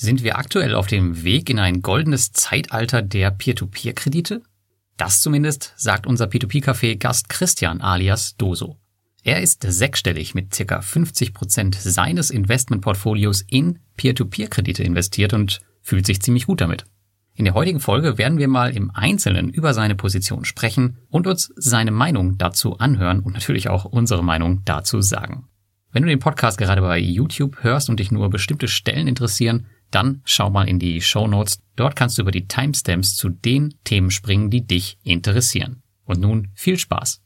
Sind wir aktuell auf dem Weg in ein goldenes Zeitalter der Peer-to-Peer-Kredite? Das zumindest sagt unser P2P-Café Gast Christian alias Doso. Er ist sechsstellig mit circa 50 Prozent seines Investmentportfolios in Peer-to-Peer-Kredite investiert und fühlt sich ziemlich gut damit. In der heutigen Folge werden wir mal im Einzelnen über seine Position sprechen und uns seine Meinung dazu anhören und natürlich auch unsere Meinung dazu sagen. Wenn du den Podcast gerade bei YouTube hörst und dich nur bestimmte Stellen interessieren, dann schau mal in die Show Notes. Dort kannst du über die Timestamps zu den Themen springen, die dich interessieren. Und nun viel Spaß.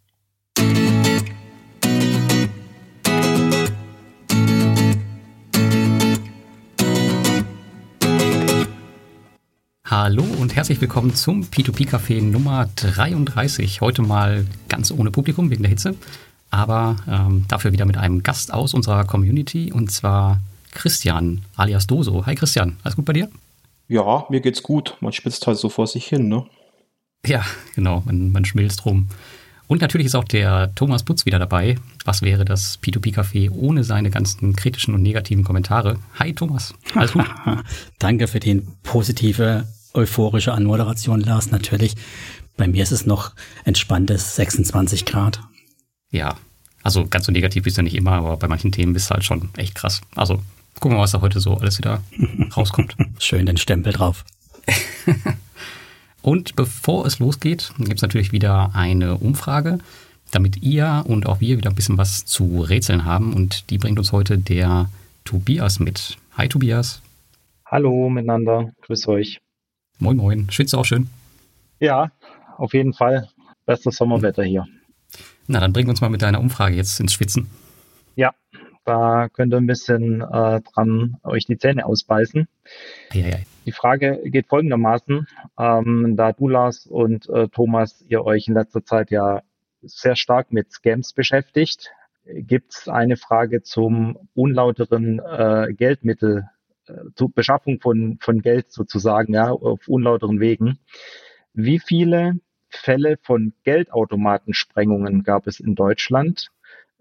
Hallo und herzlich willkommen zum P2P Café Nummer 33. Heute mal ganz ohne Publikum wegen der Hitze, aber ähm, dafür wieder mit einem Gast aus unserer Community und zwar Christian alias Doso. Hi Christian, alles gut bei dir? Ja, mir geht's gut. Man spitzt halt so vor sich hin, ne? Ja, genau, man, man schmilzt rum. Und natürlich ist auch der Thomas Putz wieder dabei. Was wäre das P2P-Café ohne seine ganzen kritischen und negativen Kommentare? Hi Thomas, alles gut? Danke für die positive, euphorische Anmoderation, Lars. Natürlich, bei mir ist es noch entspanntes 26 Grad. Ja, also ganz so negativ ist ja nicht immer, aber bei manchen Themen ist es halt schon echt krass. Also Gucken wir mal, was da heute so alles wieder rauskommt. Schön den Stempel drauf. und bevor es losgeht, gibt es natürlich wieder eine Umfrage, damit ihr und auch wir wieder ein bisschen was zu rätseln haben. Und die bringt uns heute der Tobias mit. Hi Tobias. Hallo miteinander, grüß euch. Moin moin, schwitzt auch schön? Ja, auf jeden Fall. Bestes Sommerwetter hier. Na, dann bring uns mal mit deiner Umfrage jetzt ins Schwitzen. Ja, da könnt ihr ein bisschen äh, dran euch die Zähne ausbeißen. Ja, ja. Die Frage geht folgendermaßen, ähm, da du Lars und äh, Thomas ihr euch in letzter Zeit ja sehr stark mit Scams beschäftigt, gibt es eine Frage zum unlauteren äh, Geldmittel, äh, zur Beschaffung von, von Geld sozusagen, ja, auf unlauteren Wegen. Wie viele Fälle von Geldautomatensprengungen gab es in Deutschland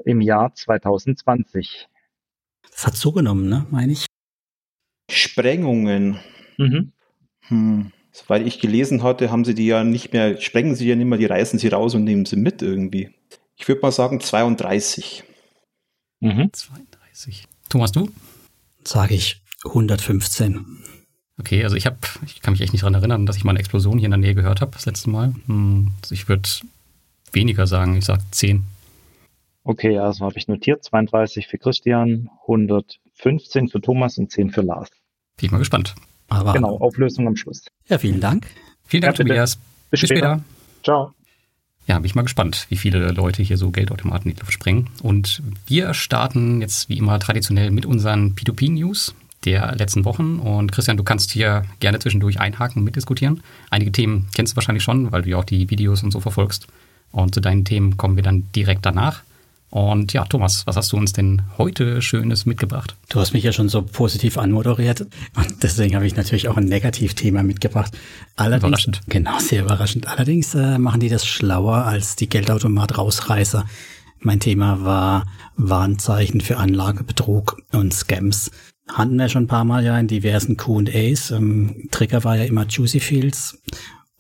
im Jahr 2020. Das hat zugenommen, ne, meine ich. Sprengungen. Mhm. Hm. Soweit ich gelesen hatte, haben sie die ja nicht mehr, sprengen sie ja nicht mehr, die reißen sie raus und nehmen sie mit irgendwie. Ich würde mal sagen 32. Mhm. 32. Thomas, du? Sage ich 115. Okay, also ich habe, ich kann mich echt nicht daran erinnern, dass ich mal eine Explosion hier in der Nähe gehört habe das letzte Mal. Hm, also ich würde weniger sagen, ich sage 10. Okay, also habe ich notiert. 32 für Christian, 115 für Thomas und 10 für Lars. Bin ich mal gespannt. Aber genau, Auflösung am Schluss. Ja, vielen Dank. Vielen Dank, ja, Tobias. Bis, Bis später. später. Ciao. Ja, bin ich mal gespannt, wie viele Leute hier so Geldautomaten in die Luft springen. Und wir starten jetzt wie immer traditionell mit unseren P2P-News der letzten Wochen. Und Christian, du kannst hier gerne zwischendurch einhaken und mitdiskutieren. Einige Themen kennst du wahrscheinlich schon, weil du ja auch die Videos und so verfolgst. Und zu deinen Themen kommen wir dann direkt danach. Und ja, Thomas, was hast du uns denn heute Schönes mitgebracht? Du hast mich ja schon so positiv anmoderiert und deswegen habe ich natürlich auch ein Negativthema mitgebracht. Allerdings, überraschend. Genau, sehr überraschend. Allerdings äh, machen die das schlauer als die Geldautomat-Rausreißer. Mein Thema war Warnzeichen für Anlagebetrug und Scams. Hatten wir schon ein paar Mal ja in diversen Q&As. Ähm, Trigger war ja immer Juicy Fields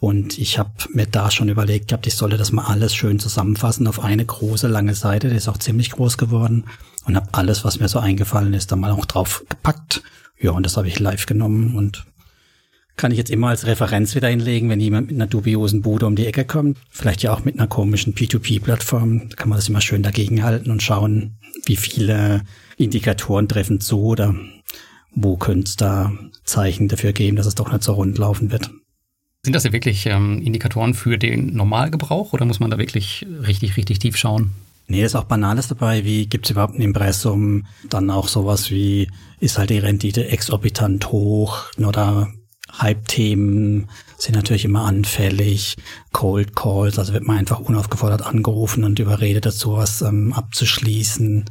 und ich habe mir da schon überlegt gehabt, ich sollte das mal alles schön zusammenfassen auf eine große, lange Seite. Die ist auch ziemlich groß geworden. Und habe alles, was mir so eingefallen ist, da mal auch drauf gepackt. Ja, und das habe ich live genommen und kann ich jetzt immer als Referenz wieder hinlegen, wenn jemand mit einer dubiosen Bude um die Ecke kommt. Vielleicht ja auch mit einer komischen P2P-Plattform. Da kann man das immer schön dagegenhalten und schauen, wie viele Indikatoren treffen zu oder wo könnte es da Zeichen dafür geben, dass es doch nicht so rund laufen wird. Sind das ja wirklich ähm, Indikatoren für den Normalgebrauch oder muss man da wirklich richtig, richtig tief schauen? Nee, ist auch Banales dabei, wie gibt es überhaupt ein Impressum? Dann auch sowas wie, ist halt die Rendite exorbitant hoch oder Hype-Themen sind natürlich immer anfällig. Cold Calls, also wird man einfach unaufgefordert angerufen und überredet dazu, was ähm, abzuschließen.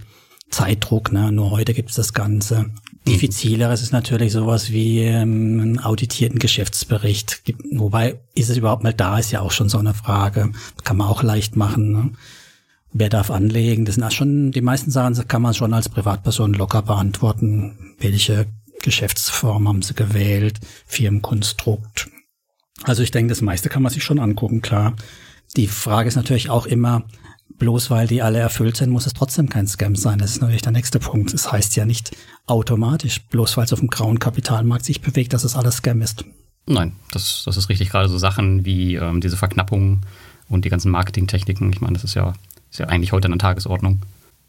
Zeitdruck, ne? nur heute gibt es das Ganze. Diffizileres ist natürlich sowas wie ähm, einen auditierten Geschäftsbericht. Wobei, ist es überhaupt mal da, ist ja auch schon so eine Frage. Kann man auch leicht machen. Ne? Wer darf anlegen? Das sind auch schon, die meisten Sachen kann man schon als Privatperson locker beantworten. Welche Geschäftsform haben sie gewählt, Firmenkonstrukt. Also ich denke, das meiste kann man sich schon angucken, klar. Die Frage ist natürlich auch immer, bloß weil die alle erfüllt sind, muss es trotzdem kein Scam sein. Das ist natürlich der nächste Punkt. Es das heißt ja nicht automatisch, bloß weil es auf dem grauen Kapitalmarkt sich bewegt, dass es alles Scam ist. Nein, das, das ist richtig. Gerade so Sachen wie ähm, diese Verknappung und die ganzen Marketingtechniken. Ich meine, das ist ja, ist ja eigentlich heute an der Tagesordnung.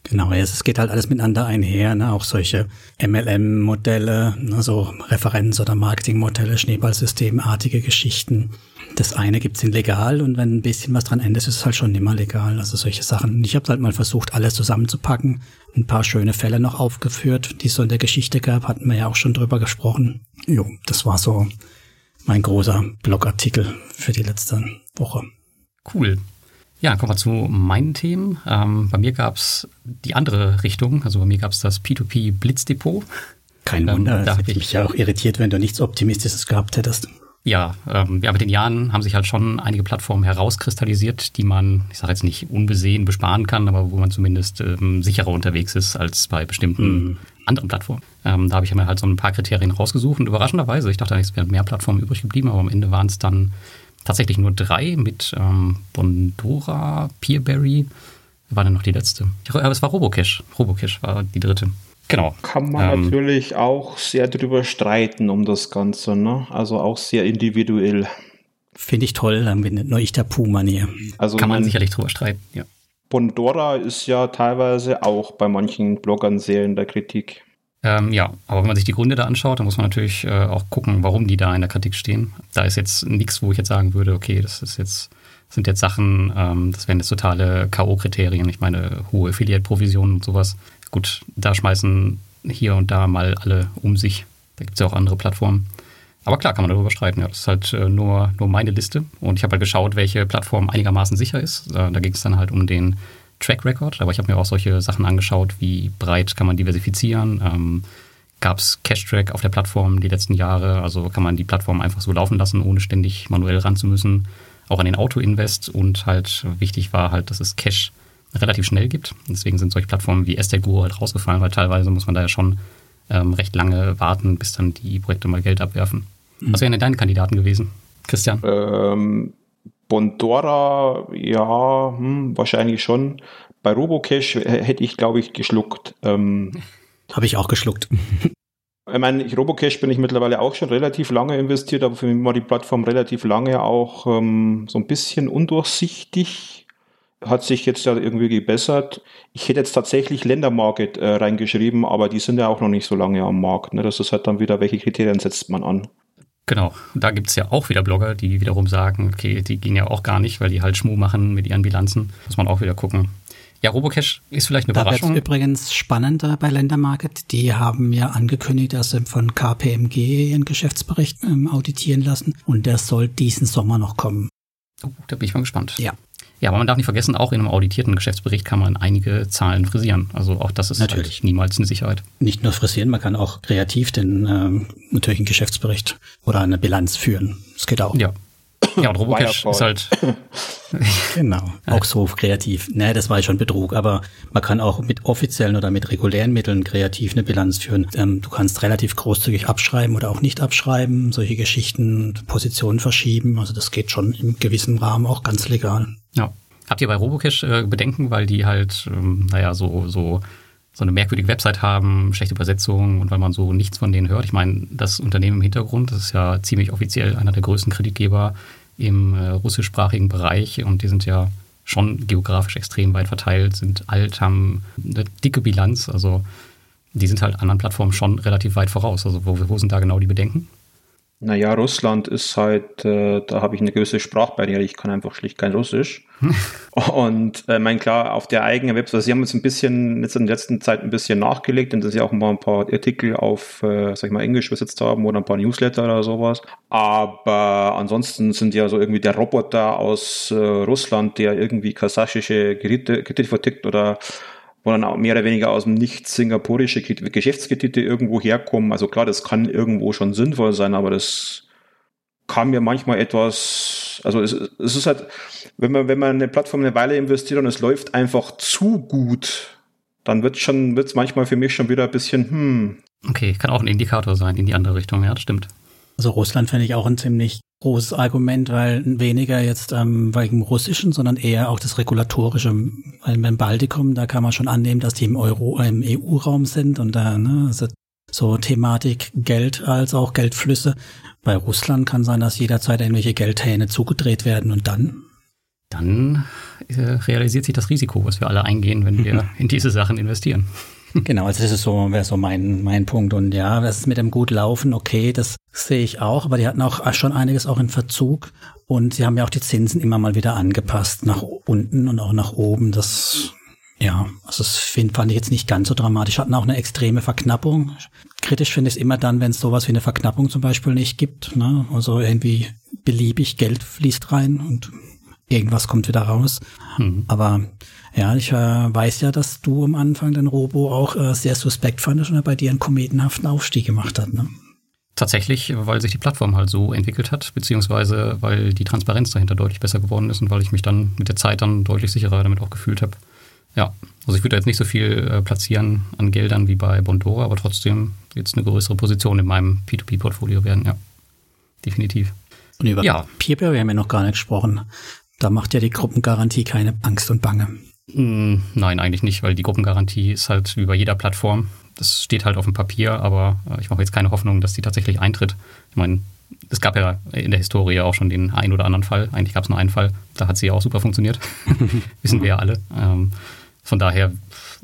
Genau, es geht halt alles miteinander einher, ne? auch solche MLM-Modelle, ne? so Referenz- oder Marketingmodelle, Schneeballsystemartige Geschichten. Das eine gibt's in legal und wenn ein bisschen was dran endet, ist es halt schon nimmer legal. Also solche Sachen. Ich habe halt mal versucht, alles zusammenzupacken. Ein paar schöne Fälle noch aufgeführt, die es so in der Geschichte gab, hatten wir ja auch schon drüber gesprochen. Jo, das war so mein großer Blogartikel für die letzte Woche. Cool. Ja, kommen wir zu meinen Themen. Ähm, bei mir gab es die andere Richtung. Also bei mir gab es das P2P Blitzdepot. Kein ähm, Wunder, ähm, da hätte ich mich ja auch irritiert, wenn du nichts Optimistisches gehabt hättest. Ja, ähm, ja, mit den Jahren haben sich halt schon einige Plattformen herauskristallisiert, die man, ich sage jetzt nicht unbesehen besparen kann, aber wo man zumindest ähm, sicherer unterwegs ist als bei bestimmten mhm. anderen Plattformen. Ähm, da habe ich mir halt so ein paar Kriterien rausgesucht und überraschenderweise, ich dachte, es wären mehr Plattformen übrig geblieben, aber am Ende waren es dann tatsächlich nur drei mit ähm, Bondora, Peerberry. War dann noch die letzte? Aber es war Robocash. Robocash war die dritte. Genau. Kann man ähm, natürlich auch sehr drüber streiten um das Ganze, ne? Also auch sehr individuell. Finde ich toll, dann bin nur ich der Puma hier. Also Kann man sicherlich drüber streiten, ja. Bondora ist ja teilweise auch bei manchen Bloggern sehr in der Kritik. Ähm, ja, aber wenn man sich die Gründe da anschaut, dann muss man natürlich äh, auch gucken, warum die da in der Kritik stehen. Da ist jetzt nichts, wo ich jetzt sagen würde, okay, das ist jetzt, sind jetzt Sachen, ähm, das wären jetzt totale K.O.-Kriterien. Ich meine, hohe Affiliate-Provisionen und sowas. Gut, da schmeißen hier und da mal alle um sich. Da gibt es ja auch andere Plattformen. Aber klar, kann man darüber streiten. Ja, das ist halt äh, nur, nur meine Liste. Und ich habe halt geschaut, welche Plattform einigermaßen sicher ist. Äh, da ging es dann halt um den Track Record, aber ich habe mir auch solche Sachen angeschaut, wie breit kann man diversifizieren. Ähm, Gab es Cash-Track auf der Plattform die letzten Jahre? Also kann man die Plattform einfach so laufen lassen, ohne ständig manuell ran zu müssen. Auch an den Auto-Invest und halt wichtig war halt, dass es Cash relativ schnell gibt. Deswegen sind solche Plattformen wie Esteguro halt rausgefallen, weil teilweise muss man da ja schon ähm, recht lange warten, bis dann die Projekte mal Geld abwerfen. Mhm. Was wären denn deine Kandidaten gewesen, Christian? Ähm, Bondora, ja, hm, wahrscheinlich schon. Bei Robocash hätte ich, glaube ich, geschluckt. Ähm, Habe ich auch geschluckt. ich meine, Robocash bin ich mittlerweile auch schon relativ lange investiert, aber für mich war die Plattform relativ lange auch ähm, so ein bisschen undurchsichtig. Hat sich jetzt ja irgendwie gebessert. Ich hätte jetzt tatsächlich Ländermarket äh, reingeschrieben, aber die sind ja auch noch nicht so lange am Markt. Ne? Das ist halt dann wieder, welche Kriterien setzt man an. Genau, da gibt es ja auch wieder Blogger, die wiederum sagen, okay, die gehen ja auch gar nicht, weil die halt Schmuh machen mit ihren Bilanzen. Muss man auch wieder gucken. Ja, Robocash ist vielleicht eine da Überraschung. Übrigens spannender bei Ländermarket. Die haben ja angekündigt, dass sie von KPMG ihren Geschäftsbericht ähm, auditieren lassen und der soll diesen Sommer noch kommen. Oh, da bin ich mal gespannt. Ja. Ja, aber man darf nicht vergessen, auch in einem auditierten Geschäftsbericht kann man einige Zahlen frisieren. Also auch das ist natürlich halt niemals eine Sicherheit. Nicht nur frisieren, man kann auch kreativ den ähm, natürlich einen Geschäftsbericht oder eine Bilanz führen. Das geht auch. Ja. Ja, und Robocash ist halt. genau, auch so kreativ. Nee, das war schon Betrug, aber man kann auch mit offiziellen oder mit regulären Mitteln kreativ eine Bilanz führen. Ähm, du kannst relativ großzügig abschreiben oder auch nicht abschreiben, solche Geschichten, Positionen verschieben. Also das geht schon im gewissen Rahmen auch ganz legal. Ja. Habt ihr bei Robocash äh, Bedenken, weil die halt, ähm, naja, so, so, so eine merkwürdige Website haben, schlechte Übersetzungen und weil man so nichts von denen hört? Ich meine, das Unternehmen im Hintergrund, das ist ja ziemlich offiziell einer der größten Kreditgeber im äh, russischsprachigen Bereich und die sind ja schon geografisch extrem weit verteilt, sind alt, haben eine dicke Bilanz, also die sind halt anderen Plattformen schon relativ weit voraus. Also wo, wo sind da genau die Bedenken? Naja, Russland ist halt, äh, da habe ich eine gewisse Sprachbarriere, ich kann einfach schlicht kein Russisch. und äh, mein klar, auf der eigenen Webseite, sie haben jetzt ein bisschen, jetzt in der letzten Zeit ein bisschen nachgelegt, und dass sie auch mal ein paar Artikel auf, äh, sag ich mal, Englisch besetzt haben oder ein paar Newsletter oder sowas. Aber ansonsten sind ja so irgendwie der Roboter aus äh, Russland, der irgendwie kasachische Kredite, Kredite vertickt oder wo dann auch mehr oder weniger aus dem nicht singapurische Geschäftskredite irgendwo herkommen. Also klar, das kann irgendwo schon sinnvoll sein, aber das kam mir manchmal etwas, also es, es ist halt, wenn man, wenn man eine Plattform eine Weile investiert und es läuft einfach zu gut, dann wird schon, wird es manchmal für mich schon wieder ein bisschen, hm. Okay, kann auch ein Indikator sein in die andere Richtung, ja, das stimmt. Also Russland finde ich auch ein ziemlich großes Argument, weil weniger jetzt ähm, wegen Russischen, sondern eher auch das Regulatorische. Weil beim Baltikum, da kann man schon annehmen, dass die im Euro, im EU-Raum sind und da, ne, also so Thematik Geld als auch Geldflüsse. Bei Russland kann sein, dass jederzeit irgendwelche Geldhähne zugedreht werden und dann? Dann äh, realisiert sich das Risiko, was wir alle eingehen, wenn wir in diese Sachen investieren. Genau, also das ist so, wäre so mein, mein Punkt. Und ja, das ist mit dem gut laufen, okay, das sehe ich auch, aber die hatten auch schon einiges auch in Verzug und sie haben ja auch die Zinsen immer mal wieder angepasst, nach unten und auch nach oben. Das, ja, also das find, fand ich jetzt nicht ganz so dramatisch. Hatten auch eine extreme Verknappung. Kritisch finde ich es immer dann, wenn es sowas wie eine Verknappung zum Beispiel nicht gibt. Ne? Also irgendwie beliebig Geld fließt rein und irgendwas kommt wieder raus. Mhm. Aber ja, ich äh, weiß ja, dass du am Anfang den Robo auch äh, sehr suspekt fandest und er bei dir einen kometenhaften Aufstieg gemacht hat. Ne? Tatsächlich, weil sich die Plattform halt so entwickelt hat, beziehungsweise weil die Transparenz dahinter deutlich besser geworden ist und weil ich mich dann mit der Zeit dann deutlich sicherer damit auch gefühlt habe. Ja, also ich würde jetzt nicht so viel äh, platzieren an Geldern wie bei Bondora, aber trotzdem jetzt eine größere Position in meinem P2P-Portfolio werden, ja. Definitiv. Und über ja. Peerberry haben wir noch gar nicht gesprochen. Da macht ja die Gruppengarantie keine Angst und Bange. Hm, nein, eigentlich nicht, weil die Gruppengarantie ist halt wie bei jeder Plattform. Das steht halt auf dem Papier, aber äh, ich mache jetzt keine Hoffnung, dass die tatsächlich eintritt. Ich meine, es gab ja in der Historie auch schon den einen oder anderen Fall. Eigentlich gab es nur einen Fall. Da hat sie ja auch super funktioniert. Wissen wir ja alle. Ähm, von daher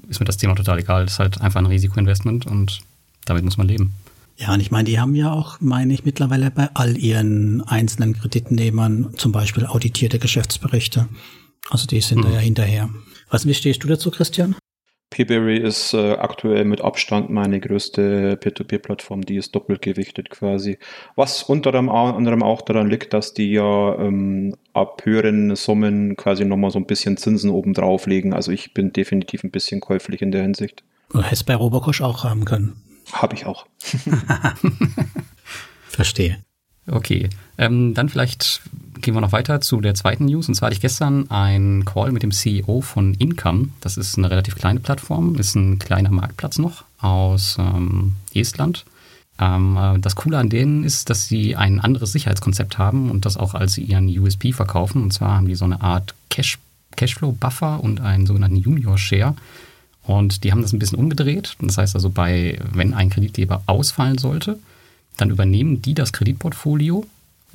ist mir das Thema total egal. Das ist halt einfach ein Risikoinvestment und damit muss man leben. Ja, und ich meine, die haben ja auch, meine ich, mittlerweile bei all ihren einzelnen Kreditnehmern zum Beispiel auditierte Geschäftsberichte. Also die sind mhm. da ja hinterher. Was, wie stehst du dazu, Christian? Peerberry ist äh, aktuell mit Abstand meine größte Peer-to-Peer-Plattform, die ist doppelt gewichtet quasi. Was unter anderem auch daran liegt, dass die ja ähm, ab höheren Summen quasi nochmal so ein bisschen Zinsen oben drauflegen. Also ich bin definitiv ein bisschen käuflich in der Hinsicht. Du hättest bei Robokosch auch haben können. Habe ich auch. Verstehe. Okay, ähm, dann vielleicht gehen wir noch weiter zu der zweiten News. Und zwar hatte ich gestern einen Call mit dem CEO von Income. Das ist eine relativ kleine Plattform, ist ein kleiner Marktplatz noch aus ähm, Estland. Ähm, äh, das Coole an denen ist, dass sie ein anderes Sicherheitskonzept haben und das auch als ihren USP verkaufen. Und zwar haben die so eine Art Cash, Cashflow-Buffer und einen sogenannten Junior-Share. Und die haben das ein bisschen umgedreht. Das heißt also, bei, wenn ein Kreditgeber ausfallen sollte, dann übernehmen die das Kreditportfolio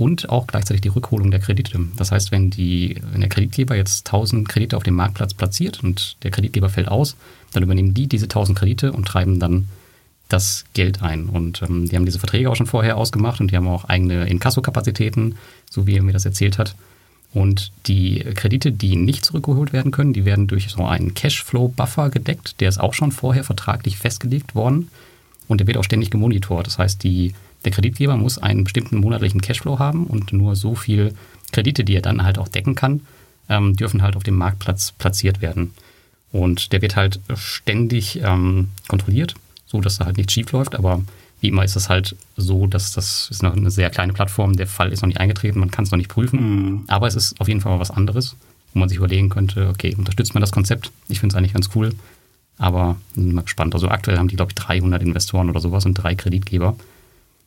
und auch gleichzeitig die Rückholung der Kredite. Das heißt, wenn, die, wenn der Kreditgeber jetzt 1000 Kredite auf dem Marktplatz platziert und der Kreditgeber fällt aus, dann übernehmen die diese 1000 Kredite und treiben dann das Geld ein. Und ähm, die haben diese Verträge auch schon vorher ausgemacht und die haben auch eigene Inkasso-Kapazitäten, so wie er mir das erzählt hat. Und die Kredite, die nicht zurückgeholt werden können, die werden durch so einen Cashflow-Buffer gedeckt. Der ist auch schon vorher vertraglich festgelegt worden und der wird auch ständig gemonitort. Das heißt, die, der Kreditgeber muss einen bestimmten monatlichen Cashflow haben und nur so viel Kredite, die er dann halt auch decken kann, ähm, dürfen halt auf dem Marktplatz platziert werden. Und der wird halt ständig ähm, kontrolliert, so dass da halt nichts schief läuft, aber wie immer ist es halt so, dass das ist noch eine sehr kleine Plattform, der Fall ist noch nicht eingetreten, man kann es noch nicht prüfen. Mhm. Aber es ist auf jeden Fall mal was anderes, wo man sich überlegen könnte, okay, unterstützt man das Konzept? Ich finde es eigentlich ganz cool. Aber bin mal gespannt. Also aktuell haben die, glaube ich, 300 Investoren oder sowas und drei Kreditgeber.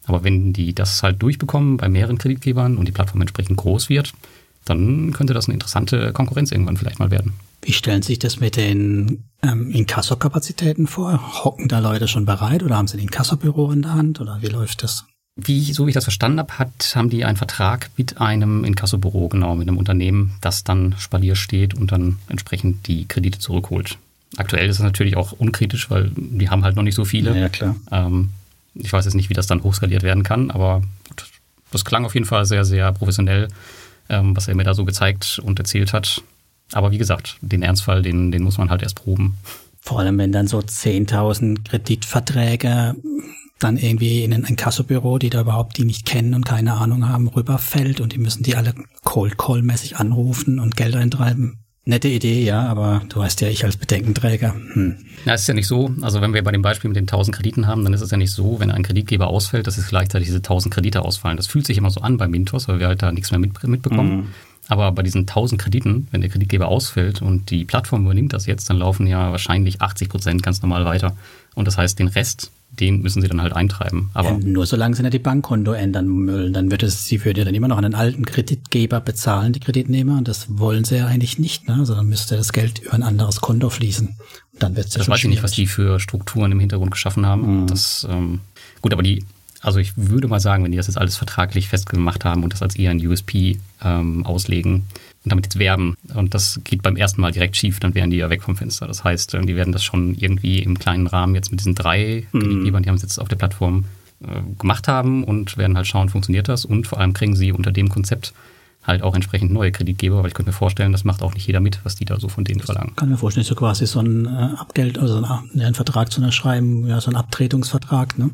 Aber wenn die das halt durchbekommen bei mehreren Kreditgebern und die Plattform entsprechend groß wird, dann könnte das eine interessante Konkurrenz irgendwann vielleicht mal werden. Wie stellen sich das mit den ähm, Inkasso-Kapazitäten vor? Hocken da Leute schon bereit oder haben sie ein Inkassobüro in der Hand oder wie läuft das? Wie, so wie ich das verstanden habe, hat, haben die einen Vertrag mit einem Inkassobüro, genau, mit einem Unternehmen, das dann Spalier steht und dann entsprechend die Kredite zurückholt. Aktuell ist es natürlich auch unkritisch, weil die haben halt noch nicht so viele. Ja, ja klar. Ähm, ich weiß jetzt nicht, wie das dann hochskaliert werden kann, aber das klang auf jeden Fall sehr, sehr professionell, ähm, was er mir da so gezeigt und erzählt hat. Aber wie gesagt, den Ernstfall, den, den muss man halt erst proben. Vor allem, wenn dann so 10.000 Kreditverträge dann irgendwie in ein Kassobüro, die da überhaupt die nicht kennen und keine Ahnung haben, rüberfällt und die müssen die alle Cold Call mäßig anrufen und Geld eintreiben. Nette Idee, ja, aber du weißt ja, ich als Bedenkenträger. Hm. Ja, es ist ja nicht so. Also wenn wir bei dem Beispiel mit den 1000 Krediten haben, dann ist es ja nicht so, wenn ein Kreditgeber ausfällt, dass es gleichzeitig diese 1000 Kredite ausfallen. Das fühlt sich immer so an bei Mintos, weil wir halt da nichts mehr mit, mitbekommen. Mhm. Aber bei diesen 1000 Krediten, wenn der Kreditgeber ausfällt und die Plattform übernimmt das jetzt, dann laufen ja wahrscheinlich 80 Prozent ganz normal weiter. Und das heißt, den Rest, den müssen sie dann halt eintreiben. Aber ja, nur solange sie nicht die Bankkonto ändern wollen, dann wird es, sie würden ja dann immer noch an den alten Kreditgeber bezahlen, die Kreditnehmer, und das wollen sie ja eigentlich nicht, ne? Also dann müsste das Geld über ein anderes Konto fließen. dann wird es ja Das weiß ich nicht, was die für Strukturen im Hintergrund geschaffen haben. Mhm. Das, ähm, gut, aber die, also ich würde mal sagen, wenn die das jetzt alles vertraglich festgemacht haben und das als eher ein USP ähm, auslegen, und damit jetzt werben und das geht beim ersten Mal direkt schief, dann wären die ja weg vom Fenster. Das heißt, die werden das schon irgendwie im kleinen Rahmen jetzt mit diesen drei mhm. Kreditgebern, die haben es jetzt auf der Plattform äh, gemacht haben und werden halt schauen, funktioniert das und vor allem kriegen sie unter dem Konzept halt auch entsprechend neue Kreditgeber, weil ich könnte mir vorstellen, das macht auch nicht jeder mit, was die da so von denen verlangen. Kann mir vorstellen, so quasi so ein äh, Abgeld, also ein, ein Vertrag zu unterschreiben, ja, so ein Abtretungsvertrag, ne?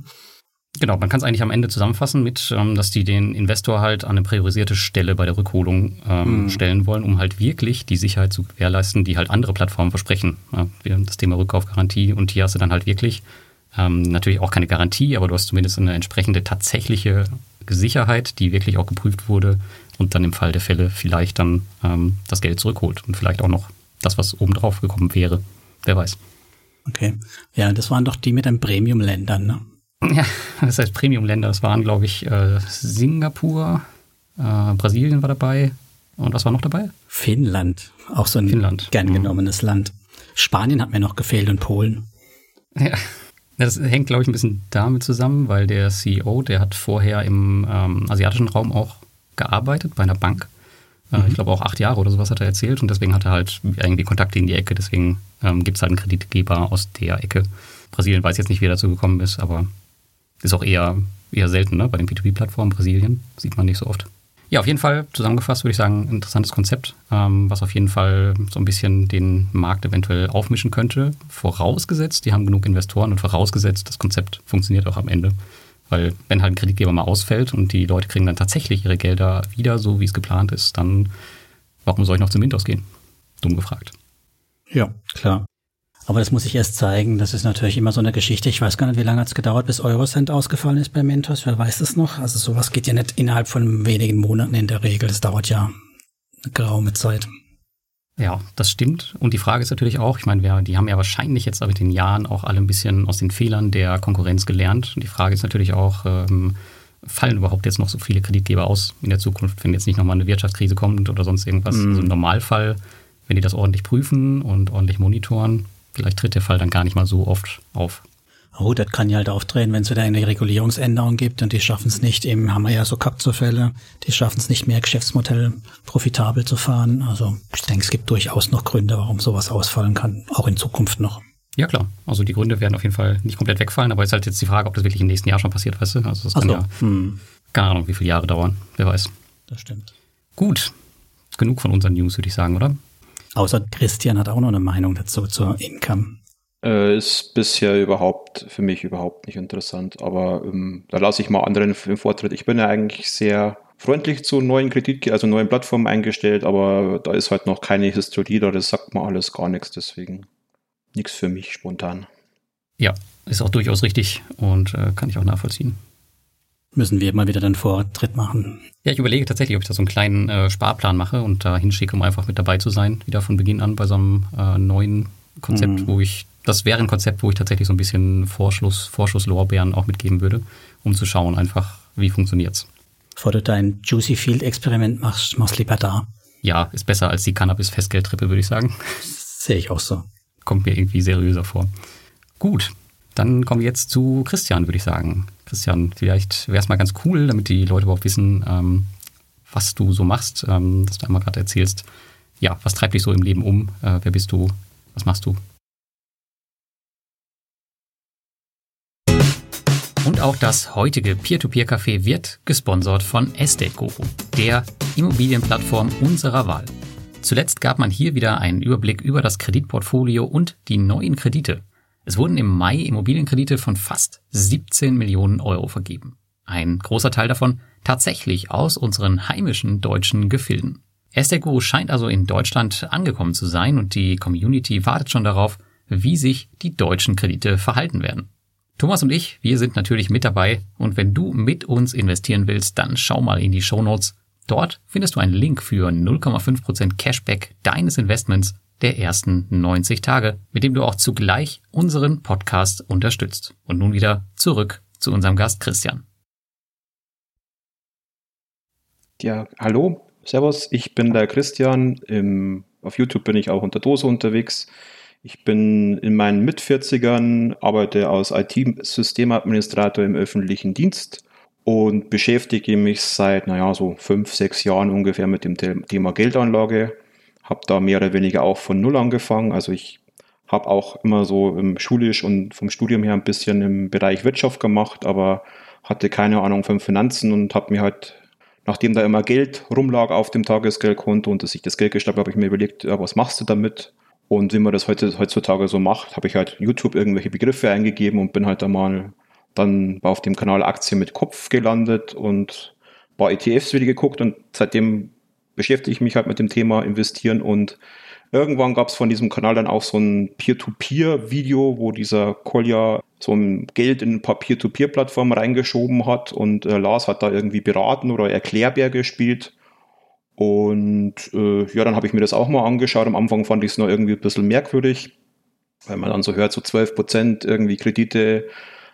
Genau, man kann es eigentlich am Ende zusammenfassen mit, ähm, dass die den Investor halt an eine priorisierte Stelle bei der Rückholung ähm, mhm. stellen wollen, um halt wirklich die Sicherheit zu gewährleisten, die halt andere Plattformen versprechen. Ja, das Thema Rückkaufgarantie und hier hast du dann halt wirklich ähm, natürlich auch keine Garantie, aber du hast zumindest eine entsprechende tatsächliche Sicherheit, die wirklich auch geprüft wurde und dann im Fall der Fälle vielleicht dann ähm, das Geld zurückholt und vielleicht auch noch das, was obendrauf gekommen wäre. Wer weiß. Okay. Ja, das waren doch die mit den Premium-Ländern, ne? Ja, das heißt Premium-Länder. Das waren, glaube ich, äh, Singapur, äh, Brasilien war dabei. Und was war noch dabei? Finnland. Auch so ein Finnland. gern mhm. genommenes mhm. Land. Spanien hat mir noch gefehlt und Polen. Ja, das hängt, glaube ich, ein bisschen damit zusammen, weil der CEO, der hat vorher im ähm, asiatischen Raum auch gearbeitet, bei einer Bank. Äh, mhm. Ich glaube auch acht Jahre oder sowas hat er erzählt und deswegen hat er halt irgendwie Kontakte in die Ecke. Deswegen ähm, gibt es halt einen Kreditgeber aus der Ecke. Brasilien weiß jetzt nicht, wie er dazu gekommen ist, aber ist auch eher, eher selten ne? bei den P2P-Plattformen. Brasilien sieht man nicht so oft. Ja, auf jeden Fall zusammengefasst würde ich sagen, interessantes Konzept, ähm, was auf jeden Fall so ein bisschen den Markt eventuell aufmischen könnte. Vorausgesetzt, die haben genug Investoren und vorausgesetzt, das Konzept funktioniert auch am Ende. Weil wenn halt ein Kreditgeber mal ausfällt und die Leute kriegen dann tatsächlich ihre Gelder wieder, so wie es geplant ist, dann warum soll ich noch zum Mintos gehen? Dumm gefragt. Ja, klar. Aber das muss ich erst zeigen. Das ist natürlich immer so eine Geschichte. Ich weiß gar nicht, wie lange hat es gedauert, bis Eurocent ausgefallen ist bei Mentos. Wer weiß es noch? Also sowas geht ja nicht innerhalb von wenigen Monaten in der Regel. Das dauert ja eine geraume Zeit. Ja, das stimmt. Und die Frage ist natürlich auch, ich meine, wir, die haben ja wahrscheinlich jetzt mit den Jahren auch alle ein bisschen aus den Fehlern der Konkurrenz gelernt. Und die Frage ist natürlich auch, ähm, fallen überhaupt jetzt noch so viele Kreditgeber aus in der Zukunft, wenn jetzt nicht nochmal eine Wirtschaftskrise kommt oder sonst irgendwas? Mhm. Also im Normalfall, wenn die das ordentlich prüfen und ordentlich monitoren, vielleicht tritt der Fall dann gar nicht mal so oft auf. Oh, das kann ja halt aufdrehen, wenn es wieder eine Regulierungsänderung gibt und die schaffen es nicht, eben haben wir ja so Kapzufälle, die schaffen es nicht mehr, Geschäftsmodell profitabel zu fahren. Also ich denke, es gibt durchaus noch Gründe, warum sowas ausfallen kann, auch in Zukunft noch. Ja, klar. Also die Gründe werden auf jeden Fall nicht komplett wegfallen, aber es ist halt jetzt die Frage, ob das wirklich im nächsten Jahr schon passiert, weißt du? Also das kann so. ja hm. keine Ahnung, wie viele Jahre dauern. Wer weiß. Das stimmt. Gut. Genug von unseren News, würde ich sagen, oder? Außer Christian hat auch noch eine Meinung dazu zur Income. Äh, ist bisher überhaupt für mich überhaupt nicht interessant, aber ähm, da lasse ich mal anderen im Vortritt. Ich bin ja eigentlich sehr freundlich zu neuen Kredit, also neuen Plattformen eingestellt, aber da ist halt noch keine Historie da, das sagt mir alles gar nichts, deswegen nichts für mich spontan. Ja, ist auch durchaus richtig und äh, kann ich auch nachvollziehen müssen wir mal wieder den Vortritt machen. Ja, ich überlege tatsächlich, ob ich da so einen kleinen äh, Sparplan mache und da hinschicke, um einfach mit dabei zu sein, wieder von Beginn an bei so einem äh, neuen Konzept, mhm. wo ich, das wäre ein Konzept, wo ich tatsächlich so ein bisschen Vorschuss, Vorschusslorbeeren auch mitgeben würde, um zu schauen einfach, wie funktioniert's. Bevor du dein Juicy Field Experiment machst, machst lieber da. Ja, ist besser als die Cannabis-Festgeldtrippe, würde ich sagen. Sehe ich auch so. Kommt mir irgendwie seriöser vor. Gut, dann kommen wir jetzt zu Christian, würde ich sagen. Christian, vielleicht wäre es mal ganz cool, damit die Leute überhaupt wissen, ähm, was du so machst, ähm, dass du einmal gerade erzählst, ja, was treibt dich so im Leben um? Äh, wer bist du? Was machst du? Und auch das heutige Peer-to-Peer-Café wird gesponsert von Estate Guru, der Immobilienplattform unserer Wahl. Zuletzt gab man hier wieder einen Überblick über das Kreditportfolio und die neuen Kredite, es wurden im Mai Immobilienkredite von fast 17 Millionen Euro vergeben. Ein großer Teil davon tatsächlich aus unseren heimischen deutschen Gefilden. Estego scheint also in Deutschland angekommen zu sein und die Community wartet schon darauf, wie sich die deutschen Kredite verhalten werden. Thomas und ich, wir sind natürlich mit dabei und wenn du mit uns investieren willst, dann schau mal in die Show Notes. Dort findest du einen Link für 0,5% Cashback deines Investments der ersten 90 Tage, mit dem du auch zugleich unseren Podcast unterstützt. Und nun wieder zurück zu unserem Gast Christian. Ja, hallo, servus, ich bin der Christian. Im, auf YouTube bin ich auch unter Dose unterwegs. Ich bin in meinen Mit-40ern, arbeite als IT-Systemadministrator im öffentlichen Dienst und beschäftige mich seit, naja, so fünf, sechs Jahren ungefähr mit dem Thema Geldanlage. Habe da mehr oder weniger auch von Null angefangen. Also ich habe auch immer so im schulisch und vom Studium her ein bisschen im Bereich Wirtschaft gemacht, aber hatte keine Ahnung von Finanzen und habe mir halt, nachdem da immer Geld rumlag auf dem Tagesgeldkonto und dass ich das Geld gestapelt habe, habe ich mir überlegt, ja, was machst du damit? Und wie man das heute, heutzutage so macht, habe ich halt YouTube irgendwelche Begriffe eingegeben und bin halt da mal dann auf dem Kanal Aktien mit Kopf gelandet und ein paar ETFs wieder geguckt und seitdem beschäftige ich mich halt mit dem Thema investieren und irgendwann gab es von diesem Kanal dann auch so ein Peer-to-Peer-Video, wo dieser Kolja so ein Geld in ein paar Peer-to-Peer-Plattformen reingeschoben hat und äh, Lars hat da irgendwie beraten oder Erklärbär gespielt und äh, ja, dann habe ich mir das auch mal angeschaut. Am Anfang fand ich es noch irgendwie ein bisschen merkwürdig, weil man dann so hört, so 12 Prozent irgendwie Kredite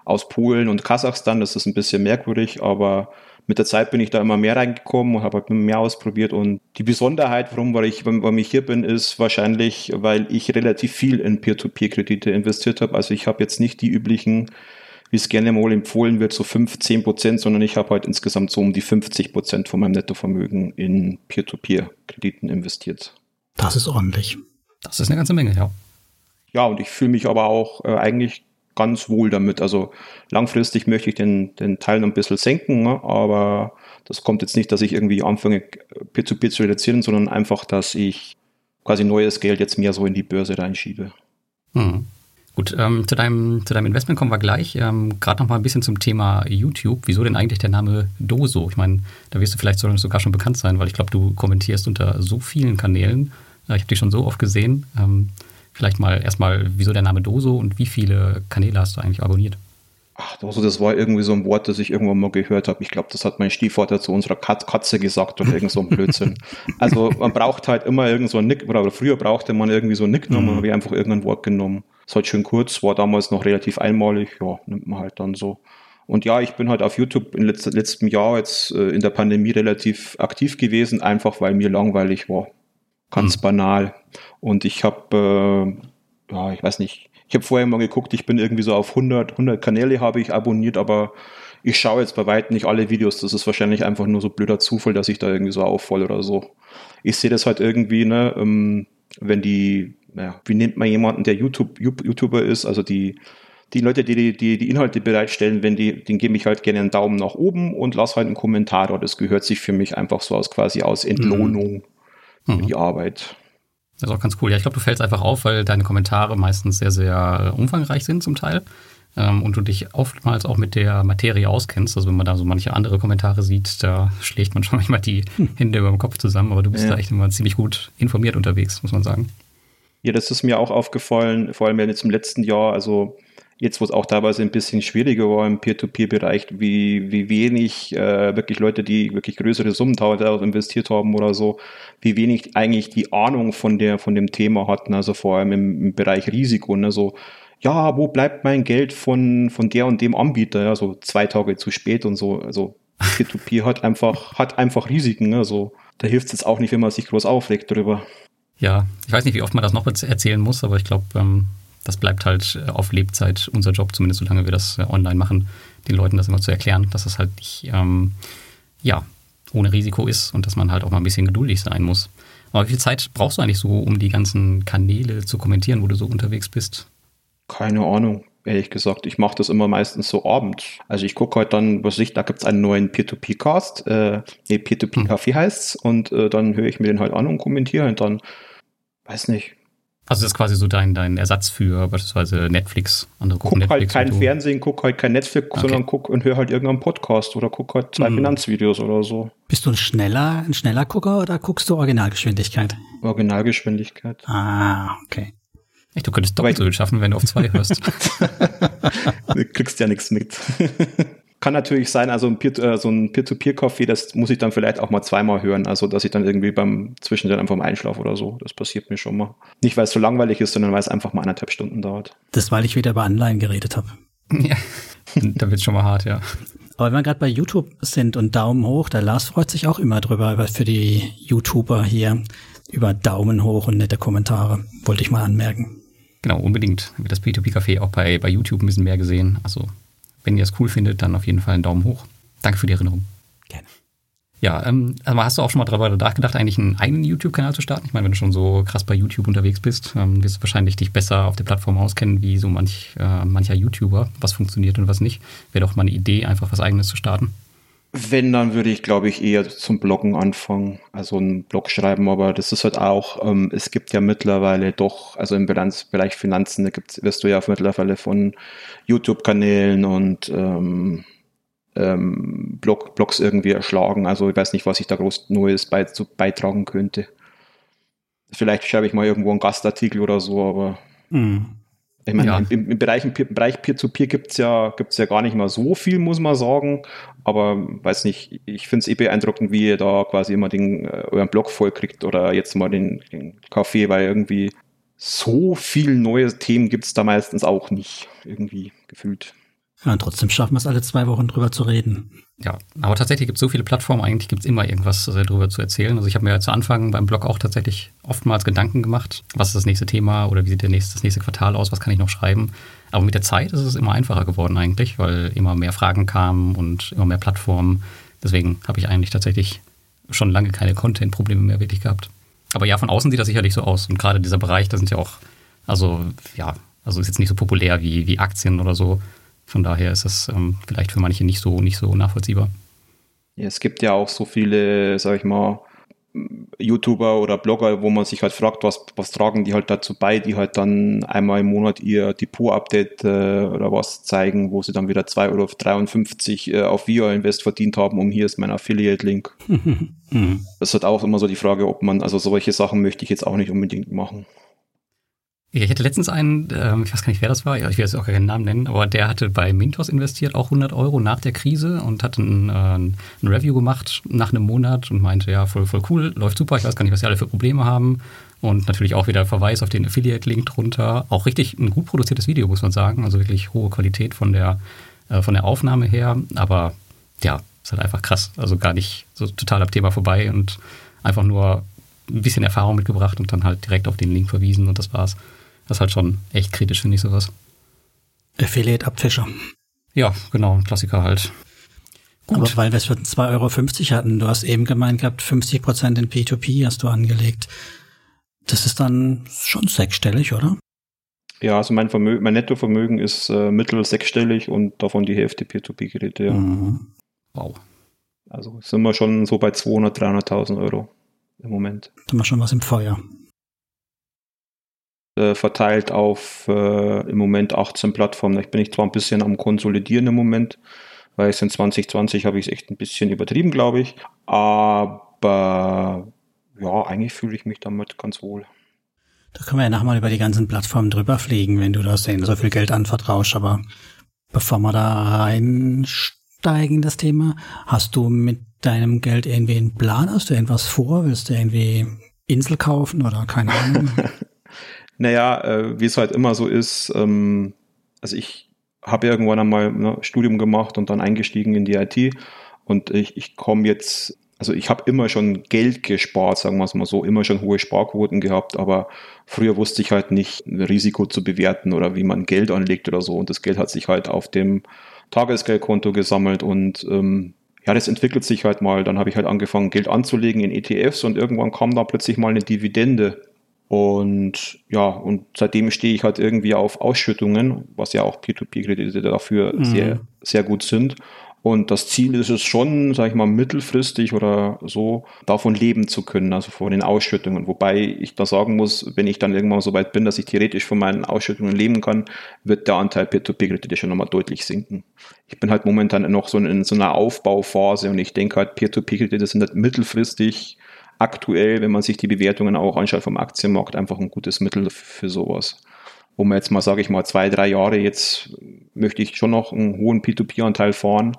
aus Polen und Kasachstan, das ist ein bisschen merkwürdig, aber mit der Zeit bin ich da immer mehr reingekommen und habe halt mehr ausprobiert. Und die Besonderheit, warum weil ich, warum ich hier bin, ist wahrscheinlich, weil ich relativ viel in Peer-to-Peer-Kredite investiert habe. Also ich habe jetzt nicht die üblichen wie es gerne mal empfohlen wird, so 5, 10 Prozent, sondern ich habe halt insgesamt so um die 50 Prozent von meinem Nettovermögen in Peer-to-Peer-Krediten investiert. Das ist ordentlich. Das ist eine ganze Menge, ja. Ja, und ich fühle mich aber auch äh, eigentlich ganz wohl damit. Also langfristig möchte ich den, den Teil noch ein bisschen senken, ne? aber das kommt jetzt nicht, dass ich irgendwie anfange, Peer-to-Peer -Peer zu reduzieren, sondern einfach, dass ich quasi neues Geld jetzt mehr so in die Börse reinschiebe. Hm. Gut, ähm, zu, deinem, zu deinem Investment kommen wir gleich. Ähm, Gerade noch mal ein bisschen zum Thema YouTube. Wieso denn eigentlich der Name Doso? Ich meine, da wirst du vielleicht sogar schon bekannt sein, weil ich glaube, du kommentierst unter so vielen Kanälen. Äh, ich habe dich schon so oft gesehen. Ähm, vielleicht mal erstmal, wieso der Name Doso und wie viele Kanäle hast du eigentlich abonniert? Ach, Doso, das war irgendwie so ein Wort, das ich irgendwann mal gehört habe. Ich glaube, das hat mein Stiefvater zu unserer Katze gesagt oder irgend so ein Blödsinn. also man braucht halt immer irgend so ein Nick, oder früher brauchte man irgendwie so ein Nickname, mhm. habe ich einfach irgendein Wort genommen. Ist halt schön kurz, war damals noch relativ einmalig, ja, nimmt man halt dann so. Und ja, ich bin halt auf YouTube im letz letzten Jahr jetzt äh, in der Pandemie relativ aktiv gewesen, einfach weil mir langweilig war. Ganz hm. banal. Und ich habe, äh, ja, ich weiß nicht, ich habe vorher mal geguckt, ich bin irgendwie so auf 100, 100 Kanäle habe ich abonniert, aber ich schaue jetzt bei weitem nicht alle Videos. Das ist wahrscheinlich einfach nur so blöder Zufall, dass ich da irgendwie so auffalle oder so. Ich sehe das halt irgendwie, ne, ähm, wenn die naja, wie nennt man jemanden, der YouTube, YouTuber ist, also die, die Leute, die, die die Inhalte bereitstellen, wenn die, den gebe ich halt gerne einen Daumen nach oben und lass halt einen Kommentar. Das gehört sich für mich einfach so aus quasi aus Entlohnung mhm. Für die Arbeit. Das ist auch ganz cool. Ja, ich glaube, du fällst einfach auf, weil deine Kommentare meistens sehr, sehr umfangreich sind zum Teil. Ähm, und du dich oftmals auch mit der Materie auskennst. Also wenn man da so manche andere Kommentare sieht, da schlägt man schon manchmal die hm. Hände über dem Kopf zusammen. Aber du bist ja. da echt immer ziemlich gut informiert unterwegs, muss man sagen. Ja, das ist mir auch aufgefallen, vor allem jetzt im letzten Jahr, also jetzt, wo es auch teilweise ein bisschen schwieriger war im Peer-to-Peer-Bereich, wie, wie wenig äh, wirklich Leute, die wirklich größere Summen daraus investiert haben oder so, wie wenig eigentlich die Ahnung von der, von dem Thema hatten, also vor allem im, im Bereich Risiko, ne, so, ja, wo bleibt mein Geld von, von der und dem Anbieter, ja, so zwei Tage zu spät und so, also Peer-to-Peer hat einfach, hat einfach Risiken, ne, so, da hilft es jetzt auch nicht, wenn man sich groß aufregt darüber. Ja, ich weiß nicht, wie oft man das noch erzählen muss, aber ich glaube, ähm, das bleibt halt äh, auf Lebzeit unser Job, zumindest solange wir das äh, online machen, den Leuten das immer zu erklären, dass das halt nicht, ähm, ja, ohne Risiko ist und dass man halt auch mal ein bisschen geduldig sein muss. Aber wie viel Zeit brauchst du eigentlich so, um die ganzen Kanäle zu kommentieren, wo du so unterwegs bist? Keine Ahnung, ehrlich gesagt. Ich mache das immer meistens so abends. Also ich gucke halt dann, was ich, da gibt es einen neuen Peer-to-Peer-Cast, äh, nee, Peer-to-Peer-Kaffee hm. heißt's und äh, dann höre ich mir den halt an und kommentiere und dann weiß nicht. Also das ist quasi so dein, dein Ersatz für beispielsweise Netflix. Andere gucken guck halt Netflix halt kein Fernsehen, guck halt kein Netflix, okay. sondern guck und hör halt irgendeinen Podcast oder guck halt zwei mhm. Finanzvideos oder so. Bist du ein schneller, ein schneller Gucker oder guckst du Originalgeschwindigkeit? Originalgeschwindigkeit. Ah, okay. Echt, du könntest doppelt so viel schaffen, wenn du auf zwei hörst. du kriegst ja nichts mit. Kann natürlich sein, also ein Peer, äh, so ein Peer-to-Peer-Kaffee, das muss ich dann vielleicht auch mal zweimal hören. Also, dass ich dann irgendwie beim Zwischendrin einfach mal einschlafe oder so. Das passiert mir schon mal. Nicht, weil es so langweilig ist, sondern weil es einfach mal anderthalb Stunden dauert. Das, weil ich wieder über Anleihen geredet habe. Ja, da wird schon mal hart, ja. Aber wenn wir gerade bei YouTube sind und Daumen hoch, der Lars freut sich auch immer drüber, für die YouTuber hier, über Daumen hoch und nette Kommentare, wollte ich mal anmerken. Genau, unbedingt. Wird das P2P-Café auch bei, bei YouTube ein bisschen mehr gesehen. Also wenn ihr es cool findet, dann auf jeden Fall einen Daumen hoch. Danke für die Erinnerung. Gerne. Ja, ähm, also hast du auch schon mal darüber nachgedacht, eigentlich einen eigenen YouTube-Kanal zu starten? Ich meine, wenn du schon so krass bei YouTube unterwegs bist, ähm, wirst du wahrscheinlich dich besser auf der Plattform auskennen, wie so manch, äh, mancher YouTuber, was funktioniert und was nicht. Wäre doch mal eine Idee, einfach was eigenes zu starten. Wenn, dann würde ich, glaube ich, eher zum Bloggen anfangen, also einen Blog schreiben, aber das ist halt auch, ähm, es gibt ja mittlerweile doch, also im Bilanz, Bereich Finanzen, da gibt's, wirst du ja mittlerweile von YouTube-Kanälen und ähm, ähm, Blog, Blogs irgendwie erschlagen. Also ich weiß nicht, was ich da groß Neues bei, beitragen könnte. Vielleicht schreibe ich mal irgendwo einen Gastartikel oder so, aber mhm. Ich meine, ja. im, im, Bereich, im Bereich Peer-to-Peer gibt es ja, gibt's ja gar nicht mal so viel, muss man sagen. Aber weiß nicht, ich finde es eh beeindruckend, wie ihr da quasi immer den, äh, euren Blog voll kriegt oder jetzt mal den, den Kaffee, weil irgendwie so viel neue Themen gibt es da meistens auch nicht, irgendwie gefühlt. Ja, und trotzdem schaffen wir es alle zwei Wochen drüber zu reden. Ja, aber tatsächlich gibt es so viele Plattformen, eigentlich gibt es immer irgendwas äh, darüber zu erzählen. Also ich habe mir zu Anfang beim Blog auch tatsächlich oftmals Gedanken gemacht, was ist das nächste Thema oder wie sieht der nächste, das nächste Quartal aus, was kann ich noch schreiben. Aber mit der Zeit ist es immer einfacher geworden eigentlich, weil immer mehr Fragen kamen und immer mehr Plattformen. Deswegen habe ich eigentlich tatsächlich schon lange keine Content-Probleme mehr wirklich gehabt. Aber ja, von außen sieht das sicherlich so aus. Und gerade dieser Bereich, da sind ja auch, also ja, also ist jetzt nicht so populär wie, wie Aktien oder so. Von daher ist es ähm, vielleicht für manche nicht so, nicht so nachvollziehbar. Ja, es gibt ja auch so viele, sag ich mal, YouTuber oder Blogger, wo man sich halt fragt, was, was tragen die halt dazu bei, die halt dann einmal im Monat ihr Depot-Update äh, oder was zeigen, wo sie dann wieder 2,53 Euro äh, auf Via Invest verdient haben, um hier ist mein Affiliate-Link. das ist halt auch immer so die Frage, ob man, also solche Sachen möchte ich jetzt auch nicht unbedingt machen. Ich hatte letztens einen, ähm, ich weiß gar nicht, wer das war, ich will jetzt auch keinen Namen nennen, aber der hatte bei Mintos investiert, auch 100 Euro nach der Krise und hat ein, äh, ein Review gemacht nach einem Monat und meinte, ja, voll, voll cool, läuft super, ich weiß gar nicht, was sie alle für Probleme haben. Und natürlich auch wieder Verweis auf den Affiliate-Link drunter. Auch richtig ein gut produziertes Video, muss man sagen. Also wirklich hohe Qualität von der, äh, von der Aufnahme her. Aber ja, ist halt einfach krass. Also gar nicht so total am Thema vorbei und einfach nur ein bisschen Erfahrung mitgebracht und dann halt direkt auf den Link verwiesen und das war's. Das ist halt schon echt kritisch, finde ich sowas. Affiliate-Abfischer. Ja, genau, ein Klassiker halt. Gut. Aber weil wir es für 2,50 Euro hatten, du hast eben gemeint gehabt, 50 Prozent in P2P hast du angelegt. Das ist dann schon sechsstellig, oder? Ja, also mein, Vermögen, mein Nettovermögen ist äh, mittel sechsstellig und davon die Hälfte Peer-to-P-Geräte, ja. Mhm. Wow. Also sind wir schon so bei 200.000, 300.000 Euro im Moment. Da haben wir schon was im Feuer. Äh, verteilt auf äh, im Moment 18 Plattformen. Ich bin ich zwar ein bisschen am Konsolidieren im Moment, weil es in 2020 habe ich es echt ein bisschen übertrieben, glaube ich. Aber ja, eigentlich fühle ich mich damit ganz wohl. Da können wir ja nachher mal über die ganzen Plattformen drüber fliegen, wenn du da so viel Geld anvertraust. Aber bevor wir da reinsteigen, das Thema, hast du mit deinem Geld irgendwie einen Plan? Hast du irgendwas vor? Willst du irgendwie Insel kaufen oder keine Ahnung? Naja, äh, wie es halt immer so ist, ähm, also ich habe irgendwann einmal ne, Studium gemacht und dann eingestiegen in die IT und ich, ich komme jetzt, also ich habe immer schon Geld gespart, sagen wir es mal so, immer schon hohe Sparquoten gehabt, aber früher wusste ich halt nicht, Risiko zu bewerten oder wie man Geld anlegt oder so. Und das Geld hat sich halt auf dem Tagesgeldkonto gesammelt und ähm, ja, das entwickelt sich halt mal. Dann habe ich halt angefangen, Geld anzulegen in ETFs und irgendwann kam da plötzlich mal eine Dividende und ja, und seitdem stehe ich halt irgendwie auf Ausschüttungen, was ja auch Peer-to-Peer-Kredite dafür mhm. sehr, sehr gut sind. Und das Ziel ist es schon, sage ich mal, mittelfristig oder so, davon leben zu können, also von den Ausschüttungen. Wobei ich da sagen muss, wenn ich dann irgendwann so weit bin, dass ich theoretisch von meinen Ausschüttungen leben kann, wird der Anteil Peer-to-Peer-Kredite schon nochmal deutlich sinken. Ich bin halt momentan noch so in so einer Aufbauphase und ich denke halt, Peer-to-Peer-Kredite sind halt mittelfristig aktuell, wenn man sich die Bewertungen auch anschaut vom Aktienmarkt, einfach ein gutes Mittel für sowas. um jetzt mal, sage ich mal, zwei, drei Jahre jetzt möchte ich schon noch einen hohen P2P-Anteil fahren,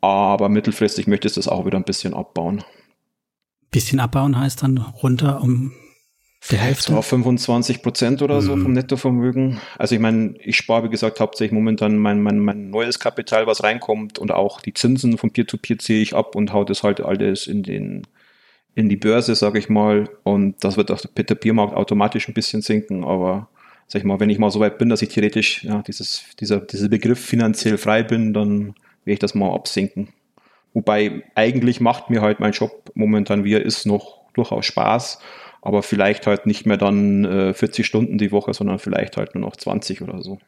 aber mittelfristig möchte ich das auch wieder ein bisschen abbauen. Bisschen abbauen heißt dann runter um die Hälfte? So 25 Prozent oder so mhm. vom Nettovermögen. Also ich meine, ich spare, wie gesagt, hauptsächlich momentan mein, mein, mein neues Kapital, was reinkommt und auch die Zinsen von Peer-to-Peer -Peer ziehe ich ab und haue das halt alles in den in die Börse, sage ich mal. Und das wird auch der Peer-to-Peer-Markt automatisch ein bisschen sinken, aber sag ich mal, wenn ich mal so weit bin, dass ich theoretisch ja, dieses, dieser, dieser Begriff finanziell frei bin, dann werde ich das mal absinken. Wobei eigentlich macht mir halt mein Job momentan, wie er ist, noch durchaus Spaß aber vielleicht halt nicht mehr dann äh, 40 Stunden die Woche, sondern vielleicht halt nur noch 20 oder so.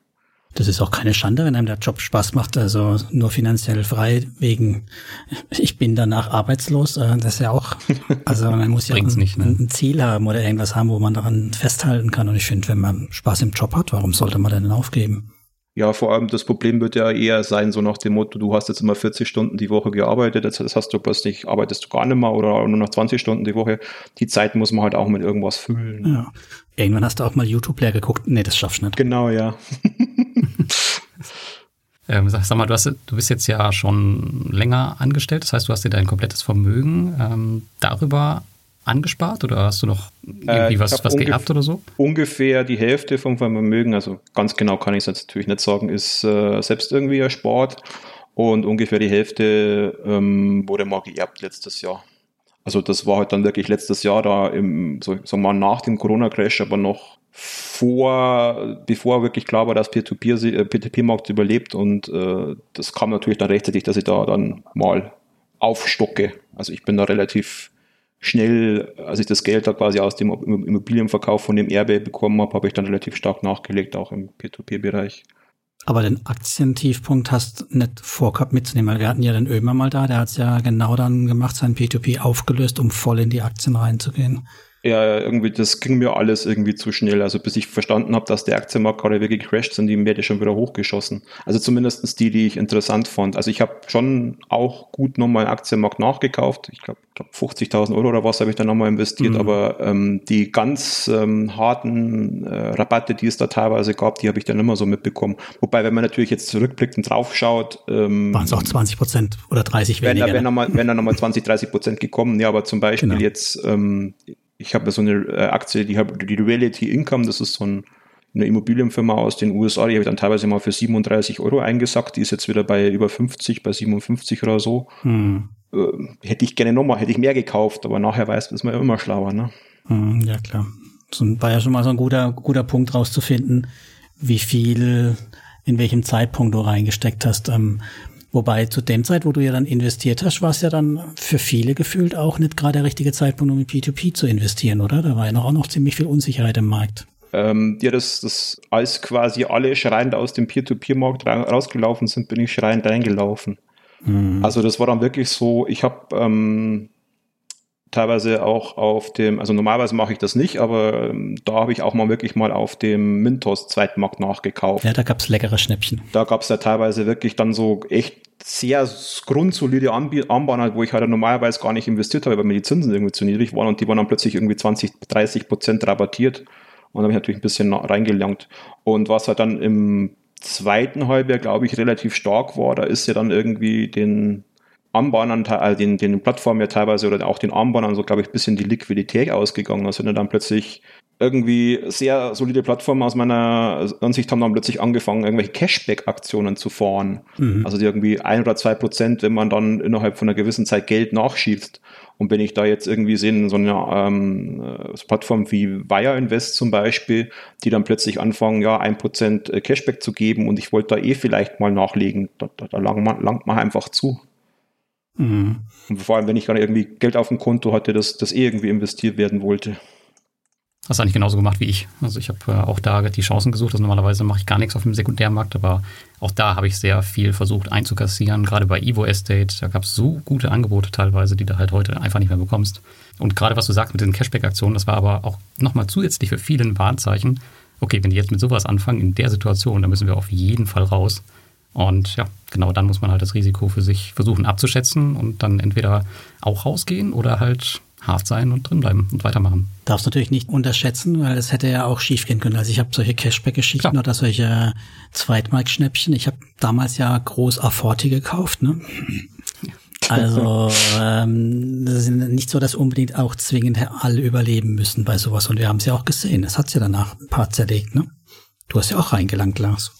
Das ist auch keine Schande, wenn einem der Job Spaß macht, also nur finanziell frei wegen, ich bin danach arbeitslos, äh, das ist ja auch, also man muss ja ein, nicht, ne? ein, Ziel haben oder irgendwas haben, wo man daran festhalten kann und ich finde, wenn man Spaß im Job hat, warum sollte man denn aufgeben? Ja, vor allem das Problem wird ja eher sein, so nach dem Motto, du hast jetzt immer 40 Stunden die Woche gearbeitet, jetzt hast du plötzlich, arbeitest du gar nicht mehr oder nur noch 20 Stunden die Woche. Die Zeit muss man halt auch mit irgendwas füllen. Ja. Irgendwann hast du auch mal YouTube leer geguckt. Nee, das schaffst du nicht. Genau, ja. Ähm, sag, sag, mal, du, hast, du bist jetzt ja schon länger angestellt, das heißt, du hast dir dein komplettes Vermögen ähm, darüber angespart oder hast du noch irgendwie äh, was, was geerbt oder so? Ungefähr die Hälfte vom Vermögen, also ganz genau kann ich es jetzt natürlich nicht sagen, ist äh, selbst irgendwie erspart und ungefähr die Hälfte ähm, wurde mal geerbt letztes Jahr. Also das war halt dann wirklich letztes Jahr da im, so, sagen wir mal, nach dem Corona-Crash, aber noch vor, bevor wirklich klar war, dass P2P-Markt äh, überlebt und äh, das kam natürlich dann rechtzeitig, dass ich da dann mal aufstocke. Also ich bin da relativ schnell, als ich das Geld da quasi aus dem Immobilienverkauf von dem Erbe bekommen habe, habe ich dann relativ stark nachgelegt, auch im P2P-Bereich. Aber den Aktientiefpunkt hast nicht vorgehabt mitzunehmen, weil wir hatten ja den Ömer mal da, der hat es ja genau dann gemacht, sein P2P aufgelöst, um voll in die Aktien reinzugehen. Ja, irgendwie, das ging mir alles irgendwie zu schnell. Also bis ich verstanden habe, dass der Aktienmarkt gerade wirklich crasht, sind die Werte schon wieder hochgeschossen. Also zumindest die, die ich interessant fand. Also ich habe schon auch gut nochmal einen Aktienmarkt nachgekauft. Ich glaube, glaub 50.000 Euro oder was habe ich da nochmal investiert. Mhm. Aber ähm, die ganz ähm, harten äh, Rabatte, die es da teilweise gab, die habe ich dann immer so mitbekommen. Wobei, wenn man natürlich jetzt zurückblickt und draufschaut, ähm, waren es auch 20 Prozent oder 30 weniger. Wenn da, wenn mal, wenn da nochmal 20, 30 Prozent gekommen. Ja, aber zum Beispiel genau. jetzt ähm, ich habe so eine äh, Aktie, die, die Reality Income, das ist so ein, eine Immobilienfirma aus den USA, die habe ich dann teilweise mal für 37 Euro eingesackt, die ist jetzt wieder bei über 50, bei 57 oder so. Hm. Äh, hätte ich gerne nochmal, hätte ich mehr gekauft, aber nachher weiß ist man ja immer schlauer, ne? Hm, ja, klar. Das war ja schon mal so ein guter, guter Punkt rauszufinden, wie viel in welchem Zeitpunkt du reingesteckt hast. Ähm, Wobei zu dem Zeit, wo du ja dann investiert hast, war es ja dann für viele gefühlt auch nicht gerade der richtige Zeitpunkt, um in P2P zu investieren, oder? Da war ja noch auch noch ziemlich viel Unsicherheit im Markt. Ähm, ja, das, das, als quasi alle schreiend aus dem Peer-to-Peer-Markt rausgelaufen sind, bin ich schreiend reingelaufen. Mhm. Also das war dann wirklich so, ich habe ähm, teilweise auch auf dem, also normalerweise mache ich das nicht, aber ähm, da habe ich auch mal wirklich mal auf dem Mintos Zweitmarkt nachgekauft. Ja, da gab's leckere Schnäppchen. Da gab's ja teilweise wirklich dann so echt sehr grundsolide Armbahnen, wo ich halt normalerweise gar nicht investiert habe, weil mir die Zinsen irgendwie zu niedrig waren und die waren dann plötzlich irgendwie 20, 30 Prozent rabattiert. Und da habe ich natürlich ein bisschen reingelangt. Und was halt dann im zweiten Halbjahr, glaube ich, relativ stark war, da ist ja dann irgendwie den Armbahnern, also den, den Plattformen ja teilweise oder auch den Armbahnern so, glaube ich, ein bisschen die Liquidität ausgegangen. Also wenn dann plötzlich irgendwie sehr solide Plattformen aus meiner Ansicht haben dann plötzlich angefangen, irgendwelche Cashback-Aktionen zu fahren. Mhm. Also die irgendwie ein oder zwei Prozent, wenn man dann innerhalb von einer gewissen Zeit Geld nachschießt. Und wenn ich da jetzt irgendwie sehe, so eine ähm, Plattform wie Wire Invest zum Beispiel, die dann plötzlich anfangen, ja, ein Prozent Cashback zu geben und ich wollte da eh vielleicht mal nachlegen, da, da, da langt, man, langt man einfach zu. Mhm. Und vor allem, wenn ich gerade irgendwie Geld auf dem Konto hatte, das, das eh irgendwie investiert werden wollte. Hast du eigentlich genauso gemacht wie ich. Also ich habe äh, auch da die Chancen gesucht. Also normalerweise mache ich gar nichts auf dem Sekundärmarkt, aber auch da habe ich sehr viel versucht einzukassieren. Gerade bei Evo Estate, da gab es so gute Angebote teilweise, die du halt heute einfach nicht mehr bekommst. Und gerade was du sagst mit den Cashback-Aktionen, das war aber auch nochmal zusätzlich für viele ein Warnzeichen. Okay, wenn die jetzt mit sowas anfangen in der Situation, dann müssen wir auf jeden Fall raus. Und ja, genau dann muss man halt das Risiko für sich versuchen abzuschätzen und dann entweder auch rausgehen oder halt hart sein und drinbleiben und weitermachen. Darfst natürlich nicht unterschätzen, weil es hätte ja auch schief gehen können. Also ich habe solche Cashback-Geschichten oder solche Zweitmark-Schnäppchen. Ich habe damals ja groß Aforti gekauft, ne? Also ähm, das ist nicht so, dass unbedingt auch zwingend alle überleben müssen bei sowas. Und wir haben es ja auch gesehen. Es hat ja danach ein paar zerlegt, ne? Du hast ja auch reingelangt, Lars.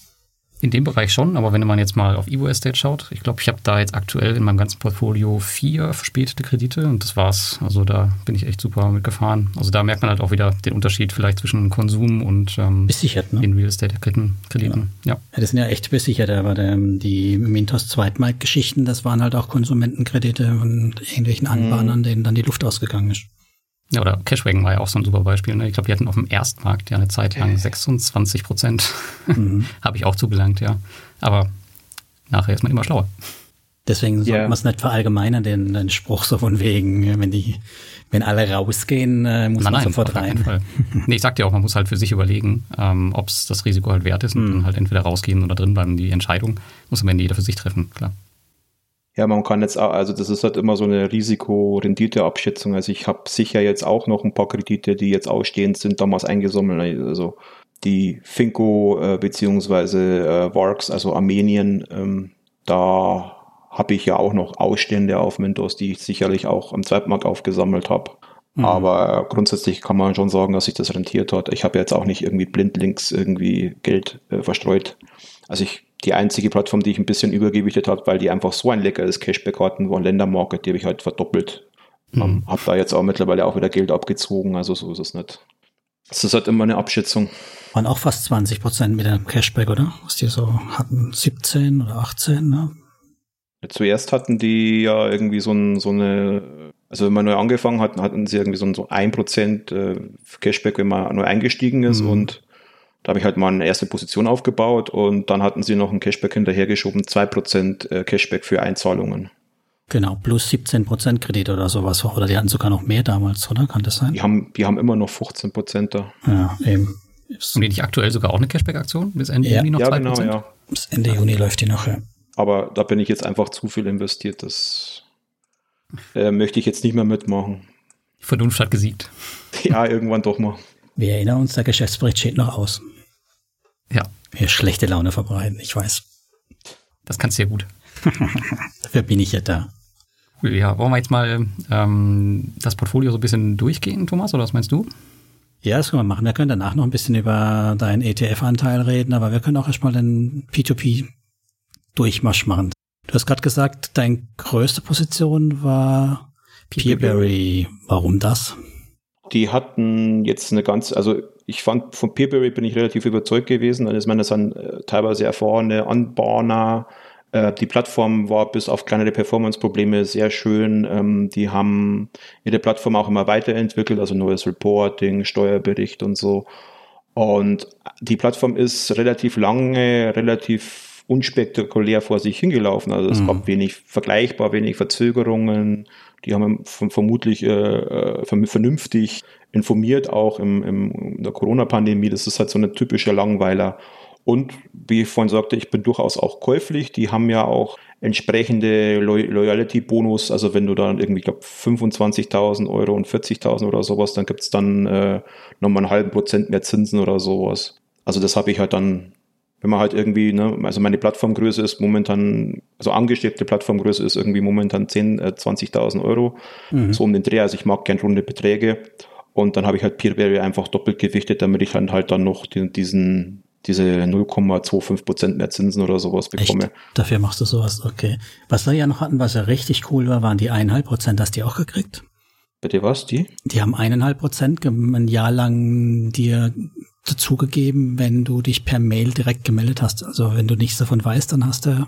In dem Bereich schon, aber wenn man jetzt mal auf Evo Estate schaut, ich glaube, ich habe da jetzt aktuell in meinem ganzen Portfolio vier verspätete Kredite und das war's. Also da bin ich echt super mitgefahren. Also da merkt man halt auch wieder den Unterschied vielleicht zwischen Konsum und ähm, besichert, ne? den Real Estate Krediten. Krediten. Ja. ja. das sind ja echt besichert, aber der, die Mintos Zweitmarkt-Geschichten, das waren halt auch Konsumentenkredite und irgendwelchen Anbahnern, mhm. denen dann die Luft ausgegangen ist. Ja, oder Cashwagon war ja auch so ein super Beispiel. Ne? Ich glaube, die hatten auf dem Erstmarkt ja eine Zeit lang 26 Prozent. Mhm. Habe ich auch zugelangt, ja. Aber nachher ist man immer schlauer. Deswegen sollte yeah. man es nicht verallgemeinern, den, den Spruch so von wegen, wenn die, wenn alle rausgehen, äh, muss nein, man nein, sofort rein. Fall. nee, ich sag dir auch, man muss halt für sich überlegen, ähm, ob es das Risiko halt wert ist und mhm. dann halt entweder rausgehen oder drin bleiben. Die Entscheidung muss am Ende jeder für sich treffen, klar. Ja, man kann jetzt auch, also das ist halt immer so eine Risiko-Rendite-Abschätzung. Also ich habe sicher jetzt auch noch ein paar Kredite, die jetzt ausstehend sind, damals eingesammelt. Also die Finco äh, beziehungsweise äh, Varks, also Armenien, ähm, da habe ich ja auch noch Ausstände auf Mentos, die ich sicherlich auch am Zweitmarkt aufgesammelt habe. Mhm. Aber grundsätzlich kann man schon sagen, dass sich das rentiert hat. Ich habe jetzt auch nicht irgendwie blindlings irgendwie Geld äh, verstreut. Also ich die einzige Plattform, die ich ein bisschen übergewichtet habe, weil die einfach so ein leckeres Cashback hatten, war Ländermarket, die habe ich halt verdoppelt. Mhm. Um, habe da jetzt auch mittlerweile auch wieder Geld abgezogen, also so ist es nicht. Das ist halt immer eine Abschätzung. Waren auch fast 20 Prozent mit dem Cashback, oder? Was die so hatten, 17 oder 18, ne? Zuerst hatten die ja irgendwie so, ein, so eine, also wenn man neu angefangen hat, hatten sie irgendwie so ein, so ein Prozent äh, Cashback, wenn man neu eingestiegen ist mhm. und da habe ich halt mal eine erste Position aufgebaut und dann hatten sie noch ein Cashback hinterhergeschoben, 2% äh, Cashback für Einzahlungen. Genau, plus 17% Kredit oder sowas. Oder die hatten sogar noch mehr damals, oder? Kann das sein? Die haben, die haben immer noch 15% da. Ja, eben. Und die nicht aktuell sogar auch eine Cashback-Aktion? Bis Ende ja. Juni noch ja, 2%? Genau, ja. Bis Ende Juni läuft die noch, ja. Aber da bin ich jetzt einfach zu viel investiert. Das äh, möchte ich jetzt nicht mehr mitmachen. Die Vernunft hat gesiegt. Ja, irgendwann doch mal. Wir erinnern uns, der Geschäftsbericht steht noch aus. Ja. Wir schlechte Laune verbreiten, ich weiß. Das kannst du ja gut. Dafür bin ich ja da. Ja, wollen wir jetzt mal ähm, das Portfolio so ein bisschen durchgehen, Thomas, oder was meinst du? Ja, das können wir machen. Wir können danach noch ein bisschen über deinen ETF-Anteil reden, aber wir können auch erstmal den P2P-Durchmarsch machen. Du hast gerade gesagt, deine größte Position war Peerberry. Warum das? Die hatten jetzt eine ganz, also ich fand, von Peerberry bin ich relativ überzeugt gewesen. Also ich meine, das sind äh, teilweise erfahrene Anbahner. Äh, die Plattform war bis auf kleinere Performance-Probleme sehr schön. Ähm, die haben ihre Plattform auch immer weiterentwickelt, also neues Reporting, Steuerbericht und so. Und die Plattform ist relativ lange, relativ unspektakulär vor sich hingelaufen. Also es mhm. gab wenig vergleichbar, wenig Verzögerungen. Die haben vermutlich äh, äh vernünftig informiert, auch im, im, in der Corona-Pandemie. Das ist halt so eine typische Langweiler. Und wie ich vorhin sagte, ich bin durchaus auch käuflich. Die haben ja auch entsprechende Loyalty-Bonus. Also wenn du dann irgendwie, ich glaube, 25.000 Euro und 40.000 oder sowas, dann gibt es dann äh, nochmal einen halben Prozent mehr Zinsen oder sowas. Also das habe ich halt dann wenn man halt irgendwie, ne, also meine Plattformgröße ist momentan, also angestrebte Plattformgröße ist irgendwie momentan 10, äh, 20.000 Euro, mhm. so um den Dreh. Also ich mag gern runde Beträge. Und dann habe ich halt Peerberry einfach doppelt gewichtet, damit ich dann halt dann noch den, diesen, diese 0,25 Prozent mehr Zinsen oder sowas bekomme. Echt? Dafür machst du sowas, okay. Was wir ja noch hatten, was ja richtig cool war, waren die eineinhalb Prozent. Hast du die auch gekriegt? Bitte was, die? Die haben eineinhalb Prozent ein Jahr lang dir dazugegeben, wenn du dich per Mail direkt gemeldet hast. Also wenn du nichts davon weißt, dann hast du.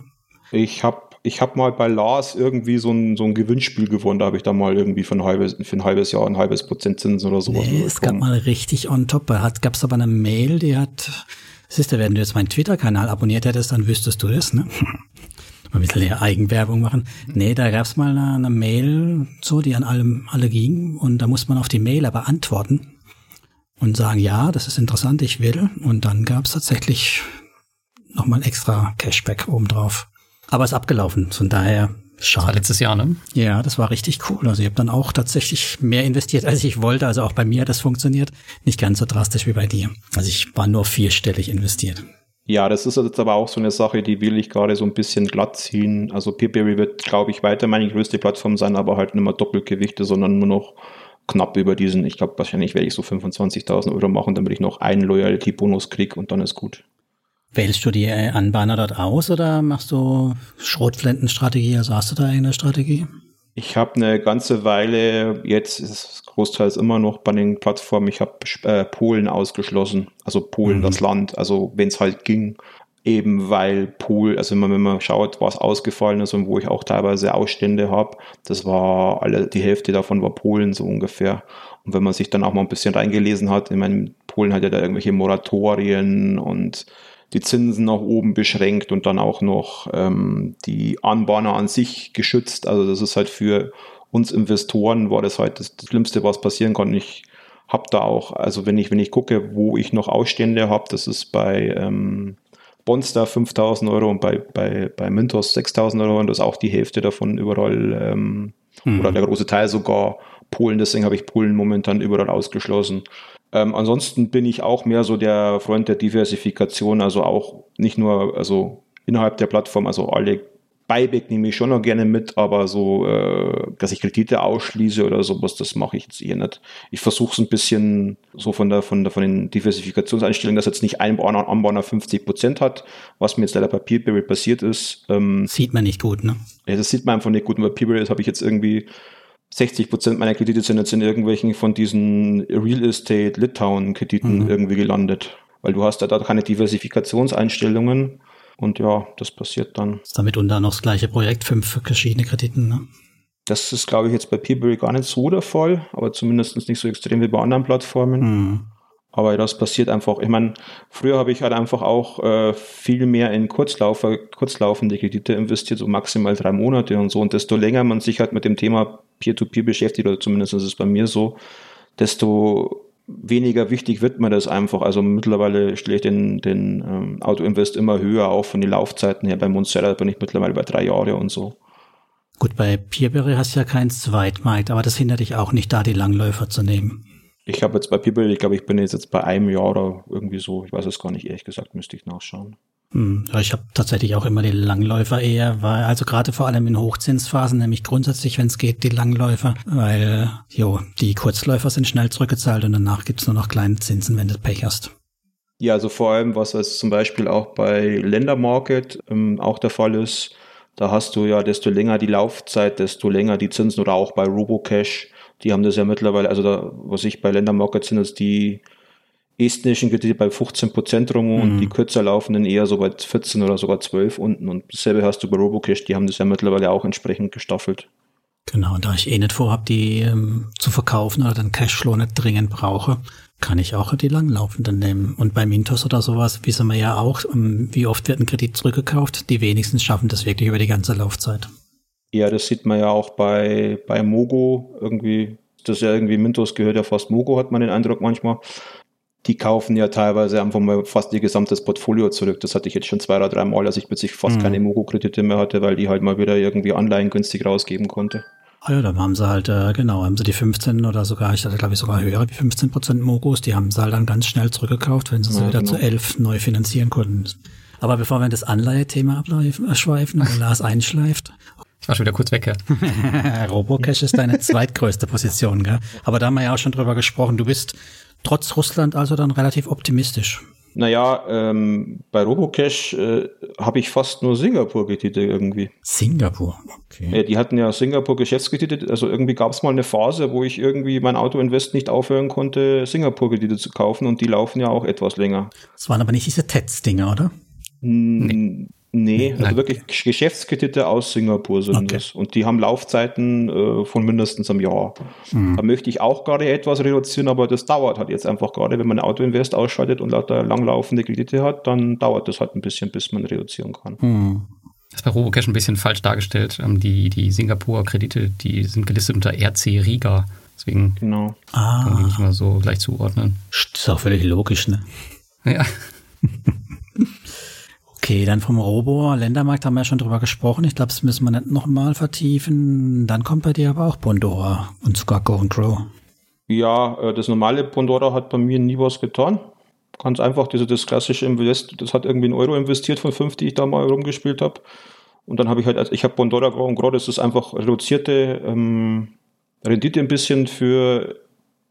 Ich habe ich hab mal bei Lars irgendwie so ein, so ein Gewinnspiel gewonnen. Da habe ich da mal irgendwie für ein halbes, für ein halbes Jahr ein halbes Prozent Zinsen oder sowas. Nee, es gab mal richtig on top. Da gab es aber eine Mail, die hat. Siehst du, wenn du jetzt meinen Twitter-Kanal abonniert hättest, dann wüsstest du das, ne? mal ein bisschen Eigenwerbung machen. Nee, da gab's mal eine, eine, Mail, so, die an allem alle ging. Und da muss man auf die Mail aber antworten und sagen, ja, das ist interessant, ich will. Und dann gab es tatsächlich nochmal extra Cashback obendrauf. Aber ist abgelaufen. Von daher Schade. Das war letztes Jahr, ne? Ja, das war richtig cool. Also ich habe dann auch tatsächlich mehr investiert, als ich wollte. Also auch bei mir hat das funktioniert. Nicht ganz so drastisch wie bei dir. Also ich war nur vierstellig investiert. Ja, das ist jetzt aber auch so eine Sache, die will ich gerade so ein bisschen glatt ziehen. Also Peerberry wird, glaube ich, weiter meine größte Plattform sein, aber halt nicht mehr Doppelgewichte, sondern nur noch knapp über diesen. Ich glaube, wahrscheinlich werde ich so 25.000 Euro machen, damit ich noch einen Loyalty-Bonus kriege und dann ist gut. Wählst du die Anbahner dort aus oder machst du Schrotflintenstrategie? Also hast du da eine Strategie? Ich habe eine ganze Weile, jetzt ist es großteils immer noch bei den Plattformen, ich habe äh, Polen ausgeschlossen, also Polen mhm. das Land, also wenn es halt ging, eben weil Polen, also wenn man, wenn man schaut, was ausgefallen ist und wo ich auch teilweise Ausstände habe, das war alle, die Hälfte davon war Polen so ungefähr. Und wenn man sich dann auch mal ein bisschen reingelesen hat, ich meine, Polen hat ja da irgendwelche Moratorien und die Zinsen nach oben beschränkt und dann auch noch ähm, die Anbahner an sich geschützt. Also das ist halt für uns Investoren war das halt das, das Schlimmste, was passieren kann. Ich habe da auch, also wenn ich, wenn ich gucke, wo ich noch Ausstände habe, das ist bei ähm, Bonster 5000 Euro und bei, bei, bei Mintos 6000 Euro und das ist auch die Hälfte davon überall ähm, mhm. oder der große Teil sogar Polen. Deswegen habe ich Polen momentan überall ausgeschlossen. Ähm, ansonsten bin ich auch mehr so der Freund der Diversifikation, also auch nicht nur also innerhalb der Plattform, also alle Buyback nehme ich schon noch gerne mit, aber so, äh, dass ich Kredite ausschließe oder sowas, das mache ich jetzt eher nicht. Ich versuche es ein bisschen so von der, von der, von den Diversifikationseinstellungen, dass jetzt nicht ein Anbauer 50 Prozent hat, was mir jetzt leider bei Peerberry passiert ist. Ähm, sieht man nicht gut, ne? Ja, das sieht man einfach nicht gut. Und bei Peerberry habe ich jetzt irgendwie 60 Prozent meiner Kredite sind jetzt in irgendwelchen von diesen Real Estate Litauen Krediten mhm. irgendwie gelandet. Weil du hast ja da keine Diversifikationseinstellungen. Und ja, das passiert dann. Ist damit unter noch das gleiche Projekt, fünf verschiedene Krediten, ne? Das ist, glaube ich, jetzt bei Peerberry gar nicht so der Fall, aber zumindest nicht so extrem wie bei anderen Plattformen. Mhm. Aber das passiert einfach. Ich meine, früher habe ich halt einfach auch äh, viel mehr in Kurzlaufer, kurzlaufende Kredite investiert, so maximal drei Monate und so. Und desto länger man sich halt mit dem Thema Peer-to-Peer -Peer beschäftigt, oder zumindest ist es bei mir so, desto weniger wichtig wird mir das einfach. Also mittlerweile stelle ich den, den ähm, Autoinvest immer höher auf von den Laufzeiten her. Bei Monstera bin ich mittlerweile bei drei Jahre und so. Gut, bei Peerberry hast du ja keinen Zweitmarkt, aber das hindert dich auch nicht, da die Langläufer zu nehmen. Ich habe jetzt bei People, ich glaube, ich bin jetzt, jetzt bei einem Jahr oder irgendwie so, ich weiß es gar nicht, ehrlich gesagt, müsste ich nachschauen. Hm, ja, ich habe tatsächlich auch immer die Langläufer eher, weil also gerade vor allem in Hochzinsphasen, nämlich grundsätzlich, wenn es geht, die Langläufer, weil jo, die Kurzläufer sind schnell zurückgezahlt und danach gibt's nur noch kleine Zinsen, wenn du Pech hast. Ja, also vor allem, was es zum Beispiel auch bei Ländermarket ähm, auch der Fall ist, da hast du ja, desto länger die Laufzeit, desto länger die Zinsen oder auch bei Robocash die haben das ja mittlerweile, also da, was ich bei Ländermarket sind, ist die estnischen Kredite bei 15 Prozent rum und mhm. die kürzer laufenden eher so bei 14 oder sogar 12 unten. Und dasselbe hast du bei Robocash, die haben das ja mittlerweile auch entsprechend gestaffelt. Genau, und da ich eh nicht vorhabe, die ähm, zu verkaufen oder den Cashflow nicht dringend brauche, kann ich auch die langlaufenden nehmen. Und bei Mintos oder sowas wissen wir ja auch, ähm, wie oft wird ein Kredit zurückgekauft. Die wenigsten schaffen das wirklich über die ganze Laufzeit. Ja, das sieht man ja auch bei, bei Mogo irgendwie. Das ja irgendwie Mintos gehört ja fast Mogo, hat man den Eindruck manchmal. Die kaufen ja teilweise einfach mal fast ihr gesamtes Portfolio zurück. Das hatte ich jetzt schon zwei oder drei Mal, dass ich plötzlich fast mhm. keine Mogo-Kredite mehr hatte, weil die halt mal wieder irgendwie Anleihen günstig rausgeben konnte. Ah ja, da haben sie halt, äh, genau, haben sie die 15 oder sogar, ich hatte glaube ich sogar höhere wie 15 Prozent Mogos, die haben sie halt dann ganz schnell zurückgekauft, wenn sie ja, sie wieder genau. zu 11 neu finanzieren konnten. Aber bevor wir in das Anleihethema abschweifen oder Lars einschleift, ich war schon wieder kurz weg, ja. Robocash ist deine zweitgrößte Position, gell? Aber da haben wir ja auch schon drüber gesprochen. Du bist trotz Russland also dann relativ optimistisch. Naja, ähm, bei Robocash äh, habe ich fast nur Singapur-Kredite irgendwie. Singapur, okay. Ja, die hatten ja Singapur-Geschäftskredite. Also irgendwie gab es mal eine Phase, wo ich irgendwie mein Auto-Invest nicht aufhören konnte, Singapur-Kredite zu kaufen und die laufen ja auch etwas länger. Das waren aber nicht diese TETS-Dinger, oder? Nee. Nee, also Nein. wirklich Geschäftskredite aus Singapur sind okay. das. Und die haben Laufzeiten äh, von mindestens einem Jahr. Mhm. Da möchte ich auch gerade etwas reduzieren, aber das dauert halt jetzt einfach gerade. Wenn man ein Autoinvest ausschaltet und lauter langlaufende Kredite hat, dann dauert das halt ein bisschen, bis man reduzieren kann. Mhm. Das ist bei Robocash ein bisschen falsch dargestellt. Ähm, die, die Singapur-Kredite, die sind gelistet unter RC Riga. Deswegen genau. kann man die nicht immer so gleich zuordnen. Das ist auch völlig logisch, ne? Ja. Okay, dann vom Robo-Ländermarkt haben wir ja schon drüber gesprochen. Ich glaube, das müssen wir nicht nochmal vertiefen. Dann kommt bei dir aber auch Bondora und sogar Go and Grow. Ja, äh, das normale Bondora hat bei mir nie was getan. Ganz einfach, diese, das klassische Invest, das hat irgendwie einen Euro investiert von fünf, die ich da mal rumgespielt habe. Und dann habe ich halt, also ich habe Bondora Go and Grow, das ist einfach reduzierte ähm, Rendite ein bisschen für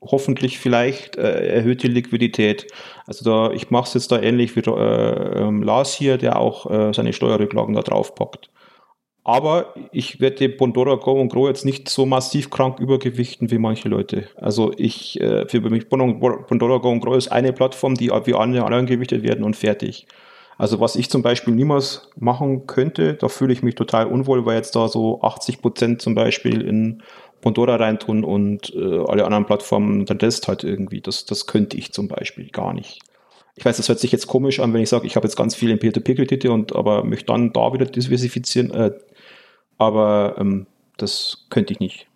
hoffentlich vielleicht äh, erhöhte Liquidität. Also da, ich mache es jetzt da ähnlich wie äh, ähm, Lars hier, der auch äh, seine Steuerrücklagen da drauf packt. Aber ich werde Bondora Go und Grow jetzt nicht so massiv krank übergewichten wie manche Leute. Also ich, äh, für mich Bondora Go und Grow ist eine Plattform, die wie alle anderen gewichtet werden und fertig. Also was ich zum Beispiel niemals machen könnte, da fühle ich mich total unwohl, weil jetzt da so 80 Prozent zum Beispiel in Pandora reintun und äh, alle anderen Plattformen den Rest halt irgendwie. Das, das könnte ich zum Beispiel gar nicht. Ich weiß, das hört sich jetzt komisch an, wenn ich sage, ich habe jetzt ganz viel in Peer-to-Peer-Kredite und aber möchte dann da wieder diversifizieren. Äh, aber ähm, das könnte ich nicht.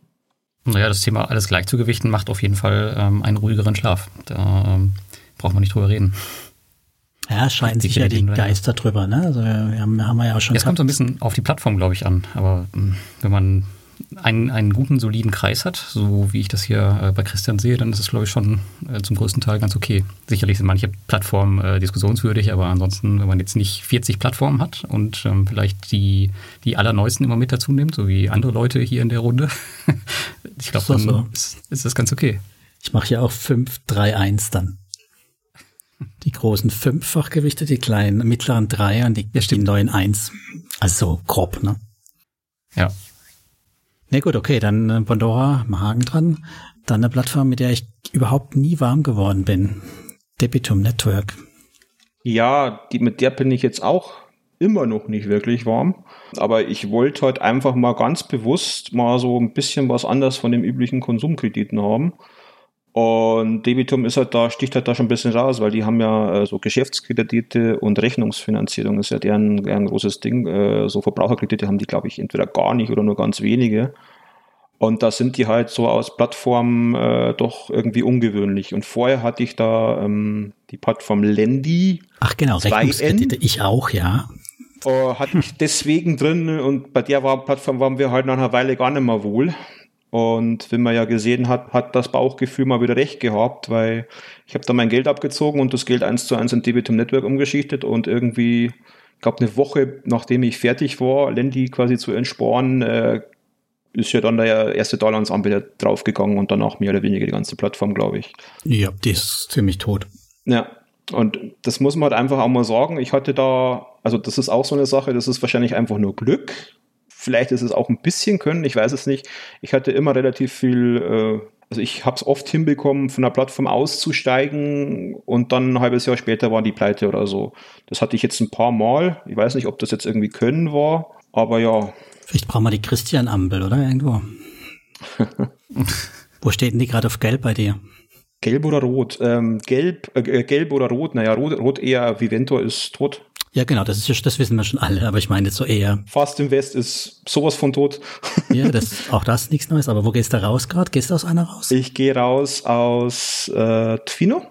Naja, das Thema alles gleich zu gewichten macht auf jeden Fall ähm, einen ruhigeren Schlaf. Da ähm, braucht man nicht drüber reden. Ja, es scheinen sich ja die Geister drüber, ne? Also wir haben, haben wir ja auch schon. Es kommt so ein bisschen auf die Plattform, glaube ich, an. Aber hm, wenn man einen, einen guten, soliden Kreis hat, so wie ich das hier äh, bei Christian sehe, dann ist es, glaube ich, schon äh, zum größten Teil ganz okay. Sicherlich sind manche Plattformen äh, diskussionswürdig, aber ansonsten, wenn man jetzt nicht 40 Plattformen hat und ähm, vielleicht die, die allerneuesten immer mit dazu nimmt, so wie andere Leute hier in der Runde, ich glaube, dann so. ist, ist, das ganz okay. Ich mache ja auch 5, 3, 1 dann. Die großen fünffachgewichte, die kleinen, mittleren drei und die, ja, die neuen eins. Also so grob, ne? Ja, Ne, gut, okay, dann äh, Pandora, Haken dran. Dann eine Plattform, mit der ich überhaupt nie warm geworden bin. Debitum Network. Ja, die, mit der bin ich jetzt auch immer noch nicht wirklich warm. Aber ich wollte heute einfach mal ganz bewusst mal so ein bisschen was anders von den üblichen Konsumkrediten haben. Und Debitum ist halt da, sticht halt da schon ein bisschen raus, weil die haben ja äh, so Geschäftskredite und Rechnungsfinanzierung ist ja deren, deren großes Ding. Äh, so Verbraucherkredite haben die, glaube ich, entweder gar nicht oder nur ganz wenige. Und da sind die halt so aus Plattformen äh, doch irgendwie ungewöhnlich. Und vorher hatte ich da ähm, die Plattform Lendi. Ach genau, Rechnungskredite, ich auch, ja. Äh, hatte ich deswegen drin und bei der war, Plattform waren wir halt nach einer Weile gar nicht mehr wohl. Und wenn man ja gesehen hat, hat das Bauchgefühl mal wieder recht gehabt, weil ich habe da mein Geld abgezogen und das Geld eins zu eins in Debitum Network umgeschichtet und irgendwie, ich glaube eine Woche nachdem ich fertig war, Lendi quasi zu entsporen, äh, ist ja dann der erste Dollar ans Anbieter draufgegangen und danach mehr oder weniger die ganze Plattform, glaube ich. Ja, die ist ziemlich tot. Ja, und das muss man halt einfach auch mal sagen. Ich hatte da, also das ist auch so eine Sache, das ist wahrscheinlich einfach nur Glück, Vielleicht ist es auch ein bisschen Können, ich weiß es nicht. Ich hatte immer relativ viel, äh, also ich habe es oft hinbekommen, von der Plattform auszusteigen und dann ein halbes Jahr später war die Pleite oder so. Das hatte ich jetzt ein paar Mal. Ich weiß nicht, ob das jetzt irgendwie Können war, aber ja. Vielleicht brauchen wir die Christian-Ampel, oder? Irgendwo. Wo steht denn die gerade auf Gelb bei dir? Gelb oder Rot? Ähm, gelb, äh, gelb oder Rot? Naja, Rot, Rot eher, Viventor ist tot. Ja, genau, das ist das wissen wir schon alle, aber ich meine jetzt so eher. Fast Invest ist sowas von tot. ja, das, auch das ist nichts Neues, aber wo gehst du raus gerade? Gehst du aus einer raus? Ich gehe raus aus äh, Twino,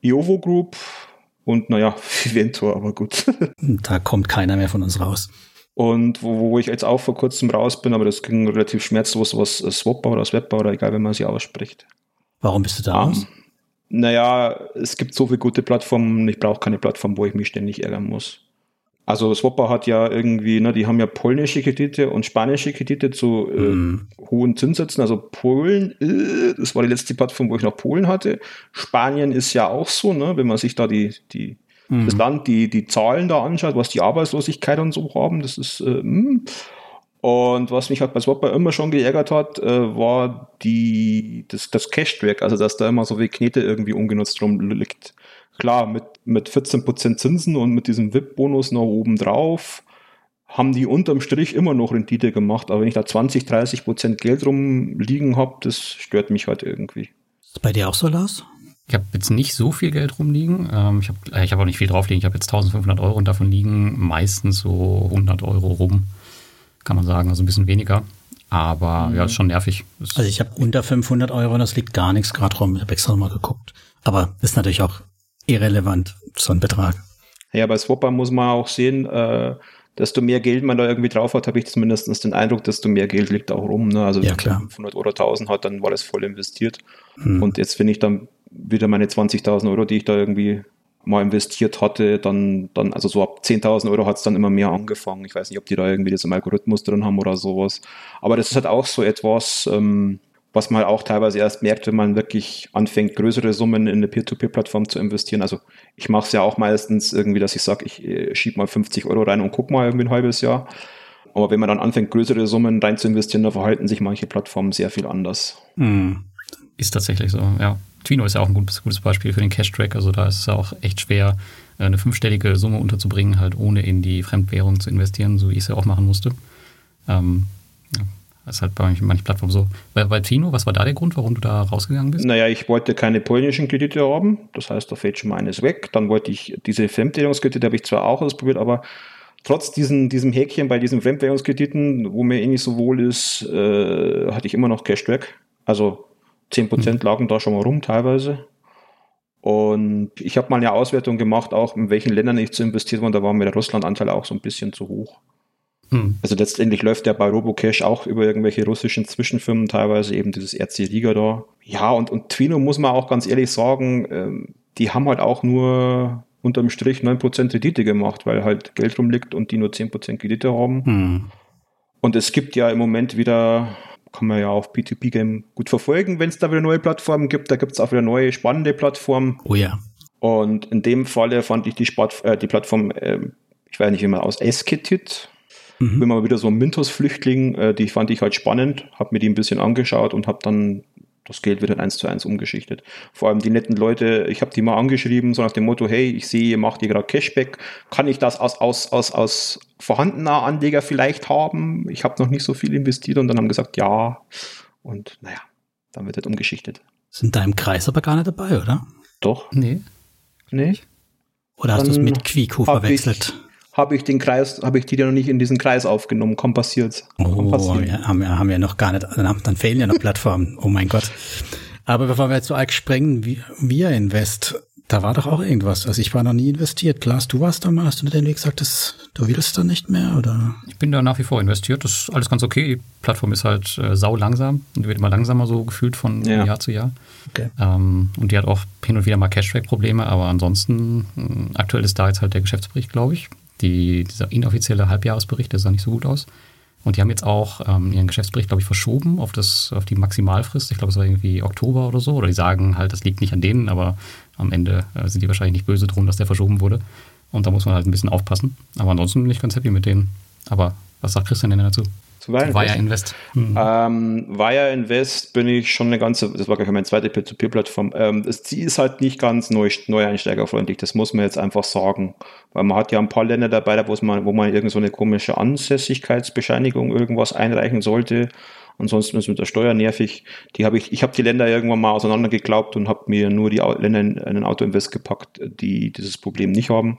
Iovo Group und naja, Viventor, aber gut. da kommt keiner mehr von uns raus. Und wo, wo ich jetzt auch vor kurzem raus bin, aber das ging relativ schmerzlos, was Swapper oder Swapper oder egal, wie man sie ausspricht. Warum bist du da um, raus? Naja, es gibt so viele gute Plattformen, ich brauche keine Plattform, wo ich mich ständig ärgern muss. Also Swapper hat ja irgendwie, ne, die haben ja polnische Kredite und spanische Kredite zu äh, mm. hohen Zinssätzen. Also Polen, äh, das war die letzte Plattform, wo ich noch Polen hatte. Spanien ist ja auch so, ne, wenn man sich da die, die mm. das Land, die, die Zahlen da anschaut, was die Arbeitslosigkeit und so haben, das ist äh, mh. Und was mich halt bei Swapper immer schon geärgert hat, äh, war die, das, das Cash-Track, also dass da immer so viel Knete irgendwie ungenutzt rumliegt. Klar, mit, mit 14% Zinsen und mit diesem VIP-Bonus noch oben drauf haben die unterm Strich immer noch Rendite gemacht. Aber wenn ich da 20, 30% Geld rumliegen habe, das stört mich halt irgendwie. Ist bei dir auch so, Lars? Ich habe jetzt nicht so viel Geld rumliegen. Ähm, ich habe äh, ich hab auch nicht viel draufliegen. Ich habe jetzt 1500 Euro und davon liegen meistens so 100 Euro rum kann man sagen, also ein bisschen weniger. Aber mhm. ja, ist schon nervig. Ist also ich habe unter 500 Euro und das liegt gar nichts gerade rum. Ich habe extra mal geguckt. Aber ist natürlich auch irrelevant, so ein Betrag. Ja, bei Swapper muss man auch sehen, äh, desto mehr Geld man da irgendwie drauf hat, habe ich zumindest den Eindruck, desto mehr Geld liegt auch rum. Ne? Also ja, wenn man 500 oder 1000 hat, dann war das voll investiert. Hm. Und jetzt finde ich dann wieder meine 20.000 Euro, die ich da irgendwie mal investiert hatte, dann, dann also so ab 10.000 Euro hat es dann immer mehr angefangen. Ich weiß nicht, ob die da irgendwie das im Algorithmus drin haben oder sowas. Aber das ist halt auch so etwas, ähm, was man auch teilweise erst merkt, wenn man wirklich anfängt, größere Summen in eine Peer-to-Peer-Plattform zu investieren. Also ich mache es ja auch meistens irgendwie, dass ich sage, ich äh, schiebe mal 50 Euro rein und guck mal irgendwie ein halbes Jahr. Aber wenn man dann anfängt, größere Summen rein zu investieren, da verhalten sich manche Plattformen sehr viel anders. Hm. Ist tatsächlich so, ja. Twino ist ja auch ein gutes, gutes Beispiel für den Cash-Track. Also da ist es auch echt schwer, äh, eine fünfstellige Summe unterzubringen, halt ohne in die Fremdwährung zu investieren, so wie ich es ja auch machen musste. Ähm, ja, das ist halt bei manchen Plattformen so. Bei, bei Tino, was war da der Grund, warum du da rausgegangen bist? Naja, ich wollte keine polnischen Kredite haben. Das heißt, da fällt schon mal eines weg. Dann wollte ich diese Fremdwährungskredite, habe ich zwar auch ausprobiert, aber trotz diesen, diesem Häkchen bei diesen Fremdwährungskrediten, wo mir eh nicht so wohl ist, äh, hatte ich immer noch Cashback. Also 10% mhm. lagen da schon mal rum teilweise. Und ich habe mal eine Auswertung gemacht, auch in welchen Ländern ich zu investiert war. Und da war mir der Russland-Anteil auch so ein bisschen zu hoch. Hm. Also letztendlich läuft der bei Robocash auch über irgendwelche russischen Zwischenfirmen, teilweise eben dieses RC Liga da. Ja, und, und Twino muss man auch ganz ehrlich sagen, ähm, die haben halt auch nur unterm Strich 9% Kredite gemacht, weil halt Geld rumliegt und die nur 10% Kredite haben. Hm. Und es gibt ja im Moment wieder, kann man ja auf P2P-Game gut verfolgen, wenn es da wieder neue Plattformen gibt. Da gibt es auch wieder neue spannende Plattformen. Oh ja. Und in dem Falle fand ich die, Sport, äh, die Plattform, äh, ich weiß nicht, wie man aus Esketit Mhm. Bin mal wieder so ein Mintos-Flüchtling, äh, die fand ich halt spannend, habe mir die ein bisschen angeschaut und habe dann das Geld wieder eins zu eins umgeschichtet. Vor allem die netten Leute, ich habe die mal angeschrieben, so nach dem Motto, hey, ich sehe, ihr macht hier gerade Cashback, kann ich das aus, aus, aus, aus vorhandener Anleger vielleicht haben? Ich habe noch nicht so viel investiert und dann haben gesagt, ja. Und naja, dann wird das umgeschichtet. Sind da im Kreis aber gar nicht dabei, oder? Doch. Nee. Nee. Oder hast du es mit Quico verwechselt? Habe ich den Kreis, habe ich die noch nicht in diesen Kreis aufgenommen. Kaum passiert. Oh, ja, haben, wir, haben wir noch gar nicht. Dann, dann fehlen ja noch Plattformen. Oh mein Gott. Aber bevor wir jetzt so arg sprengen, wir Invest, da war doch auch irgendwas. Also ich war noch nie investiert. Klaas, du warst da mal, hast du denn gesagt, dass du willst da nicht mehr, oder? Ich bin da nach wie vor investiert. Das ist alles ganz okay. Die Plattform ist halt äh, sau langsam und wird immer langsamer so gefühlt von ja. Jahr zu Jahr. Okay. Ähm, und die hat auch hin und wieder mal Cashback-Probleme, aber ansonsten äh, aktuell ist da jetzt halt der Geschäftsbericht, glaube ich. Die, dieser inoffizielle Halbjahresbericht, der sah nicht so gut aus. Und die haben jetzt auch ähm, ihren Geschäftsbericht, glaube ich, verschoben auf, das, auf die Maximalfrist. Ich glaube, es war irgendwie Oktober oder so. Oder die sagen halt, das liegt nicht an denen, aber am Ende äh, sind die wahrscheinlich nicht böse drum, dass der verschoben wurde. Und da muss man halt ein bisschen aufpassen. Aber ansonsten bin ich ganz happy mit denen. Aber was sagt Christian denn dazu? Zu Wire, Wire Invest. Mhm. Ähm, Wire Invest bin ich schon eine ganze, das war gleich meine zweite Peer-to-Peer-Plattform. Ähm, sie ist halt nicht ganz neu, neueinsteigerfreundlich, das muss man jetzt einfach sagen. Weil man hat ja ein paar Länder dabei, wo man, wo man irgend so eine komische Ansässigkeitsbescheinigung irgendwas einreichen sollte. Ansonsten ist es mit der Steuer nervig. Die habe ich, ich habe die Länder irgendwann mal auseinandergeglaubt und habe mir nur die Länder in einen Autoinvest gepackt, die dieses Problem nicht haben.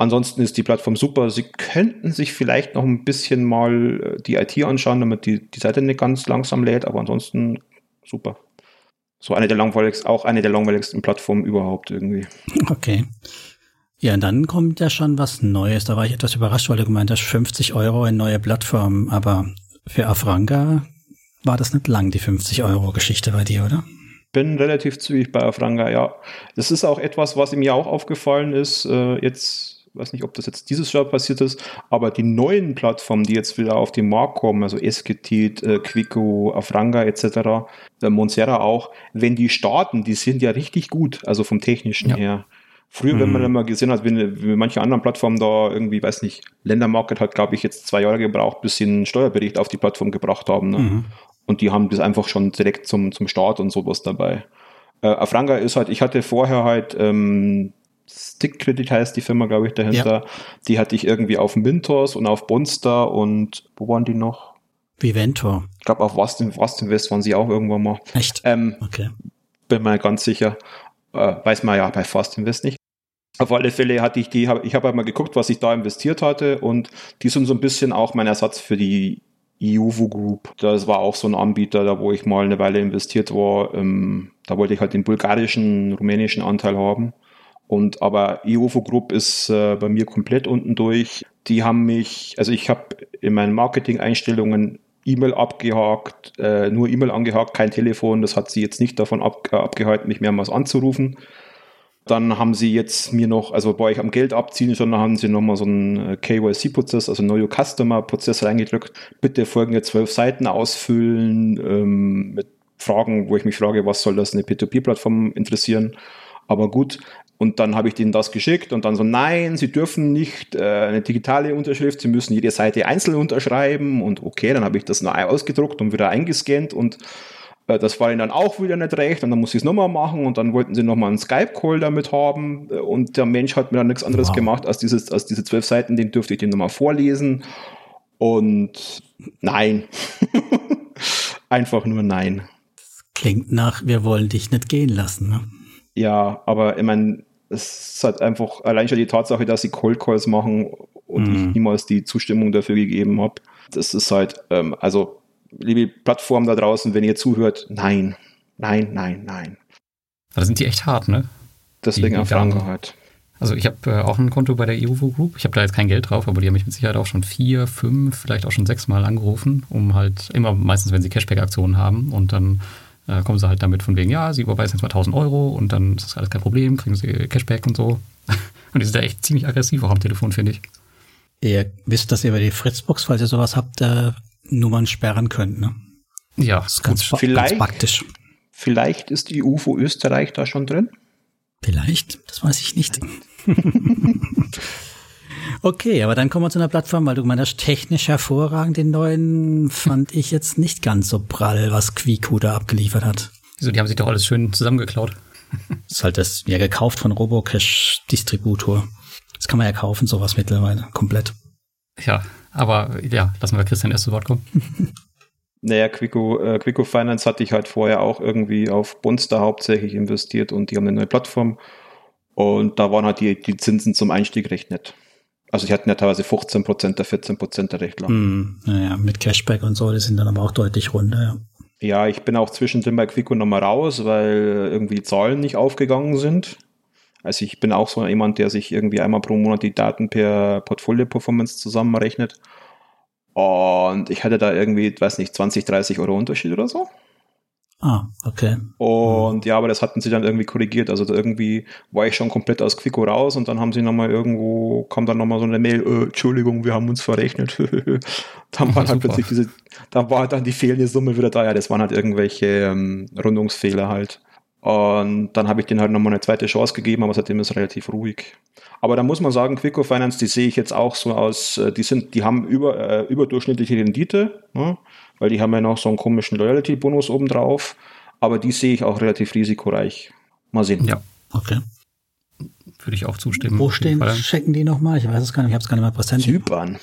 Ansonsten ist die Plattform super. Sie könnten sich vielleicht noch ein bisschen mal äh, die IT anschauen, damit die, die Seite nicht ganz langsam lädt, aber ansonsten super. So eine der langweiligsten, auch eine der langweiligsten Plattformen überhaupt irgendwie. Okay. Ja, und dann kommt ja schon was Neues. Da war ich etwas überrascht, weil du gemeint hast, 50 Euro in neue Plattform. Aber für Afranga war das nicht lang, die 50 Euro Geschichte bei dir, oder? Bin relativ zügig bei Afranga, ja. Das ist auch etwas, was mir auch aufgefallen ist. Äh, jetzt weiß nicht, ob das jetzt dieses Jahr passiert ist, aber die neuen Plattformen, die jetzt wieder auf den Markt kommen, also Esketit, äh, Quico, Afranga etc., äh, Monserra auch, wenn die starten, die sind ja richtig gut, also vom technischen ja. her. Früher, mhm. wenn man mhm. immer gesehen hat, wie, wie manche anderen Plattformen da irgendwie, weiß nicht, Ländermarket hat, glaube ich, jetzt zwei Jahre gebraucht, bis sie einen Steuerbericht auf die Plattform gebracht haben. Ne? Mhm. Und die haben das einfach schon direkt zum, zum Start und sowas dabei. Äh, Afranga ist halt, ich hatte vorher halt ähm, Stick Credit heißt die Firma, glaube ich, dahinter. Ja. Die hatte ich irgendwie auf Mintos und auf Bonster und wo waren die noch? Viventor. Ich glaube, auf Wast, Wast Invest waren sie auch irgendwann mal. Echt? Ähm, okay. Bin mir ganz sicher. Äh, weiß man ja bei Fast Invest nicht. Auf alle Fälle hatte ich die, hab, ich habe halt mal geguckt, was ich da investiert hatte und die sind so ein bisschen auch mein Ersatz für die EUVO Group. Das war auch so ein Anbieter, da wo ich mal eine Weile investiert war. Ähm, da wollte ich halt den bulgarischen, rumänischen Anteil haben. Und aber IOFO Group ist äh, bei mir komplett unten durch. Die haben mich, also ich habe in meinen Marketing-Einstellungen E-Mail abgehakt, äh, nur E-Mail angehakt, kein Telefon. Das hat sie jetzt nicht davon ab, äh, abgehalten, mich mehrmals anzurufen. Dann haben sie jetzt mir noch, also bei euch am Geld abziehen, schon haben sie nochmal so einen äh, KYC-Prozess, also Your Customer-Prozess reingedrückt. Bitte folgende zwölf Seiten ausfüllen ähm, mit Fragen, wo ich mich frage, was soll das eine P2P-Plattform interessieren? Aber gut, und dann habe ich denen das geschickt und dann so, nein, sie dürfen nicht äh, eine digitale Unterschrift, sie müssen jede Seite einzeln unterschreiben. Und okay, dann habe ich das ausgedruckt und wieder eingescannt und äh, das war ihnen dann auch wieder nicht recht und dann muss ich es nochmal machen und dann wollten sie nochmal einen Skype-Call damit haben und der Mensch hat mir dann nichts anderes wow. gemacht als, dieses, als diese zwölf Seiten, den dürfte ich den nochmal vorlesen und nein. Einfach nur nein. Das klingt nach, wir wollen dich nicht gehen lassen, ne? Ja, aber ich meine, es ist halt einfach allein schon die Tatsache, dass sie Cold Calls machen und mhm. ich niemals die Zustimmung dafür gegeben habe. Das ist halt, ähm, also, liebe Plattformen da draußen, wenn ihr zuhört, nein, nein, nein, nein. Da sind die echt hart, ne? Deswegen Franke halt. Also ich habe äh, auch ein Konto bei der EUVO Group. Ich habe da jetzt kein Geld drauf, aber die haben mich mit Sicherheit auch schon vier, fünf, vielleicht auch schon sechs Mal angerufen, um halt immer meistens, wenn sie Cashback-Aktionen haben und dann äh, kommen sie halt damit von wegen, ja, sie überweisen jetzt mal 1000 Euro und dann ist das alles kein Problem, kriegen sie Cashback und so. Und die sind da echt ziemlich aggressiv auch am Telefon, finde ich. Ihr wisst, dass ihr über die Fritzbox, falls ihr sowas habt, äh, Nummern sperren könnt, ne? Ja, das ist ganz, vielleicht, ganz praktisch. Vielleicht ist die UFO Österreich da schon drin? Vielleicht, das weiß ich nicht. Okay, aber dann kommen wir zu einer Plattform, weil du meinst, technisch hervorragend. Den neuen fand ich jetzt nicht ganz so prall, was Quiku da abgeliefert hat. Wieso, die haben sich doch alles schön zusammengeklaut. Das ist halt das, ja, gekauft von Robocash-Distributor. Das kann man ja kaufen, sowas mittlerweile, komplett. Ja, aber ja, lassen wir Christian erst zu Wort kommen. Naja, Quico, äh, Quico Finance hatte ich halt vorher auch irgendwie auf Bonster hauptsächlich investiert und die haben eine neue Plattform. Und da waren halt die, die Zinsen zum Einstieg recht nett. Also die hatten ja teilweise 15 Prozent der 14 Prozent der Rechtler. Hm, naja, mit Cashback und so, die sind dann aber auch deutlich runter, ja. Ja, ich bin auch zwischendrin bei Quico nochmal raus, weil irgendwie die Zahlen nicht aufgegangen sind. Also ich bin auch so jemand, der sich irgendwie einmal pro Monat die Daten per Portfolio-Performance zusammenrechnet. Und ich hatte da irgendwie, weiß nicht, 20, 30 Euro Unterschied oder so. Ah, okay. Und ja, aber das hatten sie dann irgendwie korrigiert. Also irgendwie war ich schon komplett aus Quico raus und dann haben sie nochmal irgendwo, kam dann nochmal so eine Mail, äh, Entschuldigung, wir haben uns verrechnet. dann war halt plötzlich diese, da war dann die fehlende Summe wieder da. Ja, das waren halt irgendwelche ähm, Rundungsfehler halt. Und dann habe ich denen halt nochmal eine zweite Chance gegeben, aber seitdem ist es relativ ruhig. Aber da muss man sagen, Quico Finance, die sehe ich jetzt auch so aus, äh, die sind, die haben über, äh, überdurchschnittliche Rendite. Ne? Weil die haben ja noch so einen komischen Loyalty-Bonus obendrauf. Aber die sehe ich auch relativ risikoreich. Mal sehen. Ja, okay. Würde ich auch zustimmen. Wo stehen, checken die nochmal? Ich weiß es gar nicht, ich habe es gar nicht mehr präsent. Zypern.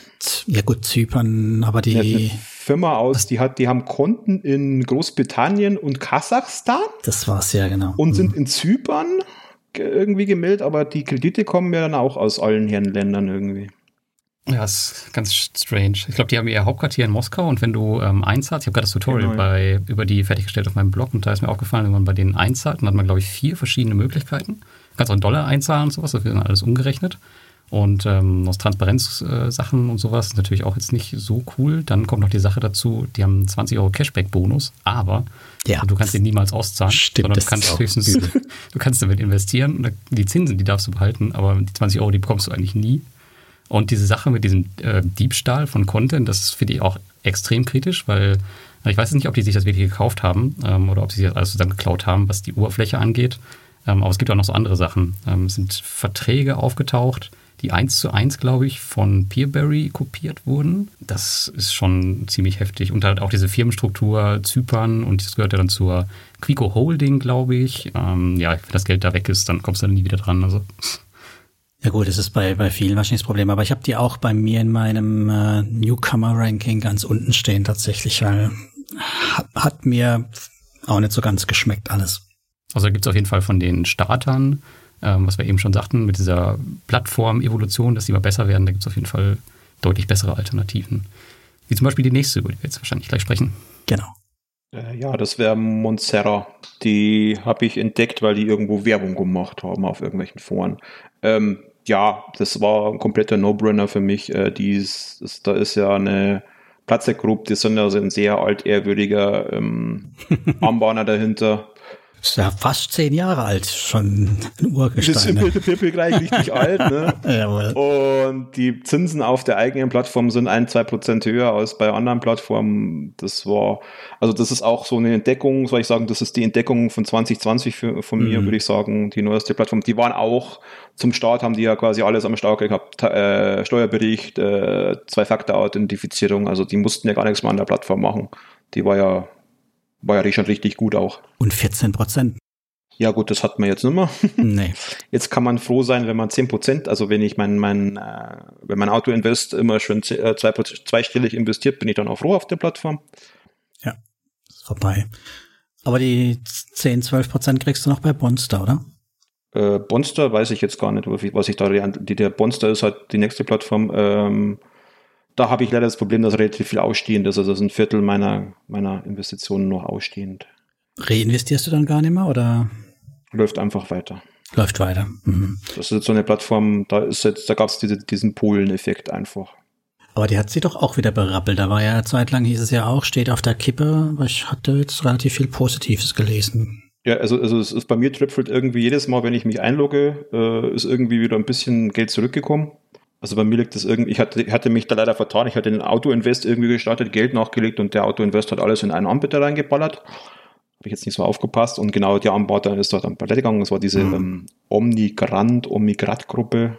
Ja gut, Zypern, aber die... Ja, Firma aus, die hat, die haben Konten in Großbritannien und Kasachstan. Das war's ja, genau. Und sind mhm. in Zypern irgendwie gemeldet, aber die Kredite kommen ja dann auch aus allen Herren Ländern irgendwie. Ja, ist ganz strange. Ich glaube, die haben ihr Hauptquartier in Moskau und wenn du ähm, einzahlst, ich habe gerade das Tutorial genau. bei, über die fertiggestellt auf meinem Blog und da ist mir aufgefallen, wenn man bei denen einzahlt, dann hat man, glaube ich, vier verschiedene Möglichkeiten. Du kannst auch einen Dollar einzahlen und sowas, das wird dann alles umgerechnet. Und ähm, aus Transparenzsachen äh, und sowas ist natürlich auch jetzt nicht so cool. Dann kommt noch die Sache dazu, die haben 20 Euro Cashback-Bonus, aber ja, du kannst den niemals auszahlen, stimmt, sondern du kannst höchstens, du kannst damit investieren, die Zinsen, die darfst du behalten, aber die 20 Euro, die bekommst du eigentlich nie. Und diese Sache mit diesem äh, Diebstahl von Content, das finde ich auch extrem kritisch, weil ich weiß nicht, ob die sich das wirklich gekauft haben ähm, oder ob sie das alles zusammen geklaut haben, was die Oberfläche angeht. Ähm, aber es gibt auch noch so andere Sachen. Ähm, es sind Verträge aufgetaucht, die eins zu eins, glaube ich, von Peerberry kopiert wurden. Das ist schon ziemlich heftig. Und halt auch diese Firmenstruktur Zypern und das gehört ja dann zur Quico Holding, glaube ich. Ähm, ja, wenn das Geld da weg ist, dann kommst du dann nie wieder dran. Also ja gut, das ist bei, bei vielen wahrscheinlich das Problem, aber ich habe die auch bei mir in meinem äh, Newcomer-Ranking ganz unten stehen tatsächlich, weil hat, hat mir auch nicht so ganz geschmeckt alles. Also gibt es auf jeden Fall von den Startern, ähm, was wir eben schon sagten, mit dieser Plattform-Evolution, dass die immer besser werden, da gibt es auf jeden Fall deutlich bessere Alternativen. Wie zum Beispiel die nächste, über die wir jetzt wahrscheinlich gleich sprechen. Genau. Äh, ja, das wäre Montserra. Die habe ich entdeckt, weil die irgendwo Werbung gemacht haben auf irgendwelchen Foren. Ähm, ja, das war ein kompletter No-Brainer für mich. Äh, dies, das, da ist ja eine Platzek Group, die sind also ein sehr altehrwürdiger ähm, Armbahner dahinter. Ist ja fast zehn Jahre alt, schon ein Urgestein. Das ist im ne? Peer-to-Peer-Bereich richtig alt, ne? Jawohl. Und die Zinsen auf der eigenen Plattform sind ein, zwei Prozent höher als bei anderen Plattformen. Das war, also das ist auch so eine Entdeckung, soll ich sagen, das ist die Entdeckung von 2020 für, von mir, mhm. würde ich sagen, die neueste Plattform. Die waren auch, zum Start haben die ja quasi alles am Start gehabt, äh, Steuerbericht, äh, Zwei-Faktor-Authentifizierung, also die mussten ja gar nichts mehr an der Plattform machen. Die war ja war ja schon richtig gut auch. Und 14 Prozent. Ja gut, das hat man jetzt nicht mehr. Nee. Jetzt kann man froh sein, wenn man 10 Prozent, also wenn ich mein, mein, äh, wenn mein Auto-Invest immer schon äh, zwei, zweistellig investiert, bin ich dann auch froh auf der Plattform. Ja, ist vorbei. Aber die 10, 12 Prozent kriegst du noch bei Bonster, oder? Äh, Bonster weiß ich jetzt gar nicht, was ich da, die, der Bonster ist halt die nächste Plattform, ähm, da habe ich leider das Problem, dass relativ viel ausstehend ist. Also das ist ein Viertel meiner, meiner Investitionen noch ausstehend. Reinvestierst du dann gar nicht mehr oder? Läuft einfach weiter. Läuft weiter. Mhm. Das ist jetzt so eine Plattform, da ist jetzt, da gab es diese, diesen Polen-Effekt einfach. Aber die hat sie doch auch wieder berappelt. Da war ja zeitlang hieß es ja auch, steht auf der Kippe, aber ich hatte jetzt relativ viel Positives gelesen. Ja, also, also es ist bei mir tröpfelt irgendwie jedes Mal, wenn ich mich einlogge, äh, ist irgendwie wieder ein bisschen Geld zurückgekommen. Also bei mir liegt das irgendwie, ich hatte, hatte mich da leider vertan, ich hatte den Auto-Invest irgendwie gestartet, Geld nachgelegt und der Auto-Invest hat alles in einen Anbieter reingeballert. Habe ich jetzt nicht so aufgepasst und genau der Anbieter ist dort am Palette gegangen. Das war diese mhm. ähm, Omnigrant, Omigrat-Gruppe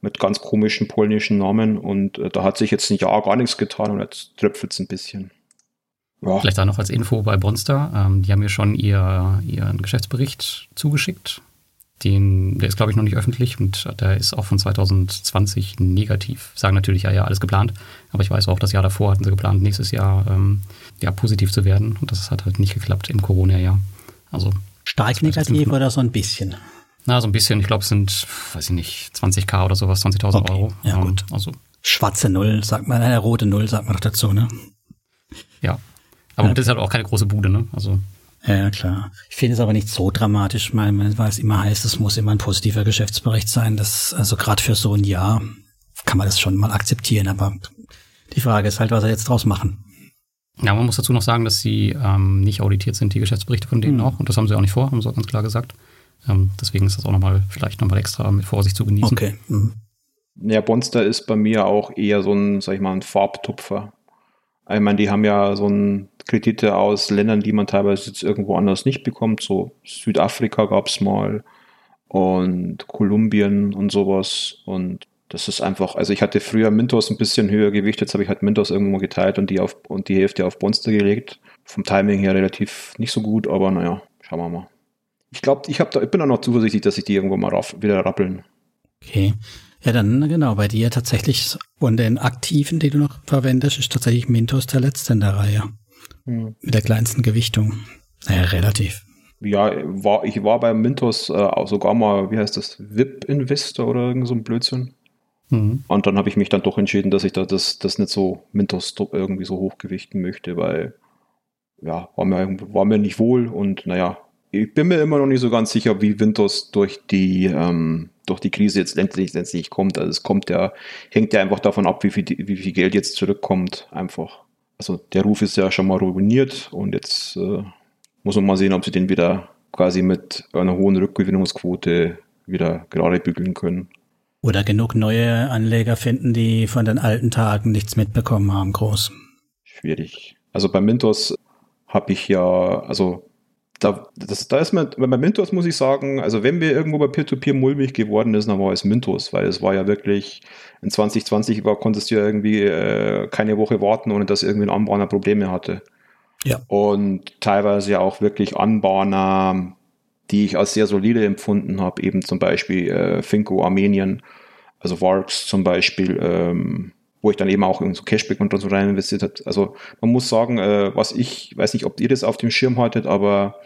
mit ganz komischen polnischen Namen und äh, da hat sich jetzt ein Jahr gar nichts getan und jetzt tröpfelt es ein bisschen. Ja. Vielleicht auch noch als Info bei Bonster. Ähm, die haben mir schon ihr, ihren Geschäftsbericht zugeschickt den, der ist, glaube ich, noch nicht öffentlich und der ist auch von 2020 negativ. Sagen natürlich, ja, ja, alles geplant. Aber ich weiß auch, das Jahr davor hatten sie geplant, nächstes Jahr ähm, ja, positiv zu werden. Und das hat halt nicht geklappt im Corona-Jahr. Also. Stark negativ oder so ein bisschen? Na, so ein bisschen. Ich glaube, es sind, weiß ich nicht, 20k oder sowas, 20.000 okay. Euro. Ja, gut. Also. Schwarze Null, sagt man, eine rote Null, sagt man doch dazu, ne? Ja. Aber ja. das ist halt auch keine große Bude, ne? Also. Ja, klar. Ich finde es aber nicht so dramatisch, weil, weil es immer heißt, es muss immer ein positiver Geschäftsbericht sein. Das, also gerade für so ein Jahr kann man das schon mal akzeptieren, aber die Frage ist halt, was er jetzt draus machen. Ja, man muss dazu noch sagen, dass sie ähm, nicht auditiert sind, die Geschäftsberichte von denen mhm. auch. Und das haben sie auch nicht vor, haben sie auch ganz klar gesagt. Ähm, deswegen ist das auch nochmal, vielleicht nochmal extra mit Vorsicht zu genießen. Okay. Mhm. Ja, Bonster ist bei mir auch eher so ein, sag ich mal, ein Farbtupfer. Ich meine, die haben ja so ein Kredite aus Ländern, die man teilweise jetzt irgendwo anders nicht bekommt. So Südafrika gab es mal und Kolumbien und sowas. Und das ist einfach, also ich hatte früher Mintos ein bisschen höher gewichtet, jetzt habe ich halt Mintos irgendwo geteilt und die auf und die Hälfte auf Bonster gelegt. Vom Timing her relativ nicht so gut, aber naja, schauen wir mal. Ich glaube, ich, da, ich bin auch noch zuversichtlich, dass sich die irgendwo mal raff, wieder rappeln. Okay. Ja, dann genau, bei dir tatsächlich von den aktiven, die du noch verwendest, ist tatsächlich Mintos der letzte in der Reihe. Hm. Mit der kleinsten Gewichtung. Naja, relativ. Ja, war, ich war bei Mintos äh, sogar mal, wie heißt das, VIP-Investor oder irgend so ein Blödsinn. Mhm. Und dann habe ich mich dann doch entschieden, dass ich da das, das nicht so Mintos irgendwie so hochgewichten möchte, weil ja, war mir, war mir nicht wohl und naja, ich bin mir immer noch nicht so ganz sicher, wie Windows durch die, ähm, durch die Krise jetzt letztlich, letztlich kommt. Also es kommt ja, hängt ja einfach davon ab, wie viel, wie viel Geld jetzt zurückkommt, einfach. Also der Ruf ist ja schon mal ruiniert und jetzt äh, muss man mal sehen, ob sie den wieder quasi mit einer hohen Rückgewinnungsquote wieder gerade bügeln können. Oder genug neue Anleger finden, die von den alten Tagen nichts mitbekommen haben, groß. Schwierig. Also bei Mintos habe ich ja, also da, das, da ist man, bei Mintos muss ich sagen, also wenn wir irgendwo bei Peer-to-Peer -Peer mulmig geworden ist, dann war es Mintos, weil es war ja wirklich, in 2020 war, konntest du ja irgendwie äh, keine Woche warten, ohne dass irgendwie ein Anbahner Probleme hatte. Ja. Und teilweise ja auch wirklich Anbahner, die ich als sehr solide empfunden habe, eben zum Beispiel äh, Finco Armenien, also Varks zum Beispiel, ähm, wo ich dann eben auch in so Cashback und so rein investiert habe. Also man muss sagen, äh, was ich, weiß nicht, ob ihr das auf dem Schirm haltet, aber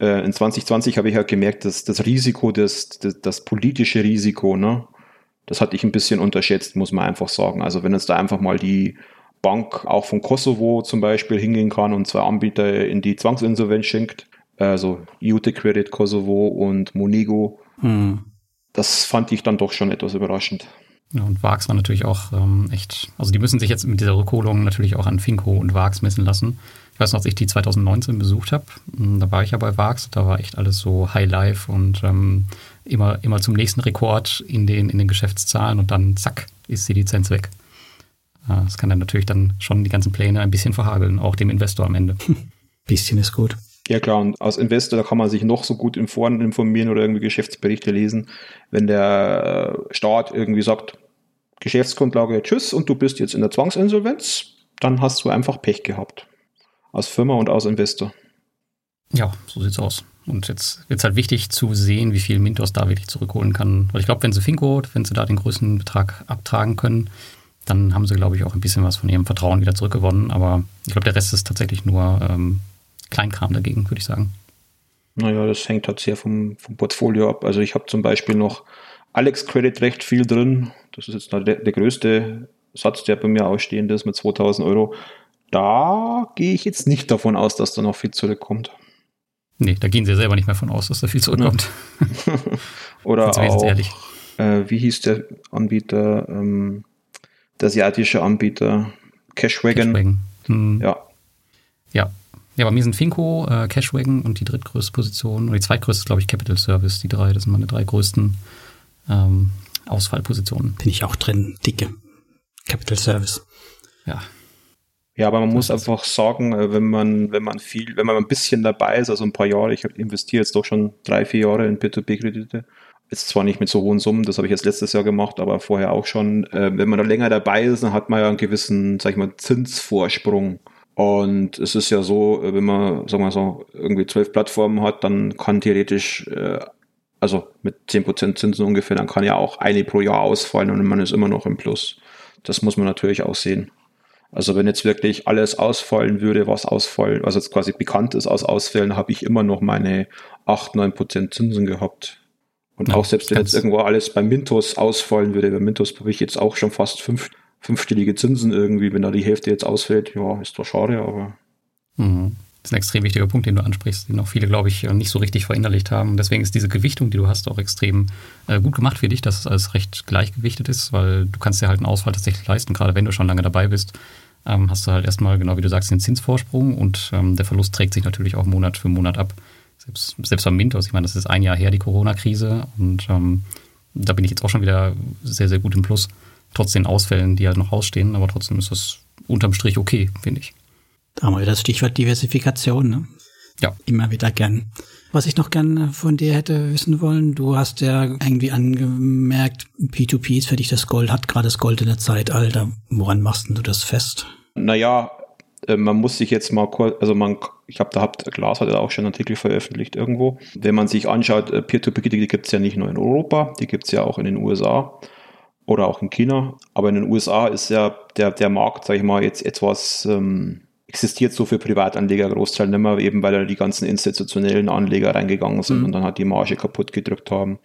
äh, in 2020 habe ich halt gemerkt, dass das Risiko, das, das, das politische Risiko, ne, das hatte ich ein bisschen unterschätzt, muss man einfach sagen. Also wenn jetzt da einfach mal die Bank auch von Kosovo zum Beispiel hingehen kann und zwei Anbieter in die Zwangsinsolvenz schenkt. Also Ute Credit Kosovo und Monigo. Hm. Das fand ich dann doch schon etwas überraschend. Ja, und VAX war natürlich auch ähm, echt, also die müssen sich jetzt mit dieser Rückholung natürlich auch an Finco und VAX messen lassen. Ich weiß noch, als ich die 2019 besucht habe, hm, da war ich ja bei VAX, da war echt alles so High Life und ähm, immer, immer zum nächsten Rekord in den, in den Geschäftszahlen und dann zack, ist die Lizenz weg. Das kann dann natürlich dann schon die ganzen Pläne ein bisschen verhageln, auch dem Investor am Ende. bisschen ist gut. Ja klar, und als Investor, da kann man sich noch so gut im Foren informieren oder irgendwie Geschäftsberichte lesen. Wenn der Staat irgendwie sagt, Geschäftsgrundlage, tschüss, und du bist jetzt in der Zwangsinsolvenz, dann hast du einfach Pech gehabt. Als Firma und als Investor. Ja, so sieht's aus. Und jetzt wird es halt wichtig zu sehen, wie viel Mintos da wirklich zurückholen kann. Weil ich glaube, wenn sie Finco, wenn sie da den größten Betrag abtragen können, dann haben sie, glaube ich, auch ein bisschen was von ihrem Vertrauen wieder zurückgewonnen. Aber ich glaube, der Rest ist tatsächlich nur ähm, Kleinkram dagegen, würde ich sagen. Naja, das hängt halt sehr vom, vom Portfolio ab. Also ich habe zum Beispiel noch Alex Credit recht viel drin. Das ist jetzt der, der größte Satz, der bei mir ausstehend ist mit 2000 Euro. Da gehe ich jetzt nicht davon aus, dass da noch viel zurückkommt. Nee, da gehen sie selber nicht mehr von aus, dass da viel zurückkommt. Ja. Oder auch, äh, wie hieß der Anbieter, ähm, der asiatische Anbieter, Cashwagon. Cashwagon. Hm. Ja. Ja. Ja, bei mir sind Finco, äh, Cashwagon und die drittgrößte Position, oder die zweitgrößte ist, glaube ich, Capital Service, die drei, das sind meine drei größten ähm, Ausfallpositionen. Bin ich auch drin, dicke. Capital Service. Ja, ja, aber man muss einfach sagen, äh, wenn man, wenn man viel, wenn man ein bisschen dabei ist, also ein paar Jahre, ich investiere jetzt doch schon drei, vier Jahre in P2P-Kredite. Jetzt zwar nicht mit so hohen Summen, das habe ich jetzt letztes Jahr gemacht, aber vorher auch schon. Äh, wenn man da länger dabei ist, dann hat man ja einen gewissen, sag ich mal, Zinsvorsprung. Und es ist ja so, äh, wenn man, sagen wir so, irgendwie zwölf Plattformen hat, dann kann theoretisch, also mit zehn Prozent Zinsen ungefähr, dann kann ja auch eine pro Jahr ausfallen und man ist immer noch im Plus. Das muss man natürlich auch sehen. Also wenn jetzt wirklich alles ausfallen würde, was ausfallen, was jetzt quasi bekannt ist aus Ausfällen, habe ich immer noch meine 8, 9 Prozent Zinsen gehabt. Und ja, auch selbst wenn jetzt irgendwo alles bei Mintos ausfallen würde, bei Mintos habe ich jetzt auch schon fast fünf, fünfstellige Zinsen irgendwie, wenn da die Hälfte jetzt ausfällt, ja, ist doch schade, aber. Mhm. Ist ein extrem wichtiger Punkt, den du ansprichst, den auch viele, glaube ich, nicht so richtig verinnerlicht haben. Deswegen ist diese Gewichtung, die du hast, auch extrem äh, gut gemacht für dich, dass es alles recht gleichgewichtet ist, weil du kannst dir halt einen Ausfall tatsächlich leisten, gerade wenn du schon lange dabei bist. Ähm, hast du halt erstmal, genau wie du sagst, den Zinsvorsprung und ähm, der Verlust trägt sich natürlich auch Monat für Monat ab. Selbst, selbst beim Mintos, ich meine, das ist ein Jahr her, die Corona-Krise und ähm, da bin ich jetzt auch schon wieder sehr, sehr gut im Plus, trotz den Ausfällen, die halt noch ausstehen, aber trotzdem ist das unterm Strich okay, finde ich. Da haben wir das Stichwort Diversifikation, ne? Ja. Immer wieder gern. Was ich noch gern von dir hätte wissen wollen, du hast ja irgendwie angemerkt, P2P ist für dich das Gold, hat gerade das goldene Zeitalter. Woran machst du das fest? Naja, äh, man muss sich jetzt mal kurz, also man, ich habe da habt Glas hat ja auch schon einen Artikel veröffentlicht irgendwo. Wenn man sich anschaut, äh, Peer-to-Peer, die gibt es ja nicht nur in Europa, die gibt es ja auch in den USA oder auch in China. Aber in den USA ist ja der, der Markt, sage ich mal, jetzt etwas ähm, existiert so für Privatanleger Großteil nicht mehr, eben weil da die ganzen institutionellen Anleger reingegangen sind mhm. und dann hat die Marge kaputt gedrückt haben.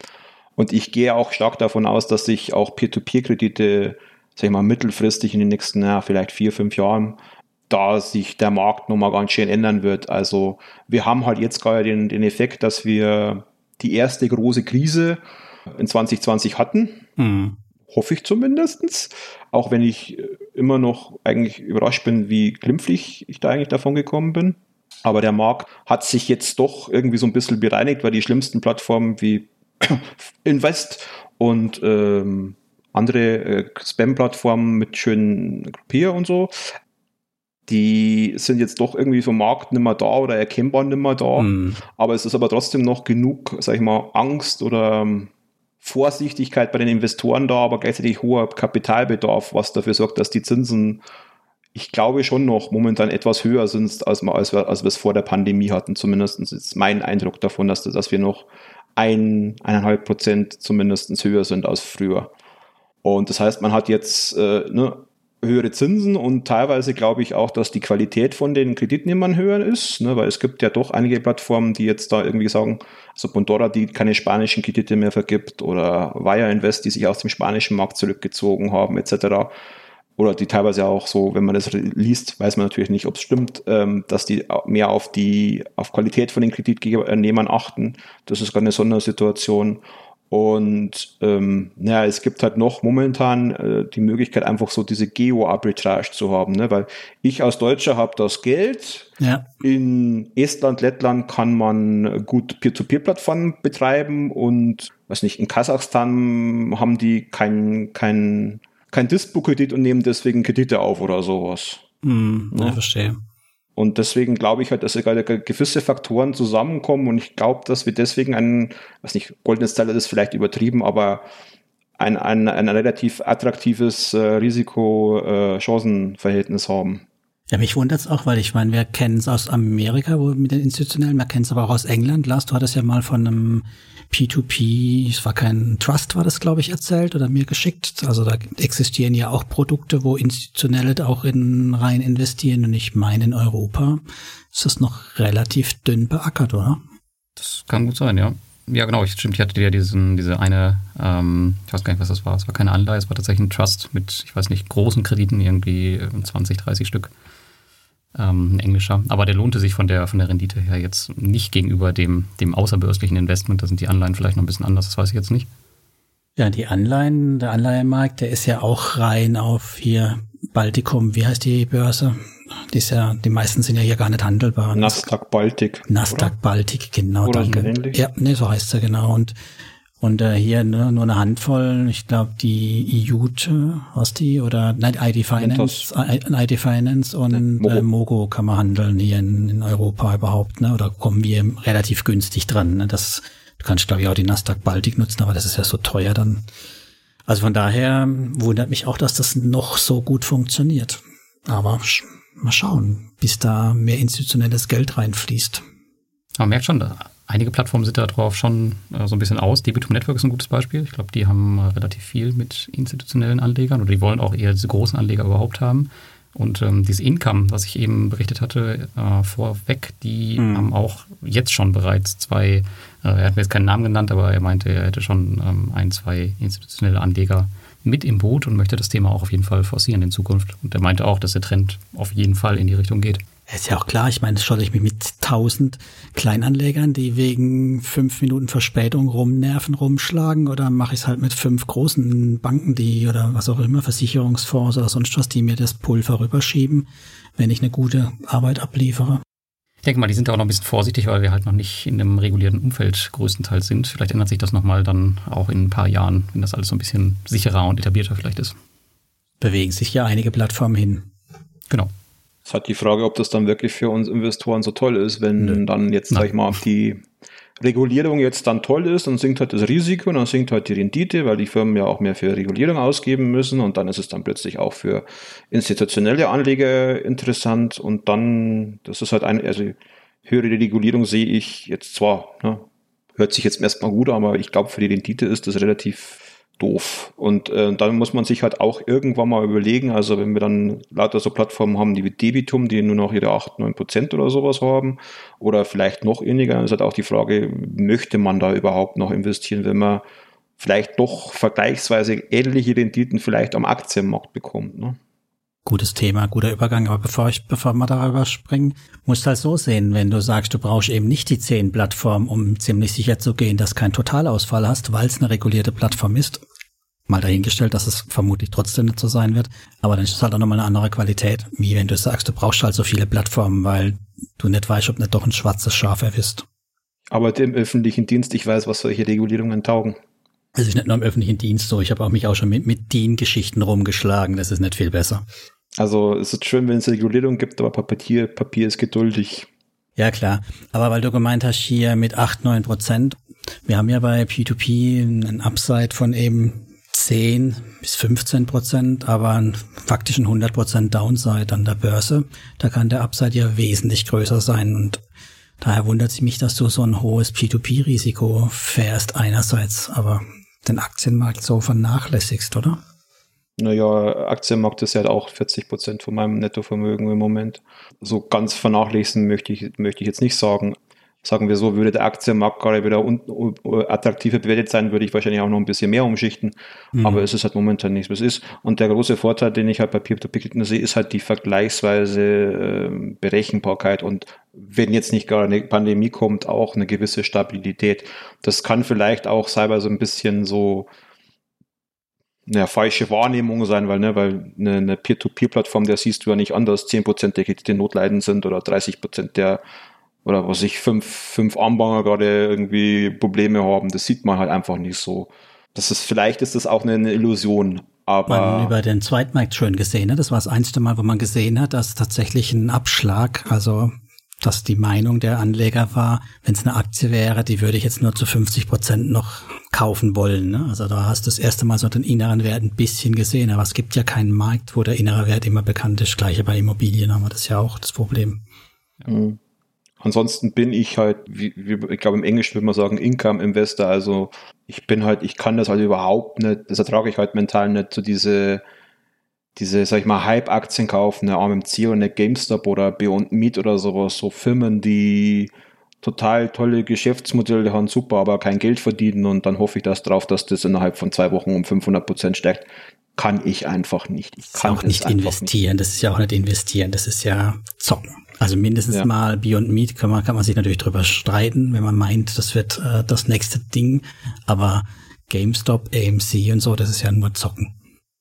Und ich gehe auch stark davon aus, dass sich auch Peer-to-Peer-Kredite, sag ich mal, mittelfristig in den nächsten, ja, vielleicht vier, fünf Jahren, da sich der Markt nochmal ganz schön ändern wird. Also wir haben halt jetzt gerade den, den Effekt, dass wir die erste große Krise in 2020 hatten. Mhm hoffe ich zumindestens. Auch wenn ich äh, immer noch eigentlich überrascht bin, wie glimpflich ich da eigentlich davon gekommen bin. Aber der Markt hat sich jetzt doch irgendwie so ein bisschen bereinigt, weil die schlimmsten Plattformen wie Invest und ähm, andere äh, Spam-Plattformen mit schönen Gruppier und so, die sind jetzt doch irgendwie vom Markt nicht mehr da oder erkennbar nicht mehr da. Mm. Aber es ist aber trotzdem noch genug, sag ich mal, Angst oder ähm, Vorsichtigkeit bei den Investoren da, aber gleichzeitig hoher Kapitalbedarf, was dafür sorgt, dass die Zinsen, ich glaube, schon noch momentan etwas höher sind, als, als, wir, als wir es vor der Pandemie hatten. Zumindest ist mein Eindruck davon, dass, dass wir noch ein, eineinhalb Prozent zumindest höher sind als früher. Und das heißt, man hat jetzt äh, ne, höhere Zinsen und teilweise glaube ich auch, dass die Qualität von den Kreditnehmern höher ist, ne, weil es gibt ja doch einige Plattformen, die jetzt da irgendwie sagen, also Bondora, die keine spanischen Kredite mehr vergibt oder Wire Invest, die sich aus dem spanischen Markt zurückgezogen haben etc. oder die teilweise auch so, wenn man das liest, weiß man natürlich nicht, ob es stimmt, ähm, dass die mehr auf die auf Qualität von den Kreditgebernehmern achten. Das ist gar eine Sondersituation. Und ähm, naja, es gibt halt noch momentan äh, die Möglichkeit, einfach so diese Geo-Arbitrage zu haben, ne? weil ich als Deutscher habe das Geld. Ja. In Estland, Lettland kann man gut Peer-to-Peer-Plattformen betreiben und weiß nicht, in Kasachstan haben die kein, kein, kein Dispo-Kredit und nehmen deswegen Kredite auf oder sowas. Hm, ja, ja, verstehe. Und deswegen glaube ich halt, dass sogar gewisse Faktoren zusammenkommen und ich glaube, dass wir deswegen ein, was nicht, goldenes Zeitalter ist vielleicht übertrieben, aber ein, ein, ein relativ attraktives äh, Risiko-Chancen-Verhältnis äh, haben. Ja, mich wundert es auch, weil ich meine, wir kennen es aus Amerika wo mit den Institutionellen, man kennt es aber auch aus England. Lars, du hattest ja mal von einem P2P, es war kein Trust, war das, glaube ich, erzählt oder mir geschickt. Also da existieren ja auch Produkte, wo Institutionelle auch in rein investieren und ich meine in Europa ist das noch relativ dünn beackert, oder? Das kann gut sein, ja. Ja, genau, ich, stimmt, ich hatte ja diesen, diese eine, ähm, ich weiß gar nicht, was das war, es war keine Anleihe, es war tatsächlich ein Trust mit, ich weiß nicht, großen Krediten, irgendwie 20, 30 Stück ähm, ein englischer. Aber der lohnte sich von der, von der Rendite her jetzt nicht gegenüber dem, dem außerbörslichen Investment. Da sind die Anleihen vielleicht noch ein bisschen anders, das weiß ich jetzt nicht. Ja, die Anleihen, der Anleihenmarkt, der ist ja auch rein auf hier Baltikum, wie heißt die Börse? Die ist ja, die meisten sind ja hier gar nicht handelbar. Nasdaq Baltic. Nasdaq Baltic, genau, oder danke. So ja, nee, so heißt er genau. Und und äh, hier ne, nur eine Handvoll, ich glaube die IUT, was die, oder nein, ID Finance, ID Finance und Mogo. Äh, Mogo kann man handeln hier in, in Europa überhaupt, ne? Oder kommen wir relativ günstig dran. Ne? Das, du kannst, glaube ich, auch die Nasdaq Baltic nutzen, aber das ist ja so teuer dann. Also von daher wundert mich auch, dass das noch so gut funktioniert. Aber mal schauen, bis da mehr institutionelles Geld reinfließt. Man merkt schon, einige Plattformen sind darauf schon äh, so ein bisschen aus. Debitum Network ist ein gutes Beispiel. Ich glaube, die haben äh, relativ viel mit institutionellen Anlegern oder die wollen auch eher diese großen Anleger überhaupt haben. Und ähm, dieses Income, was ich eben berichtet hatte, äh, vorweg, die mhm. haben auch jetzt schon bereits zwei, äh, er hat mir jetzt keinen Namen genannt, aber er meinte, er hätte schon ähm, ein, zwei institutionelle Anleger mit im Boot und möchte das Thema auch auf jeden Fall forcieren in Zukunft. Und er meinte auch, dass der Trend auf jeden Fall in die Richtung geht. Ist ja auch klar, ich meine, das schaue ich mich mit tausend Kleinanlegern, die wegen fünf Minuten Verspätung rumnerven, rumschlagen, oder mache ich es halt mit fünf großen Banken, die oder was auch immer, Versicherungsfonds oder sonst was, die mir das Pulver rüberschieben, wenn ich eine gute Arbeit abliefere. Ich denke mal, die sind auch noch ein bisschen vorsichtig, weil wir halt noch nicht in einem regulierten Umfeld größtenteils sind. Vielleicht ändert sich das nochmal dann auch in ein paar Jahren, wenn das alles so ein bisschen sicherer und etablierter vielleicht ist. Bewegen sich ja einige Plattformen hin. Genau. Es ist halt die Frage, ob das dann wirklich für uns Investoren so toll ist, wenn Nö. dann jetzt, sag ich mal, die Regulierung jetzt dann toll ist, dann sinkt halt das Risiko und dann sinkt halt die Rendite, weil die Firmen ja auch mehr für Regulierung ausgeben müssen und dann ist es dann plötzlich auch für institutionelle Anleger interessant und dann, das ist halt eine, also höhere Regulierung sehe ich jetzt zwar, ne, hört sich jetzt erstmal gut, aber ich glaube, für die Rendite ist das relativ doof. Und äh, dann muss man sich halt auch irgendwann mal überlegen, also wenn wir dann lauter so Plattformen haben, die wie Debitum, die nur noch ihre 8, 9 Prozent oder sowas haben, oder vielleicht noch weniger, ist halt auch die Frage, möchte man da überhaupt noch investieren, wenn man vielleicht doch vergleichsweise ähnliche Renditen vielleicht am Aktienmarkt bekommt. Ne? Gutes Thema, guter Übergang. Aber bevor ich, bevor wir darüber springen, musst halt so sehen, wenn du sagst, du brauchst eben nicht die zehn Plattformen, um ziemlich sicher zu gehen, dass kein Totalausfall hast, weil es eine regulierte Plattform ist. Mal dahingestellt, dass es vermutlich trotzdem nicht so sein wird. Aber dann ist es halt auch nochmal eine andere Qualität, wie wenn du sagst, du brauchst halt so viele Plattformen, weil du nicht weißt, ob nicht doch ein schwarzes Schaf erwisst. Aber im öffentlichen Dienst, ich weiß, was solche Regulierungen taugen. Es ist nicht nur im öffentlichen Dienst so. Ich habe auch mich auch schon mit, mit DIN-Geschichten rumgeschlagen. Das ist nicht viel besser. Also es ist schön, wenn es Regulierung gibt, aber Papier, Papier ist geduldig. Ja, klar. Aber weil du gemeint hast, hier mit 8, 9 Prozent, wir haben ja bei P2P einen Upside von eben 10 bis 15 Prozent, aber einen faktischen 100 Prozent Downside an der Börse. Da kann der Upside ja wesentlich größer sein und daher wundert es mich, dass du so ein hohes P2P-Risiko fährst einerseits, aber den Aktienmarkt so vernachlässigst, oder? Naja, Aktienmarkt ist ja auch 40 Prozent von meinem Nettovermögen im Moment. So ganz vernachlässigen möchte ich, möchte ich jetzt nicht sagen. Sagen wir so, würde der Aktienmarkt gerade wieder attraktiver bewertet sein, würde ich wahrscheinlich auch noch ein bisschen mehr umschichten. Mhm. Aber es ist halt momentan nichts, was ist. Und der große Vorteil, den ich halt bei Peer-to-Peer sehe, ist halt die vergleichsweise äh, Berechenbarkeit und wenn jetzt nicht gerade eine Pandemie kommt, auch eine gewisse Stabilität. Das kann vielleicht auch selber so ein bisschen so eine falsche Wahrnehmung sein, weil, ne, weil eine, eine Peer-to-Peer-Plattform, der siehst du ja nicht anders, 10% der Kredite notleidend sind oder 30% der oder was ich fünf, fünf Armbanger gerade irgendwie Probleme haben, das sieht man halt einfach nicht so. Das ist, vielleicht ist das auch eine, eine Illusion, aber. Man über den Zweitmarkt schön gesehen, ne? Das war das einzige Mal, wo man gesehen hat, dass tatsächlich ein Abschlag, also dass die Meinung der Anleger war, wenn es eine Aktie wäre, die würde ich jetzt nur zu 50 Prozent noch kaufen wollen. Ne? Also da hast du das erste Mal so den inneren Wert ein bisschen gesehen, aber es gibt ja keinen Markt, wo der innere Wert immer bekannt ist. Gleiche bei Immobilien haben wir das ja auch das Problem. Mhm. Ansonsten bin ich halt, wie, wie, ich glaube im Englischen würde man sagen, Income Investor. Also ich bin halt, ich kann das halt überhaupt nicht, das ertrage ich halt mental nicht, so diese, diese, sag ich mal, Hype-Aktien kaufen, eine AMC oder eine GameStop oder Beyond Meat oder sowas, so Firmen, die total tolle Geschäftsmodelle haben, super, aber kein Geld verdienen und dann hoffe ich das drauf, dass das innerhalb von zwei Wochen um 500 Prozent steigt. Kann ich einfach nicht. Ich kann auch nicht investieren. Nicht. Das ist ja auch nicht investieren. Das ist ja zocken. Also mindestens ja. mal Beyond Meat kann man, kann man sich natürlich drüber streiten, wenn man meint, das wird äh, das nächste Ding. Aber GameStop, AMC und so, das ist ja nur zocken.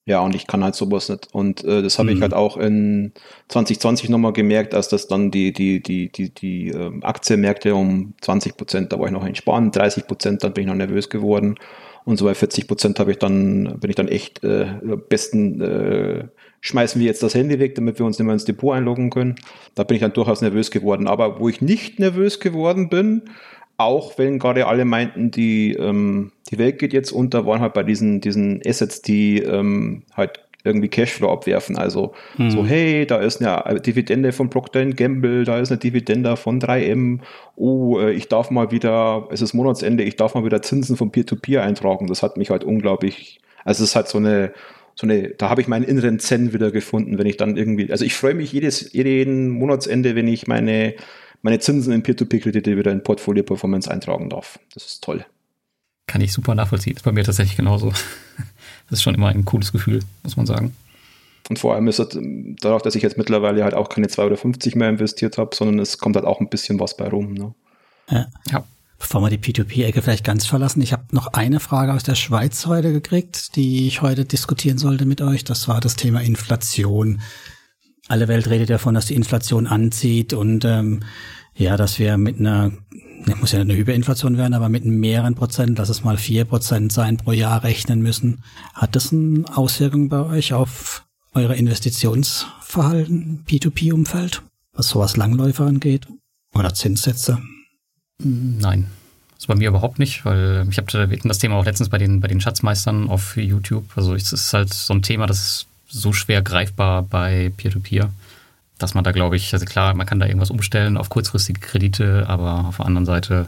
Ja, und ich kann halt sowas nicht. Und äh, das habe mhm. ich halt auch in 2020 nochmal gemerkt, als das dann die, die, die, die, die ähm, Aktienmärkte um 20 Prozent, da war ich noch entspannt, 30 Prozent, dann bin ich noch nervös geworden. Und so bei 40 Prozent habe ich dann, bin ich dann echt äh, besten äh, schmeißen wir jetzt das Handy weg, damit wir uns nicht mehr ins Depot einloggen können. Da bin ich dann durchaus nervös geworden. Aber wo ich nicht nervös geworden bin, auch wenn gerade alle meinten, die, ähm, die Welt geht jetzt unter, waren halt bei diesen, diesen Assets, die ähm, halt irgendwie Cashflow abwerfen. Also hm. so, hey, da ist eine Dividende von Procter Gamble, da ist eine Dividende von 3M. Oh, äh, ich darf mal wieder, es ist Monatsende, ich darf mal wieder Zinsen von Peer-to-Peer -Peer eintragen. Das hat mich halt unglaublich, also es ist halt so eine, so eine, da habe ich meinen inneren Zen wieder gefunden, wenn ich dann irgendwie, also ich freue mich jedes, jeden Monatsende, wenn ich meine, meine Zinsen in Peer-to-Peer-Kredite wieder in Portfolio-Performance eintragen darf. Das ist toll. Kann ich super nachvollziehen. Das ist bei mir tatsächlich genauso. Das ist schon immer ein cooles Gefühl, muss man sagen. Und vor allem ist es dadurch, dass ich jetzt mittlerweile halt auch keine 2 oder 50 mehr investiert habe, sondern es kommt halt auch ein bisschen was bei rum. Ne? Ja. ja. Bevor wir die P2P-Ecke vielleicht ganz verlassen, ich habe noch eine Frage aus der Schweiz heute gekriegt, die ich heute diskutieren sollte mit euch. Das war das Thema Inflation. Alle Welt redet davon, dass die Inflation anzieht und ähm, ja, dass wir mit einer, muss ja eine Hyperinflation werden, aber mit mehreren Prozent, lass es mal vier Prozent sein pro Jahr rechnen müssen. Hat das eine Auswirkung bei euch auf eure Investitionsverhalten, P2P-Umfeld, was sowas Langläufer angeht oder Zinssätze? Nein. Das bei mir überhaupt nicht, weil ich habe das Thema auch letztens bei den, bei den Schatzmeistern auf YouTube. Also es ist halt so ein Thema, das ist so schwer greifbar bei Peer-to-Peer, dass man da, glaube ich, also klar, man kann da irgendwas umstellen auf kurzfristige Kredite, aber auf der anderen Seite,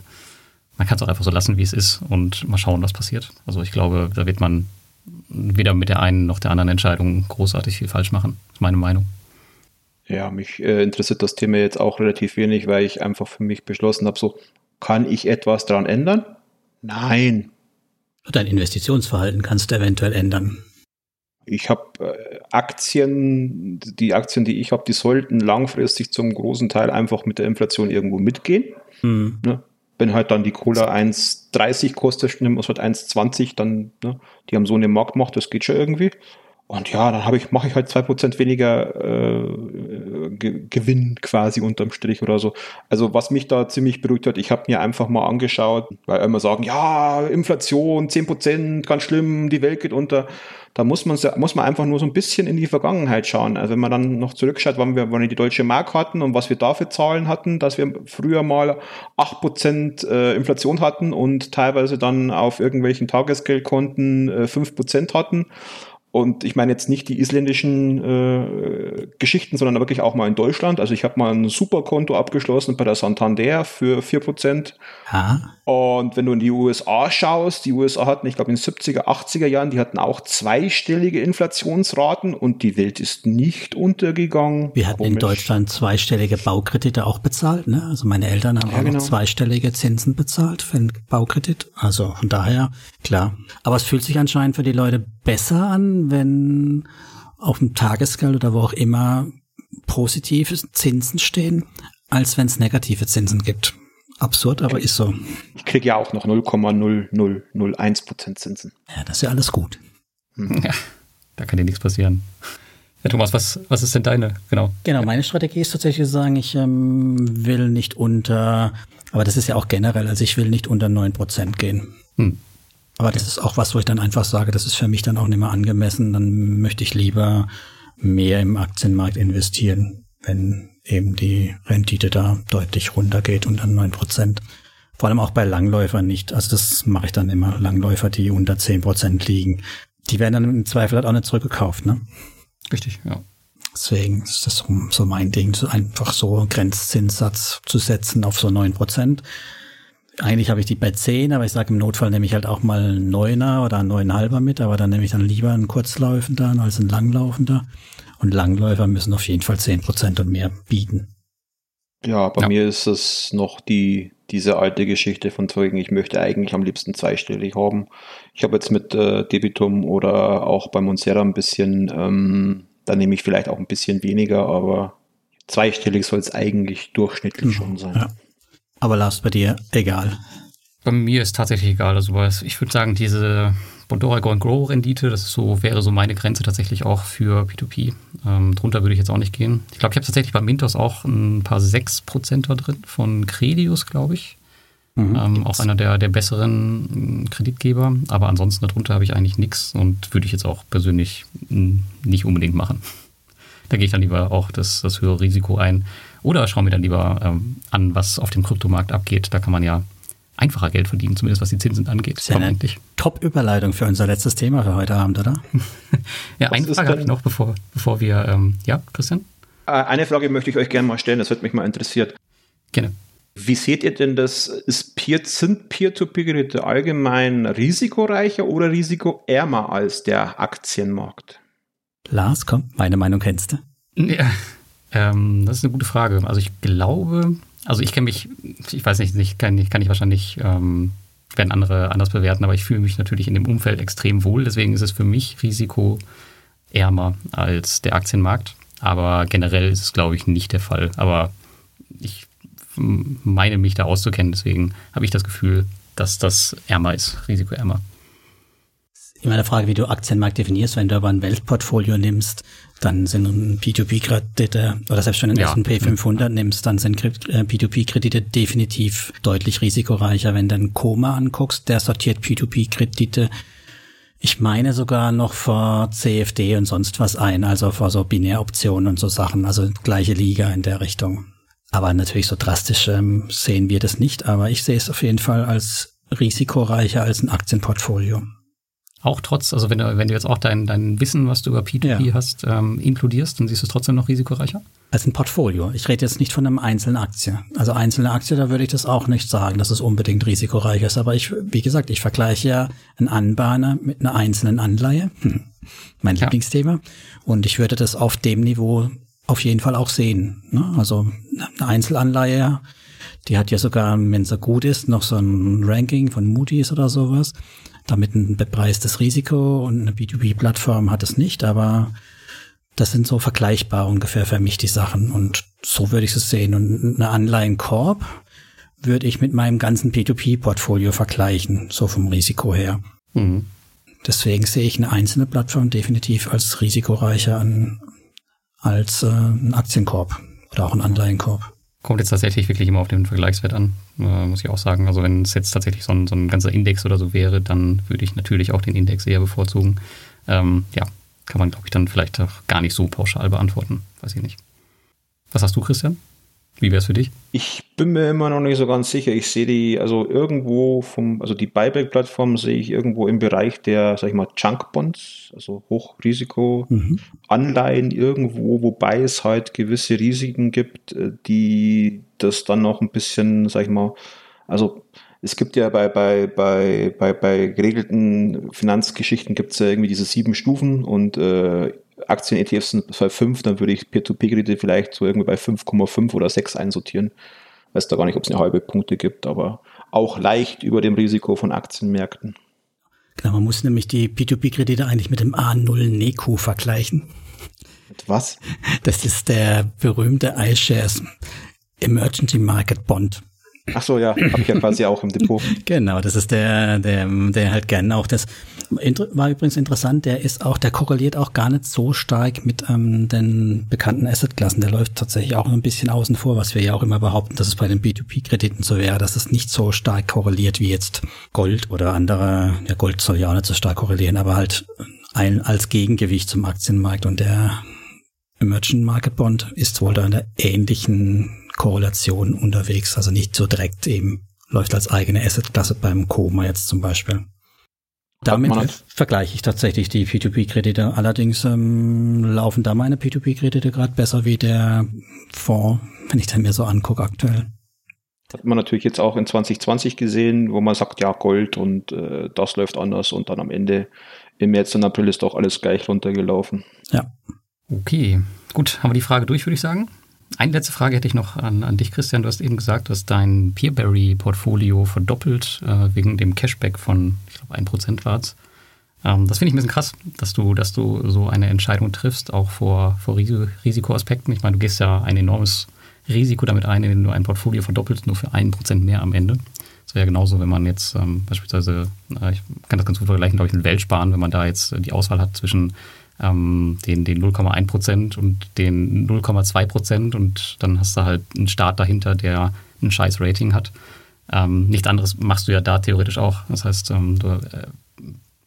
man kann es auch einfach so lassen, wie es ist und mal schauen, was passiert. Also ich glaube, da wird man weder mit der einen noch der anderen Entscheidung großartig viel falsch machen, ist meine Meinung. Ja, mich äh, interessiert das Thema jetzt auch relativ wenig, weil ich einfach für mich beschlossen habe, so, kann ich etwas daran ändern? Nein. Dein Investitionsverhalten kannst du eventuell ändern. Ich habe äh, Aktien, die Aktien, die ich habe, die sollten langfristig zum großen Teil einfach mit der Inflation irgendwo mitgehen. Mhm. Ne? Wenn halt dann die Cola 1,30 kostet, nimm es halt 1,20, dann, ne? die haben so eine Marktmacht, das geht schon irgendwie. Und ja, dann habe ich, mache ich halt zwei Prozent weniger äh, Ge Gewinn quasi unterm Strich oder so. Also was mich da ziemlich beruhigt hat, ich habe mir einfach mal angeschaut, weil immer sagen, ja, Inflation, zehn Prozent, ganz schlimm, die Welt geht unter. Da muss man, muss man einfach nur so ein bisschen in die Vergangenheit schauen. Also wenn man dann noch zurückschaut, wann wir, wann wir die deutsche Mark hatten und was wir da für Zahlen hatten, dass wir früher mal acht Prozent äh, Inflation hatten und teilweise dann auf irgendwelchen Tagesgeldkonten äh, fünf Prozent hatten Und ich meine jetzt nicht die isländischen äh, Geschichten, sondern wirklich auch mal in Deutschland. Also ich habe mal ein Superkonto abgeschlossen bei der Santander für 4%. Ha. Und wenn du in die USA schaust, die USA hatten, ich glaube in den 70er, 80er Jahren, die hatten auch zweistellige Inflationsraten und die Welt ist nicht untergegangen. Wir hatten Komisch. in Deutschland zweistellige Baukredite auch bezahlt. Ne? Also meine Eltern haben ja, auch genau. zweistellige Zinsen bezahlt für einen Baukredit. Also von daher, klar. Aber es fühlt sich anscheinend für die Leute besser an, wenn auf dem Tagesgeld oder wo auch immer positive Zinsen stehen, als wenn es negative Zinsen gibt. Absurd, aber ist so. Ich kriege ja auch noch 0,0001 Prozent Zinsen. Ja, das ist ja alles gut. Hm. Ja, da kann dir nichts passieren. Ja, Thomas, was, was ist denn deine? Genau. Genau, meine Strategie ist tatsächlich zu sagen, ich ähm, will nicht unter, aber das ist ja auch generell, also ich will nicht unter 9 Prozent gehen. Hm. Aber das ist auch was, wo ich dann einfach sage, das ist für mich dann auch nicht mehr angemessen. Dann möchte ich lieber mehr im Aktienmarkt investieren, wenn eben die Rendite da deutlich runtergeht unter neun Prozent. Vor allem auch bei Langläufern nicht. Also das mache ich dann immer. Langläufer, die unter zehn Prozent liegen. Die werden dann im Zweifel halt auch nicht zurückgekauft, ne? Richtig, ja. Deswegen ist das so mein Ding, so einfach so einen Grenzzinssatz zu setzen auf so neun Prozent eigentlich habe ich die bei 10, aber ich sage im Notfall nehme ich halt auch mal einen Neuner oder einen neuneinhalber mit, aber dann nehme ich dann lieber einen Kurzlaufender als einen Langlaufender. Und Langläufer müssen auf jeden Fall 10% und mehr bieten. Ja, bei ja. mir ist es noch die, diese alte Geschichte von Zeugen, ich möchte eigentlich am liebsten zweistellig haben. Ich habe jetzt mit äh, Debitum oder auch bei Monsera ein bisschen, ähm, da nehme ich vielleicht auch ein bisschen weniger, aber zweistellig soll es eigentlich durchschnittlich mhm, schon sein. Ja. Aber Lars, bei dir egal. Bei mir ist tatsächlich egal. Also ich würde sagen, diese Bondora Go Grow Rendite, das so, wäre so meine Grenze tatsächlich auch für P2P. Ähm, drunter würde ich jetzt auch nicht gehen. Ich glaube, ich habe tatsächlich bei Mintos auch ein paar 6% da drin von Credius, glaube ich. Mhm, ähm, auch einer der, der besseren Kreditgeber. Aber ansonsten darunter habe ich eigentlich nichts und würde ich jetzt auch persönlich nicht unbedingt machen. Da gehe ich dann lieber auch das, das höhere Risiko ein. Oder schauen wir dann lieber ähm, an, was auf dem Kryptomarkt abgeht. Da kann man ja einfacher Geld verdienen, zumindest was die Zinsen angeht. Sehr eine Top-Überleitung für unser letztes Thema für heute Abend, oder? ja, was eine Frage habe ich noch, bevor, bevor wir, ähm, ja, Christian? Äh, eine Frage möchte ich euch gerne mal stellen, das wird mich mal interessiert. Gerne. Wie seht ihr denn das? Ist Peer, sind Peer-to-Peer-Geräte allgemein risikoreicher oder risikoärmer als der Aktienmarkt? Lars, komm, meine Meinung kennst du. Ja, ähm, das ist eine gute Frage. Also ich glaube, also ich kenne mich, ich weiß nicht, nicht kann, kann ich wahrscheinlich, ähm, werden andere anders bewerten, aber ich fühle mich natürlich in dem Umfeld extrem wohl. Deswegen ist es für mich risikoärmer als der Aktienmarkt. Aber generell ist es, glaube ich, nicht der Fall. Aber ich meine mich da auszukennen, deswegen habe ich das Gefühl, dass das ärmer ist, risikoärmer. Immer eine Frage, wie du Aktienmarkt definierst, wenn du aber ein Weltportfolio nimmst, dann sind P2P-Kredite, oder selbst wenn du einen ja. S&P 500 nimmst, dann sind P2P-Kredite äh, definitiv deutlich risikoreicher. Wenn du einen Koma anguckst, der sortiert P2P-Kredite ich meine sogar noch vor CFD und sonst was ein, also vor so Binäroptionen und so Sachen, also gleiche Liga in der Richtung. Aber natürlich so drastisch ähm, sehen wir das nicht, aber ich sehe es auf jeden Fall als risikoreicher als ein Aktienportfolio. Auch trotz, also wenn du, wenn du jetzt auch dein, dein Wissen, was du über P2P ja. hast, ähm, inkludierst, dann siehst du es trotzdem noch risikoreicher? Als ein Portfolio. Ich rede jetzt nicht von einem einzelnen Aktie. Also einzelne Aktie, da würde ich das auch nicht sagen, dass es unbedingt risikoreich ist. Aber ich, wie gesagt, ich vergleiche ja einen Anbahner mit einer einzelnen Anleihe. Hm. Mein ja. Lieblingsthema. Und ich würde das auf dem Niveau auf jeden Fall auch sehen. Ne? Also eine Einzelanleihe, die hat ja sogar, wenn sie gut ist, noch so ein Ranking von Moody's oder sowas damit ein bepreistes Risiko und eine B2B-Plattform hat es nicht, aber das sind so vergleichbar ungefähr für mich die Sachen und so würde ich es sehen. Und eine Anleihenkorb würde ich mit meinem ganzen P2P-Portfolio vergleichen, so vom Risiko her. Mhm. Deswegen sehe ich eine einzelne Plattform definitiv als risikoreicher an, als äh, ein Aktienkorb oder auch ein Anleihenkorb. Kommt jetzt tatsächlich wirklich immer auf den Vergleichswert an, äh, muss ich auch sagen. Also wenn es jetzt tatsächlich so ein, so ein ganzer Index oder so wäre, dann würde ich natürlich auch den Index eher bevorzugen. Ähm, ja, kann man, glaube ich, dann vielleicht auch gar nicht so pauschal beantworten. Weiß ich nicht. Was hast du, Christian? Wie wäre es für dich? Ich bin mir immer noch nicht so ganz sicher. Ich sehe die, also irgendwo vom, also die Buyback-Plattform sehe ich irgendwo im Bereich der, sag ich mal, Junk-Bonds, also Hochrisiko-Anleihen mhm. irgendwo, wobei es halt gewisse Risiken gibt, äh, die das dann noch ein bisschen, sag ich mal, also es gibt ja bei, bei, bei, bei, bei geregelten Finanzgeschichten gibt es ja irgendwie diese sieben Stufen und äh, Aktien-ETFs sind bei 5, dann würde ich Peer-to-Peer-Kredite vielleicht so irgendwie bei 5,5 oder 6 einsortieren. Weiß da gar nicht, ob es eine halbe Punkte gibt, aber auch leicht über dem Risiko von Aktienmärkten. Genau, man muss nämlich die P2P-Kredite eigentlich mit dem A0 NECO vergleichen. Mit was? Das ist der berühmte iShares Emergency Market Bond. Ach so, ja, habe ich ja quasi auch im Depot. Genau, das ist der, der, der halt gerne auch das war übrigens interessant. Der ist auch, der korreliert auch gar nicht so stark mit ähm, den bekannten Assetklassen. Der läuft tatsächlich auch ein bisschen außen vor, was wir ja auch immer behaupten, dass es bei den B2B-Krediten so wäre, dass es nicht so stark korreliert wie jetzt Gold oder andere. Ja, Gold soll ja auch nicht so stark korrelieren, aber halt ein als Gegengewicht zum Aktienmarkt und der Emerging Market Bond ist wohl da in der ähnlichen Korrelation unterwegs, also nicht so direkt eben läuft als eigene Assetklasse beim Koma jetzt zum Beispiel. Damit vergleiche ich tatsächlich die P2P-Kredite. Allerdings ähm, laufen da meine P2P-Kredite gerade besser wie der Fonds, wenn ich den mir so angucke aktuell. Hat man natürlich jetzt auch in 2020 gesehen, wo man sagt, ja, Gold und äh, das läuft anders und dann am Ende im März und April ist doch alles gleich runtergelaufen. Ja. Okay, gut, haben wir die Frage durch, würde ich sagen. Eine letzte Frage hätte ich noch an, an dich, Christian. Du hast eben gesagt, dass dein Peerberry-Portfolio verdoppelt äh, wegen dem Cashback von, ich glaube, 1% war es. Ähm, das finde ich ein bisschen krass, dass du, dass du so eine Entscheidung triffst, auch vor, vor Risikoaspekten. Ich meine, du gehst ja ein enormes Risiko damit ein, wenn du ein Portfolio verdoppelst, nur für 1% mehr am Ende. Das wäre ja genauso, wenn man jetzt ähm, beispielsweise, äh, ich kann das ganz gut vergleichen, glaube ich, mit Weltsparen, wenn man da jetzt die Auswahl hat zwischen ähm, den, den 0,1 Prozent und den 0,2 Prozent und dann hast du halt einen Staat dahinter, der ein scheiß Rating hat. Ähm, nichts anderes machst du ja da theoretisch auch. Das heißt, ähm, du äh,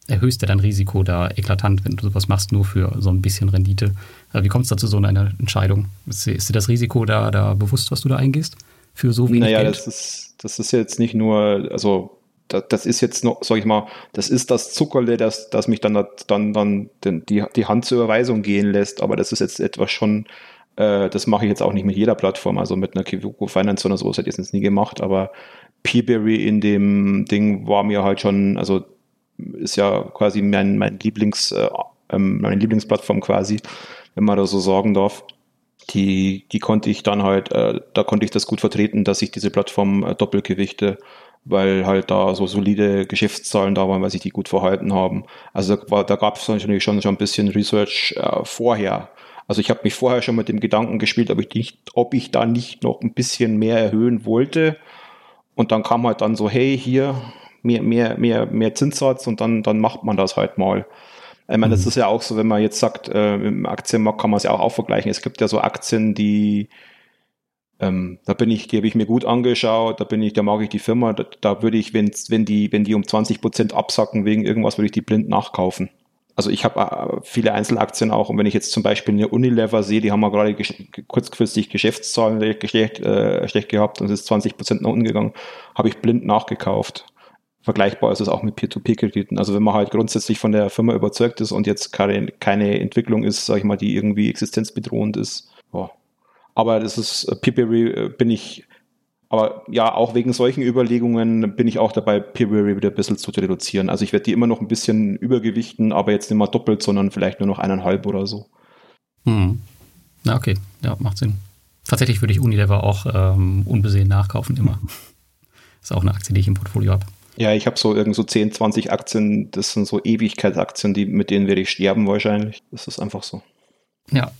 erhöhst ja dein Risiko da eklatant, wenn du sowas machst, nur für so ein bisschen Rendite. Äh, wie kommt es da zu so einer Entscheidung? Ist, ist dir das Risiko da, da bewusst, was du da eingehst? Für so wenig naja, Geld? das ist, das ist jetzt nicht nur, also das, das ist jetzt noch, sag ich mal, das ist das Zuckerle, das, das mich dann, dann, dann die, die Hand zur Überweisung gehen lässt, aber das ist jetzt etwas schon, äh, das mache ich jetzt auch nicht mit jeder Plattform, also mit einer Kivuko Finance oder so, das hätte ich jetzt nie gemacht, aber Peerberry in dem Ding war mir halt schon, also ist ja quasi mein, mein Lieblings, äh, ähm, meine Lieblingsplattform quasi, wenn man da so sagen darf. Die, die konnte ich dann halt, äh, da konnte ich das gut vertreten, dass ich diese Plattform äh, Doppelgewichte weil halt da so solide Geschäftszahlen da waren, weil sich die gut verhalten haben. Also da, da gab es natürlich schon, schon ein bisschen Research äh, vorher. Also ich habe mich vorher schon mit dem Gedanken gespielt, ob ich, nicht, ob ich da nicht noch ein bisschen mehr erhöhen wollte. Und dann kam halt dann so, hey, hier mehr, mehr, mehr, mehr Zinssatz und dann, dann macht man das halt mal. Ich meine, mhm. das ist ja auch so, wenn man jetzt sagt, äh, im Aktienmarkt kann man es ja auch, auch vergleichen. Es gibt ja so Aktien, die ähm, da bin ich, die habe ich mir gut angeschaut, da bin ich, da mag ich die Firma, da, da würde ich, wenn, wenn die, wenn die um 20 Prozent absacken wegen irgendwas, würde ich die blind nachkaufen. Also ich habe äh, viele Einzelaktien auch und wenn ich jetzt zum Beispiel eine Unilever sehe, die haben wir gerade gesch kurzfristig Geschäftszahlen schlecht, äh, schlecht gehabt und es ist 20 Prozent nach unten gegangen, habe ich blind nachgekauft. Vergleichbar ist es auch mit Peer-to-Peer-Krediten. Also wenn man halt grundsätzlich von der Firma überzeugt ist und jetzt keine, keine Entwicklung ist, sage ich mal, die irgendwie existenzbedrohend ist, boah, aber das ist, äh, Peerberry äh, bin ich, aber ja, auch wegen solchen Überlegungen bin ich auch dabei, Peerberry wieder ein bisschen zu reduzieren. Also ich werde die immer noch ein bisschen übergewichten, aber jetzt nicht mal doppelt, sondern vielleicht nur noch eineinhalb oder so. Hm. Na, okay, ja, macht Sinn. Tatsächlich würde ich Unilever auch ähm, unbesehen nachkaufen, immer. ist auch eine Aktie, die ich im Portfolio habe. Ja, ich habe so irgend so 10, 20 Aktien, das sind so Ewigkeitsaktien, die, mit denen werde ich sterben wahrscheinlich. Das ist einfach so. Ja,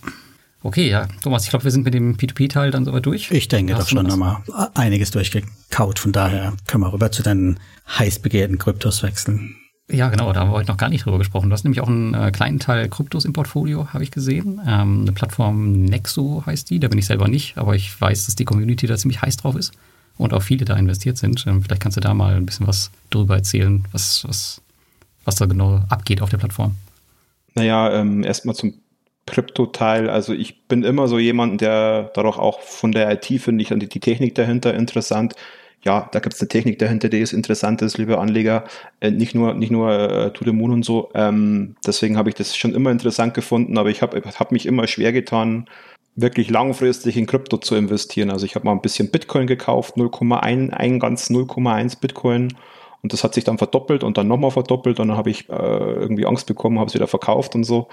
Okay, ja. Thomas, ich glaube, wir sind mit dem P2P-Teil dann soweit durch. Ich denke doch schon nochmal einiges durchgekaut. Von daher können wir rüber zu deinen heiß begehrten Kryptos wechseln. Ja, genau, da haben wir heute noch gar nicht drüber gesprochen. Du hast nämlich auch einen äh, kleinen Teil Kryptos im Portfolio, habe ich gesehen. Ähm, eine Plattform Nexo heißt die, da bin ich selber nicht, aber ich weiß, dass die Community da ziemlich heiß drauf ist und auch viele da investiert sind. Ähm, vielleicht kannst du da mal ein bisschen was drüber erzählen, was, was, was da genau abgeht auf der Plattform. Naja, ähm, erstmal zum Krypto-Teil. Also ich bin immer so jemand, der dadurch auch von der IT finde ich die, die Technik dahinter interessant. Ja, da gibt es eine Technik dahinter, die ist interessant ist, liebe Anleger. Äh, nicht nur, nicht nur äh, To the Moon und so. Ähm, deswegen habe ich das schon immer interessant gefunden, aber ich habe hab mich immer schwer getan, wirklich langfristig in Krypto zu investieren. Also ich habe mal ein bisschen Bitcoin gekauft, 0,1, ein ganz 0,1 Bitcoin. Und das hat sich dann verdoppelt und dann nochmal verdoppelt und dann habe ich äh, irgendwie Angst bekommen, habe es wieder verkauft und so.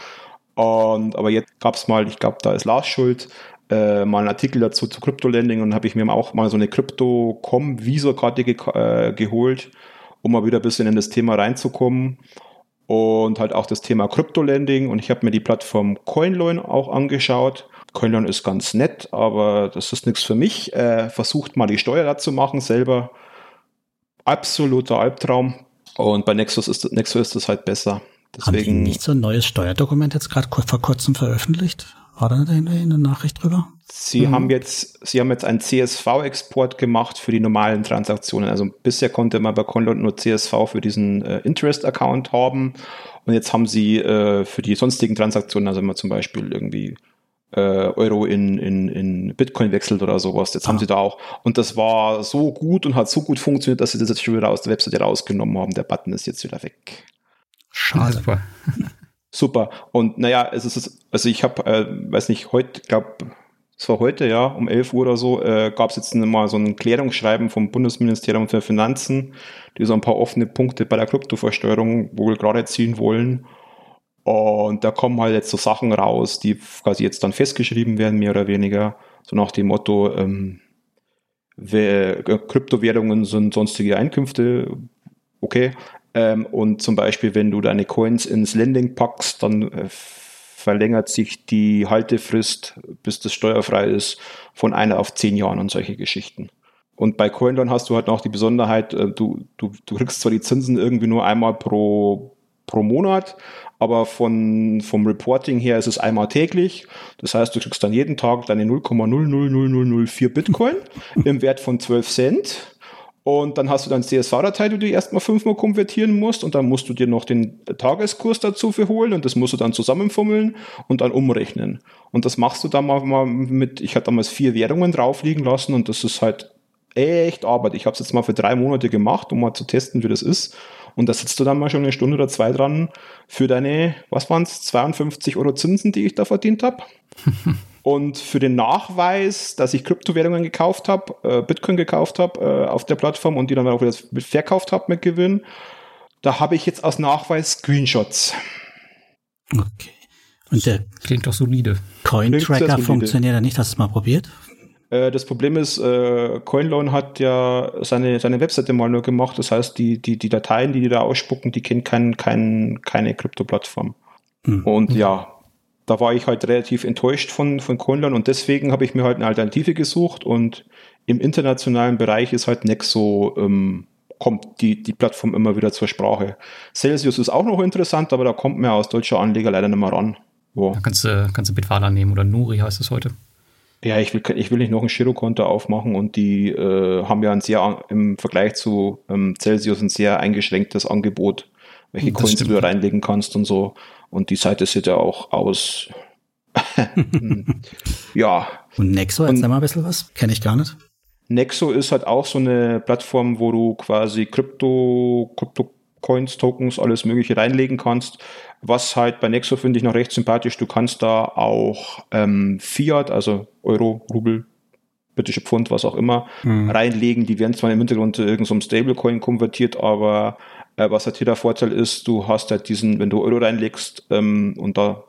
Und, aber jetzt gab es mal, ich glaube, da ist Lars schuld, äh, mal einen Artikel dazu zu Crypto-Lending und habe ich mir auch mal so eine Crypto.com-Visor-Karte ge äh, geholt, um mal wieder ein bisschen in das Thema reinzukommen. Und halt auch das Thema Crypto-Lending. Und ich habe mir die Plattform Coinloin auch angeschaut. Coinloin ist ganz nett, aber das ist nichts für mich. Äh, versucht mal die Steuer dazu machen selber. Absoluter Albtraum. Und bei Nexus ist, Nexus ist das halt besser. Deswegen, Haben die nicht so ein neues Steuerdokument jetzt gerade vor kurzem veröffentlicht? War da eine Nachricht drüber? Sie hm. haben jetzt, Sie haben jetzt einen CSV-Export gemacht für die normalen Transaktionen. Also bisher konnte man bei Conlot nur CSV für diesen äh, Interest-Account haben. Und jetzt haben Sie äh, für die sonstigen Transaktionen, also wenn man zum Beispiel irgendwie äh, Euro in, in, in Bitcoin wechselt oder sowas. Jetzt ah. haben sie da auch. Und das war so gut und hat so gut funktioniert, dass sie das jetzt schon wieder aus der Webseite rausgenommen haben. Der Button ist jetzt wieder weg. Schade. Super. Super. Und naja, es ist, also ich habe, äh, weiß nicht, heute, glaube es war heute, ja, um 11 Uhr oder so, äh, gab es jetzt mal so ein Klärungsschreiben vom Bundesministerium für Finanzen, die so ein paar offene Punkte bei der Kryptoversteuerung wohl gerade ziehen wollen. Und da kommen halt jetzt so Sachen raus, die quasi jetzt dann festgeschrieben werden, mehr oder weniger. So nach dem Motto, ähm, Kryptowährungen sind sonstige Einkünfte, okay, ähm, und zum Beispiel, wenn du deine Coins ins Lending packst, dann äh, verlängert sich die Haltefrist, bis das steuerfrei ist, von einer auf zehn Jahren und solche Geschichten. Und bei CoinLoan hast du halt noch die Besonderheit, äh, du, du, du kriegst zwar die Zinsen irgendwie nur einmal pro, pro Monat, aber von, vom Reporting her ist es einmal täglich. Das heißt, du kriegst dann jeden Tag deine 0,000004 Bitcoin im Wert von 12 Cent und dann hast du dann CSV-Datei, die du erstmal fünfmal konvertieren musst und dann musst du dir noch den Tageskurs dazu verholen und das musst du dann zusammenfummeln und dann umrechnen. Und das machst du dann mal mit, ich hatte damals vier Währungen drauf liegen lassen und das ist halt echt Arbeit. Ich habe es jetzt mal für drei Monate gemacht, um mal zu testen, wie das ist. Und da sitzt du dann mal schon eine Stunde oder zwei dran für deine, was waren es, 52 Euro Zinsen, die ich da verdient habe. Und für den Nachweis, dass ich Kryptowährungen gekauft habe, äh, Bitcoin gekauft habe äh, auf der Plattform und die dann auch wieder verkauft habe mit Gewinn, da habe ich jetzt als Nachweis Screenshots. Okay. Und der klingt doch solide. Coin-Tracker funktioniert ja nicht. Hast du es mal probiert? Äh, das Problem ist, äh, CoinLoan hat ja seine, seine Webseite mal nur gemacht. Das heißt, die, die, die Dateien, die die da ausspucken, die kennen kein, kein, keine Krypto-Plattform. Mhm. Und ja, da war ich halt relativ enttäuscht von, von Conlan und deswegen habe ich mir halt eine Alternative gesucht und im internationalen Bereich ist halt Nexo, ähm, kommt die, die Plattform immer wieder zur Sprache. Celsius ist auch noch interessant, aber da kommt mir aus deutscher Anleger leider nicht mehr ran. Wow. Da kannst du, kannst du Bitwala nehmen oder Nuri heißt es heute. Ja, ich will, ich will nicht noch ein Girokonto aufmachen und die äh, haben ja ein sehr, im Vergleich zu ähm, Celsius ein sehr eingeschränktes Angebot, welche das Coins stimmt. du reinlegen kannst und so. Und die Seite sieht ja auch aus. ja. Und Nexo, erzähl mal ein bisschen was. Kenne ich gar nicht. Nexo ist halt auch so eine Plattform, wo du quasi Krypto, Krypto Coins, Tokens, alles Mögliche reinlegen kannst. Was halt bei Nexo finde ich noch recht sympathisch. Du kannst da auch ähm, Fiat, also Euro, Rubel, britische Pfund, was auch immer, mhm. reinlegen. Die werden zwar im Hintergrund zu irgendeinem Stablecoin konvertiert, aber äh, was halt hier der Vorteil ist, du hast halt diesen, wenn du Euro reinlegst ähm, und da,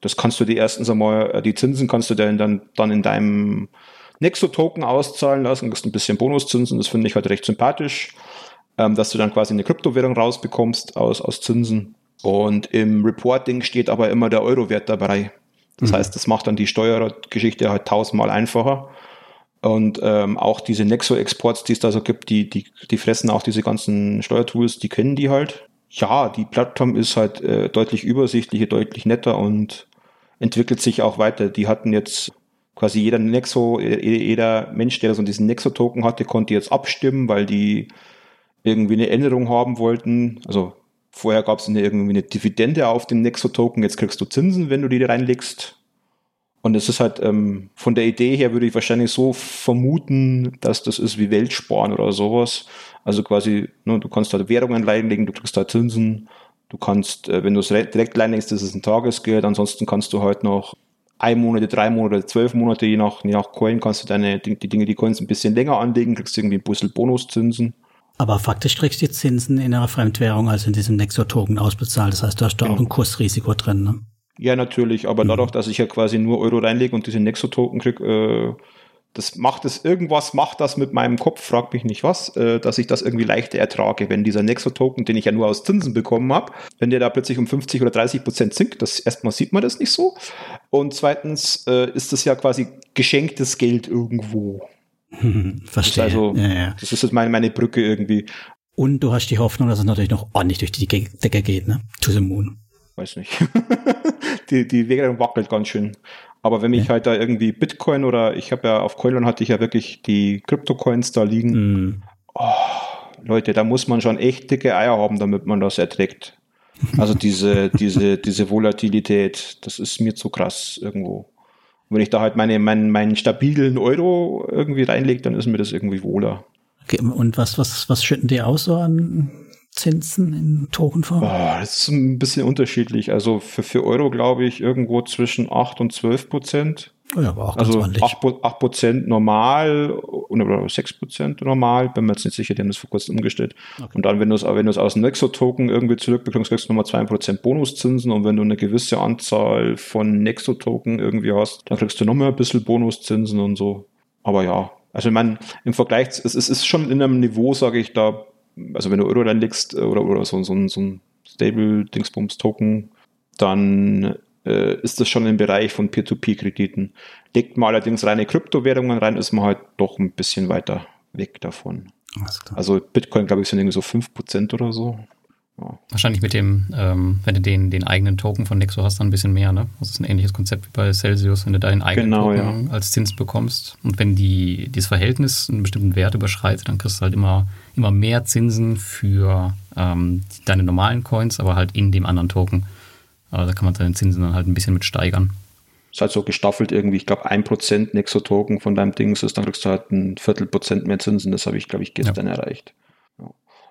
das kannst du dir erstens einmal, äh, die Zinsen kannst du dann, dann, dann in deinem Nexo-Token auszahlen lassen, das ist ein bisschen Bonuszinsen, das finde ich halt recht sympathisch, ähm, dass du dann quasi eine Kryptowährung rausbekommst aus, aus Zinsen. Und im Reporting steht aber immer der Euro-Wert dabei. Das mhm. heißt, das macht dann die Steuergeschichte halt tausendmal einfacher. Und ähm, auch diese Nexo-Exports, die es da so gibt, die, die, die fressen auch diese ganzen Steuertools, die kennen die halt. Ja, die Plattform ist halt äh, deutlich übersichtlicher, deutlich netter und entwickelt sich auch weiter. Die hatten jetzt quasi jeder Nexo, jeder Mensch, der so diesen Nexo-Token hatte, konnte jetzt abstimmen, weil die irgendwie eine Änderung haben wollten. Also Vorher gab es irgendwie eine Dividende auf den Nexo-Token, jetzt kriegst du Zinsen, wenn du die reinlegst. Und es ist halt ähm, von der Idee her würde ich wahrscheinlich so vermuten, dass das ist wie Weltsparen oder sowas. Also quasi, ne, du kannst halt Währungen reinlegen, du kriegst halt Zinsen. Du kannst, äh, wenn du es direkt reinlegst, das ist ein Tagesgeld. Ansonsten kannst du halt noch ein Monate, drei Monate, zwölf Monate, je nach, je nach Coin, kannst du deine, die, die Dinge, die Coins ein bisschen länger anlegen, kriegst irgendwie ein bisschen Bonuszinsen. Aber faktisch kriegst du die Zinsen in einer Fremdwährung, also in diesem Nexo-Token ausbezahlt. Das heißt, du hast da genau. auch ein Kursrisiko drin, ne? Ja, natürlich, aber mhm. dadurch, dass ich ja quasi nur Euro reinlege und diese Nexo-Token kriege, äh, das macht es, irgendwas macht das mit meinem Kopf, frag mich nicht was, äh, dass ich das irgendwie leichter ertrage, wenn dieser Nexo-Token, den ich ja nur aus Zinsen bekommen habe, wenn der da plötzlich um 50 oder 30 Prozent sinkt, das erstmal sieht man das nicht so. Und zweitens äh, ist das ja quasi geschenktes Geld irgendwo. Verstehe. Das ist, also, ja, ja. das ist jetzt meine, meine Brücke irgendwie. Und du hast die Hoffnung, dass es natürlich noch ordentlich durch die Decke geht, ne? To the moon. Weiß nicht. die, die Währung wackelt ganz schön. Aber wenn ich halt da irgendwie Bitcoin oder ich habe ja auf Coinland hatte ich ja wirklich die Kryptocoins da liegen. Mm. Oh, Leute, da muss man schon echt dicke Eier haben, damit man das erträgt. Also diese, diese, diese Volatilität, das ist mir zu krass irgendwo. wenn ich da halt meine, meinen, meinen stabilen Euro irgendwie reinlege, dann ist mir das irgendwie wohler. Okay, und was, was, was schütten die aus so an Zinsen in Tokenform? Oh, das ist ein bisschen unterschiedlich. Also für, für Euro glaube ich irgendwo zwischen 8 und 12 Prozent. Oh ja, aber auch also 8, Prozent normal oder 6 Prozent normal, bin mir jetzt nicht sicher, die haben das vor kurzem umgestellt. Okay. Und dann, wenn du es wenn du's aus dem Nexo-Token irgendwie zurückbekommst, kriegst du nochmal 2 Prozent Bonuszinsen und wenn du eine gewisse Anzahl von Nexo-Token irgendwie hast, dann kriegst du nochmal ein bisschen Bonuszinsen und so. Aber ja, also ich meine, im Vergleich, es, es ist schon in einem Niveau, sage ich, da also wenn du Euro reinlegst äh, oder, oder so, so, so ein Stable-Dingsbums-Token, dann äh, ist das schon im Bereich von Peer-to-Peer-Krediten. Legt man allerdings reine Kryptowährungen rein, ist man halt doch ein bisschen weiter weg davon. Also Bitcoin, glaube ich, sind irgendwie so 5% oder so. Ja. Wahrscheinlich mit dem, ähm, wenn du den, den eigenen Token von Nexo hast, dann ein bisschen mehr, ne? Das ist ein ähnliches Konzept wie bei Celsius, wenn du deinen eigenen genau, Token ja. als Zins bekommst. Und wenn die, dieses Verhältnis einen bestimmten Wert überschreitet, dann kriegst du halt immer, immer mehr Zinsen für ähm, deine normalen Coins, aber halt in dem anderen Token. Also da kann man seine Zinsen dann halt ein bisschen mit steigern. Ist halt so gestaffelt irgendwie, ich glaube, ein Prozent Nexo-Token von deinem Ding ist, dann kriegst du halt ein Viertelprozent mehr Zinsen. Das habe ich, glaube ich, gestern ja. erreicht.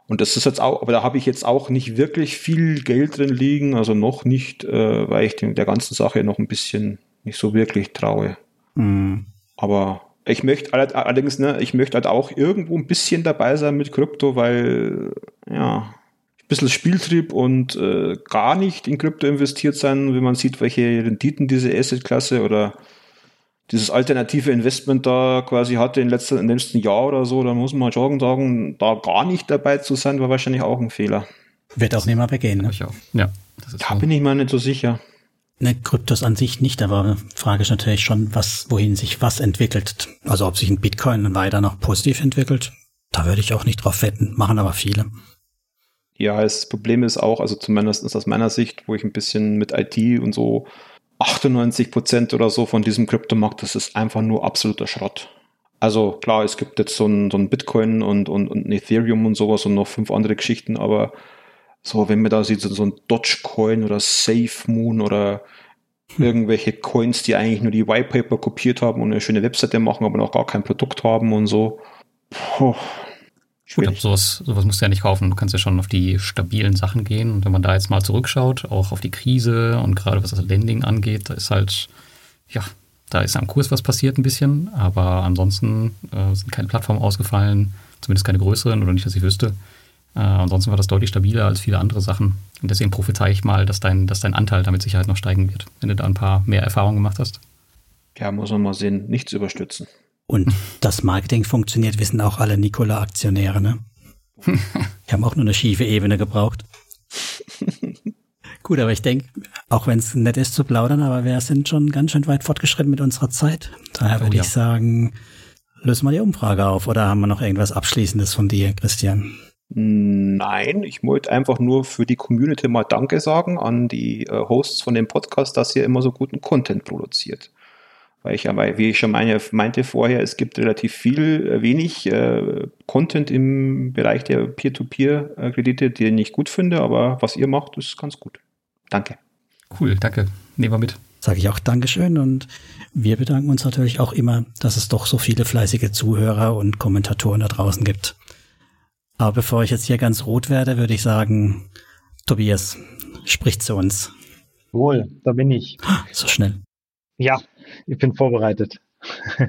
Und das ist jetzt auch, aber da habe ich jetzt auch nicht wirklich viel Geld drin liegen, also noch nicht, äh, weil ich dem, der ganzen Sache noch ein bisschen nicht so wirklich traue. Mhm. Aber ich möchte allerdings, ne, ich möchte halt auch irgendwo ein bisschen dabei sein mit Krypto, weil, ja, ein bisschen Spieltrieb und äh, gar nicht in Krypto investiert sein, wenn man sieht, welche Renditen diese Assetklasse oder dieses alternative Investment da quasi hatte im letzten, im letzten Jahr oder so, da muss man schon sagen, da gar nicht dabei zu sein, war wahrscheinlich auch ein Fehler. Wird auch nicht mehr weggehen, ne? Ich auch. Ja. da so. bin ich mal nicht so sicher. Ne, Kryptos an sich nicht, aber Frage ist natürlich schon, was, wohin sich was entwickelt. Also ob sich ein Bitcoin weiter noch positiv entwickelt, da würde ich auch nicht drauf wetten, machen aber viele. Ja, das Problem ist auch, also zumindest aus meiner Sicht, wo ich ein bisschen mit IT und so 98 Prozent oder so von diesem Kryptomarkt, das ist einfach nur absoluter Schrott. Also klar, es gibt jetzt so ein, so ein Bitcoin und, und, und ein Ethereum und sowas und noch fünf andere Geschichten, aber so, wenn man da sieht, so ein Dogecoin oder SafeMoon oder hm. irgendwelche Coins, die eigentlich nur die Whitepaper kopiert haben und eine schöne Webseite machen, aber noch gar kein Produkt haben und so. Puh, Gut, aber sowas, sowas musst du ja nicht kaufen. Du kannst ja schon auf die stabilen Sachen gehen. Und wenn man da jetzt mal zurückschaut, auch auf die Krise und gerade was das Lending angeht, da ist halt, ja, da ist am Kurs was passiert ein bisschen. Aber ansonsten äh, sind keine Plattformen ausgefallen, zumindest keine größeren oder nicht, dass ich wüsste. Äh, ansonsten war das deutlich stabiler als viele andere Sachen. Und deswegen prophezei ich mal, dass dein, dass dein Anteil damit Sicherheit noch steigen wird, wenn du da ein paar mehr Erfahrungen gemacht hast. Ja, muss man mal sehen. Nichts überstützen. Und das Marketing funktioniert, wissen auch alle Nikola-Aktionäre, ne? Die haben auch nur eine schiefe Ebene gebraucht. Gut, aber ich denke, auch wenn es nett ist zu plaudern, aber wir sind schon ganz schön weit fortgeschritten mit unserer Zeit. Daher oh, würde ja. ich sagen, lösen wir die Umfrage auf oder haben wir noch irgendwas Abschließendes von dir, Christian? Nein, ich wollte einfach nur für die Community mal Danke sagen an die äh, Hosts von dem Podcast, dass ihr immer so guten Content produziert. Weil ich aber, wie ich schon meine, meinte vorher, es gibt relativ viel, äh, wenig äh, Content im Bereich der Peer-to-Peer-Kredite, den ich gut finde, aber was ihr macht, ist ganz gut. Danke. Cool, danke. Nehmen wir mit. Sage ich auch Dankeschön und wir bedanken uns natürlich auch immer, dass es doch so viele fleißige Zuhörer und Kommentatoren da draußen gibt. Aber bevor ich jetzt hier ganz rot werde, würde ich sagen, Tobias, sprich zu uns. Wohl, da bin ich. So schnell. Ja, ich bin vorbereitet.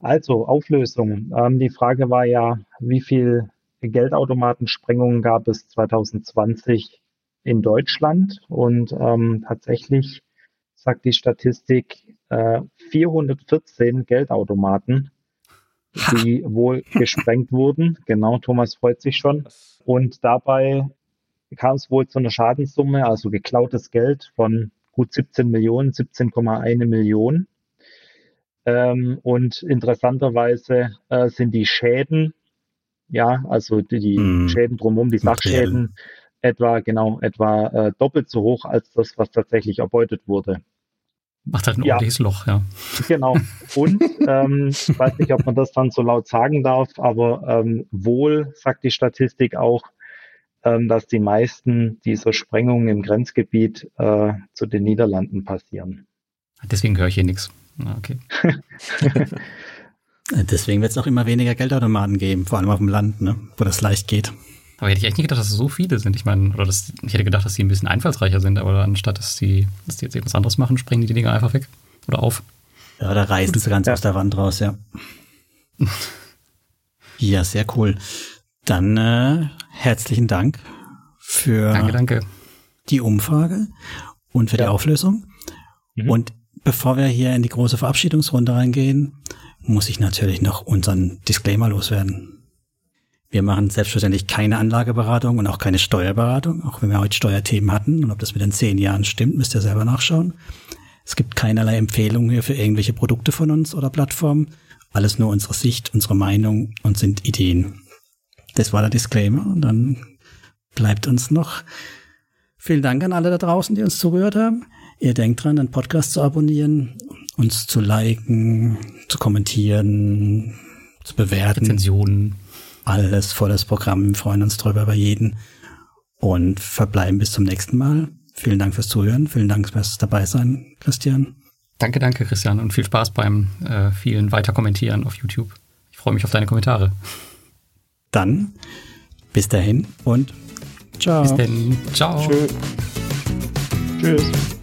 also, Auflösung. Ähm, die Frage war ja, wie viel Geldautomatensprengungen gab es 2020 in Deutschland? Und ähm, tatsächlich sagt die Statistik äh, 414 Geldautomaten, die wohl gesprengt wurden. Genau, Thomas freut sich schon. Und dabei kam es wohl zu einer Schadenssumme, also geklautes Geld von gut 17 Millionen, 17,1 Millionen. Ähm, und interessanterweise äh, sind die Schäden, ja, also die, die mm. Schäden drumherum, die Sachschäden, etwa, genau, etwa äh, doppelt so hoch als das, was tatsächlich erbeutet wurde. Macht halt ein ordentliches Loch, ja. Genau. Und ähm, ich weiß nicht, ob man das dann so laut sagen darf, aber ähm, wohl sagt die Statistik auch, dass die meisten dieser Sprengungen im Grenzgebiet äh, zu den Niederlanden passieren. Deswegen höre ich hier nichts. Okay. Deswegen wird es auch immer weniger Geldautomaten geben, vor allem auf dem Land, ne, wo das leicht geht. Aber hätte ich echt nicht gedacht, dass es so viele sind. Ich meine, oder das, ich hätte gedacht, dass die ein bisschen einfallsreicher sind, aber anstatt dass die, dass die jetzt etwas anderes machen, springen die die Dinger einfach weg oder auf. Ja, da reißen sie ganz ja. aus der Wand raus, ja. ja, sehr cool. Dann äh, herzlichen Dank für danke, danke. die Umfrage und für ja. die Auflösung. Mhm. Und bevor wir hier in die große Verabschiedungsrunde reingehen, muss ich natürlich noch unseren Disclaimer loswerden. Wir machen selbstverständlich keine Anlageberatung und auch keine Steuerberatung, auch wenn wir heute Steuerthemen hatten. Und ob das mit den zehn Jahren stimmt, müsst ihr selber nachschauen. Es gibt keinerlei Empfehlungen hier für irgendwelche Produkte von uns oder Plattformen. Alles nur unsere Sicht, unsere Meinung und sind Ideen. Das war der Disclaimer. Und dann bleibt uns noch vielen Dank an alle da draußen, die uns zugehört haben. Ihr denkt dran, den Podcast zu abonnieren, uns zu liken, zu kommentieren, zu bewerten. Rezensionen alles volles Programm. Wir freuen uns drüber bei jeden und verbleiben bis zum nächsten Mal. Vielen Dank fürs Zuhören. Vielen Dank fürs dabei sein, Christian. Danke, danke, Christian, und viel Spaß beim äh, vielen weiter kommentieren auf YouTube. Ich freue mich auf deine Kommentare. Dann bis dahin und ciao. Bis dann. Ciao. Tschö. Tschüss.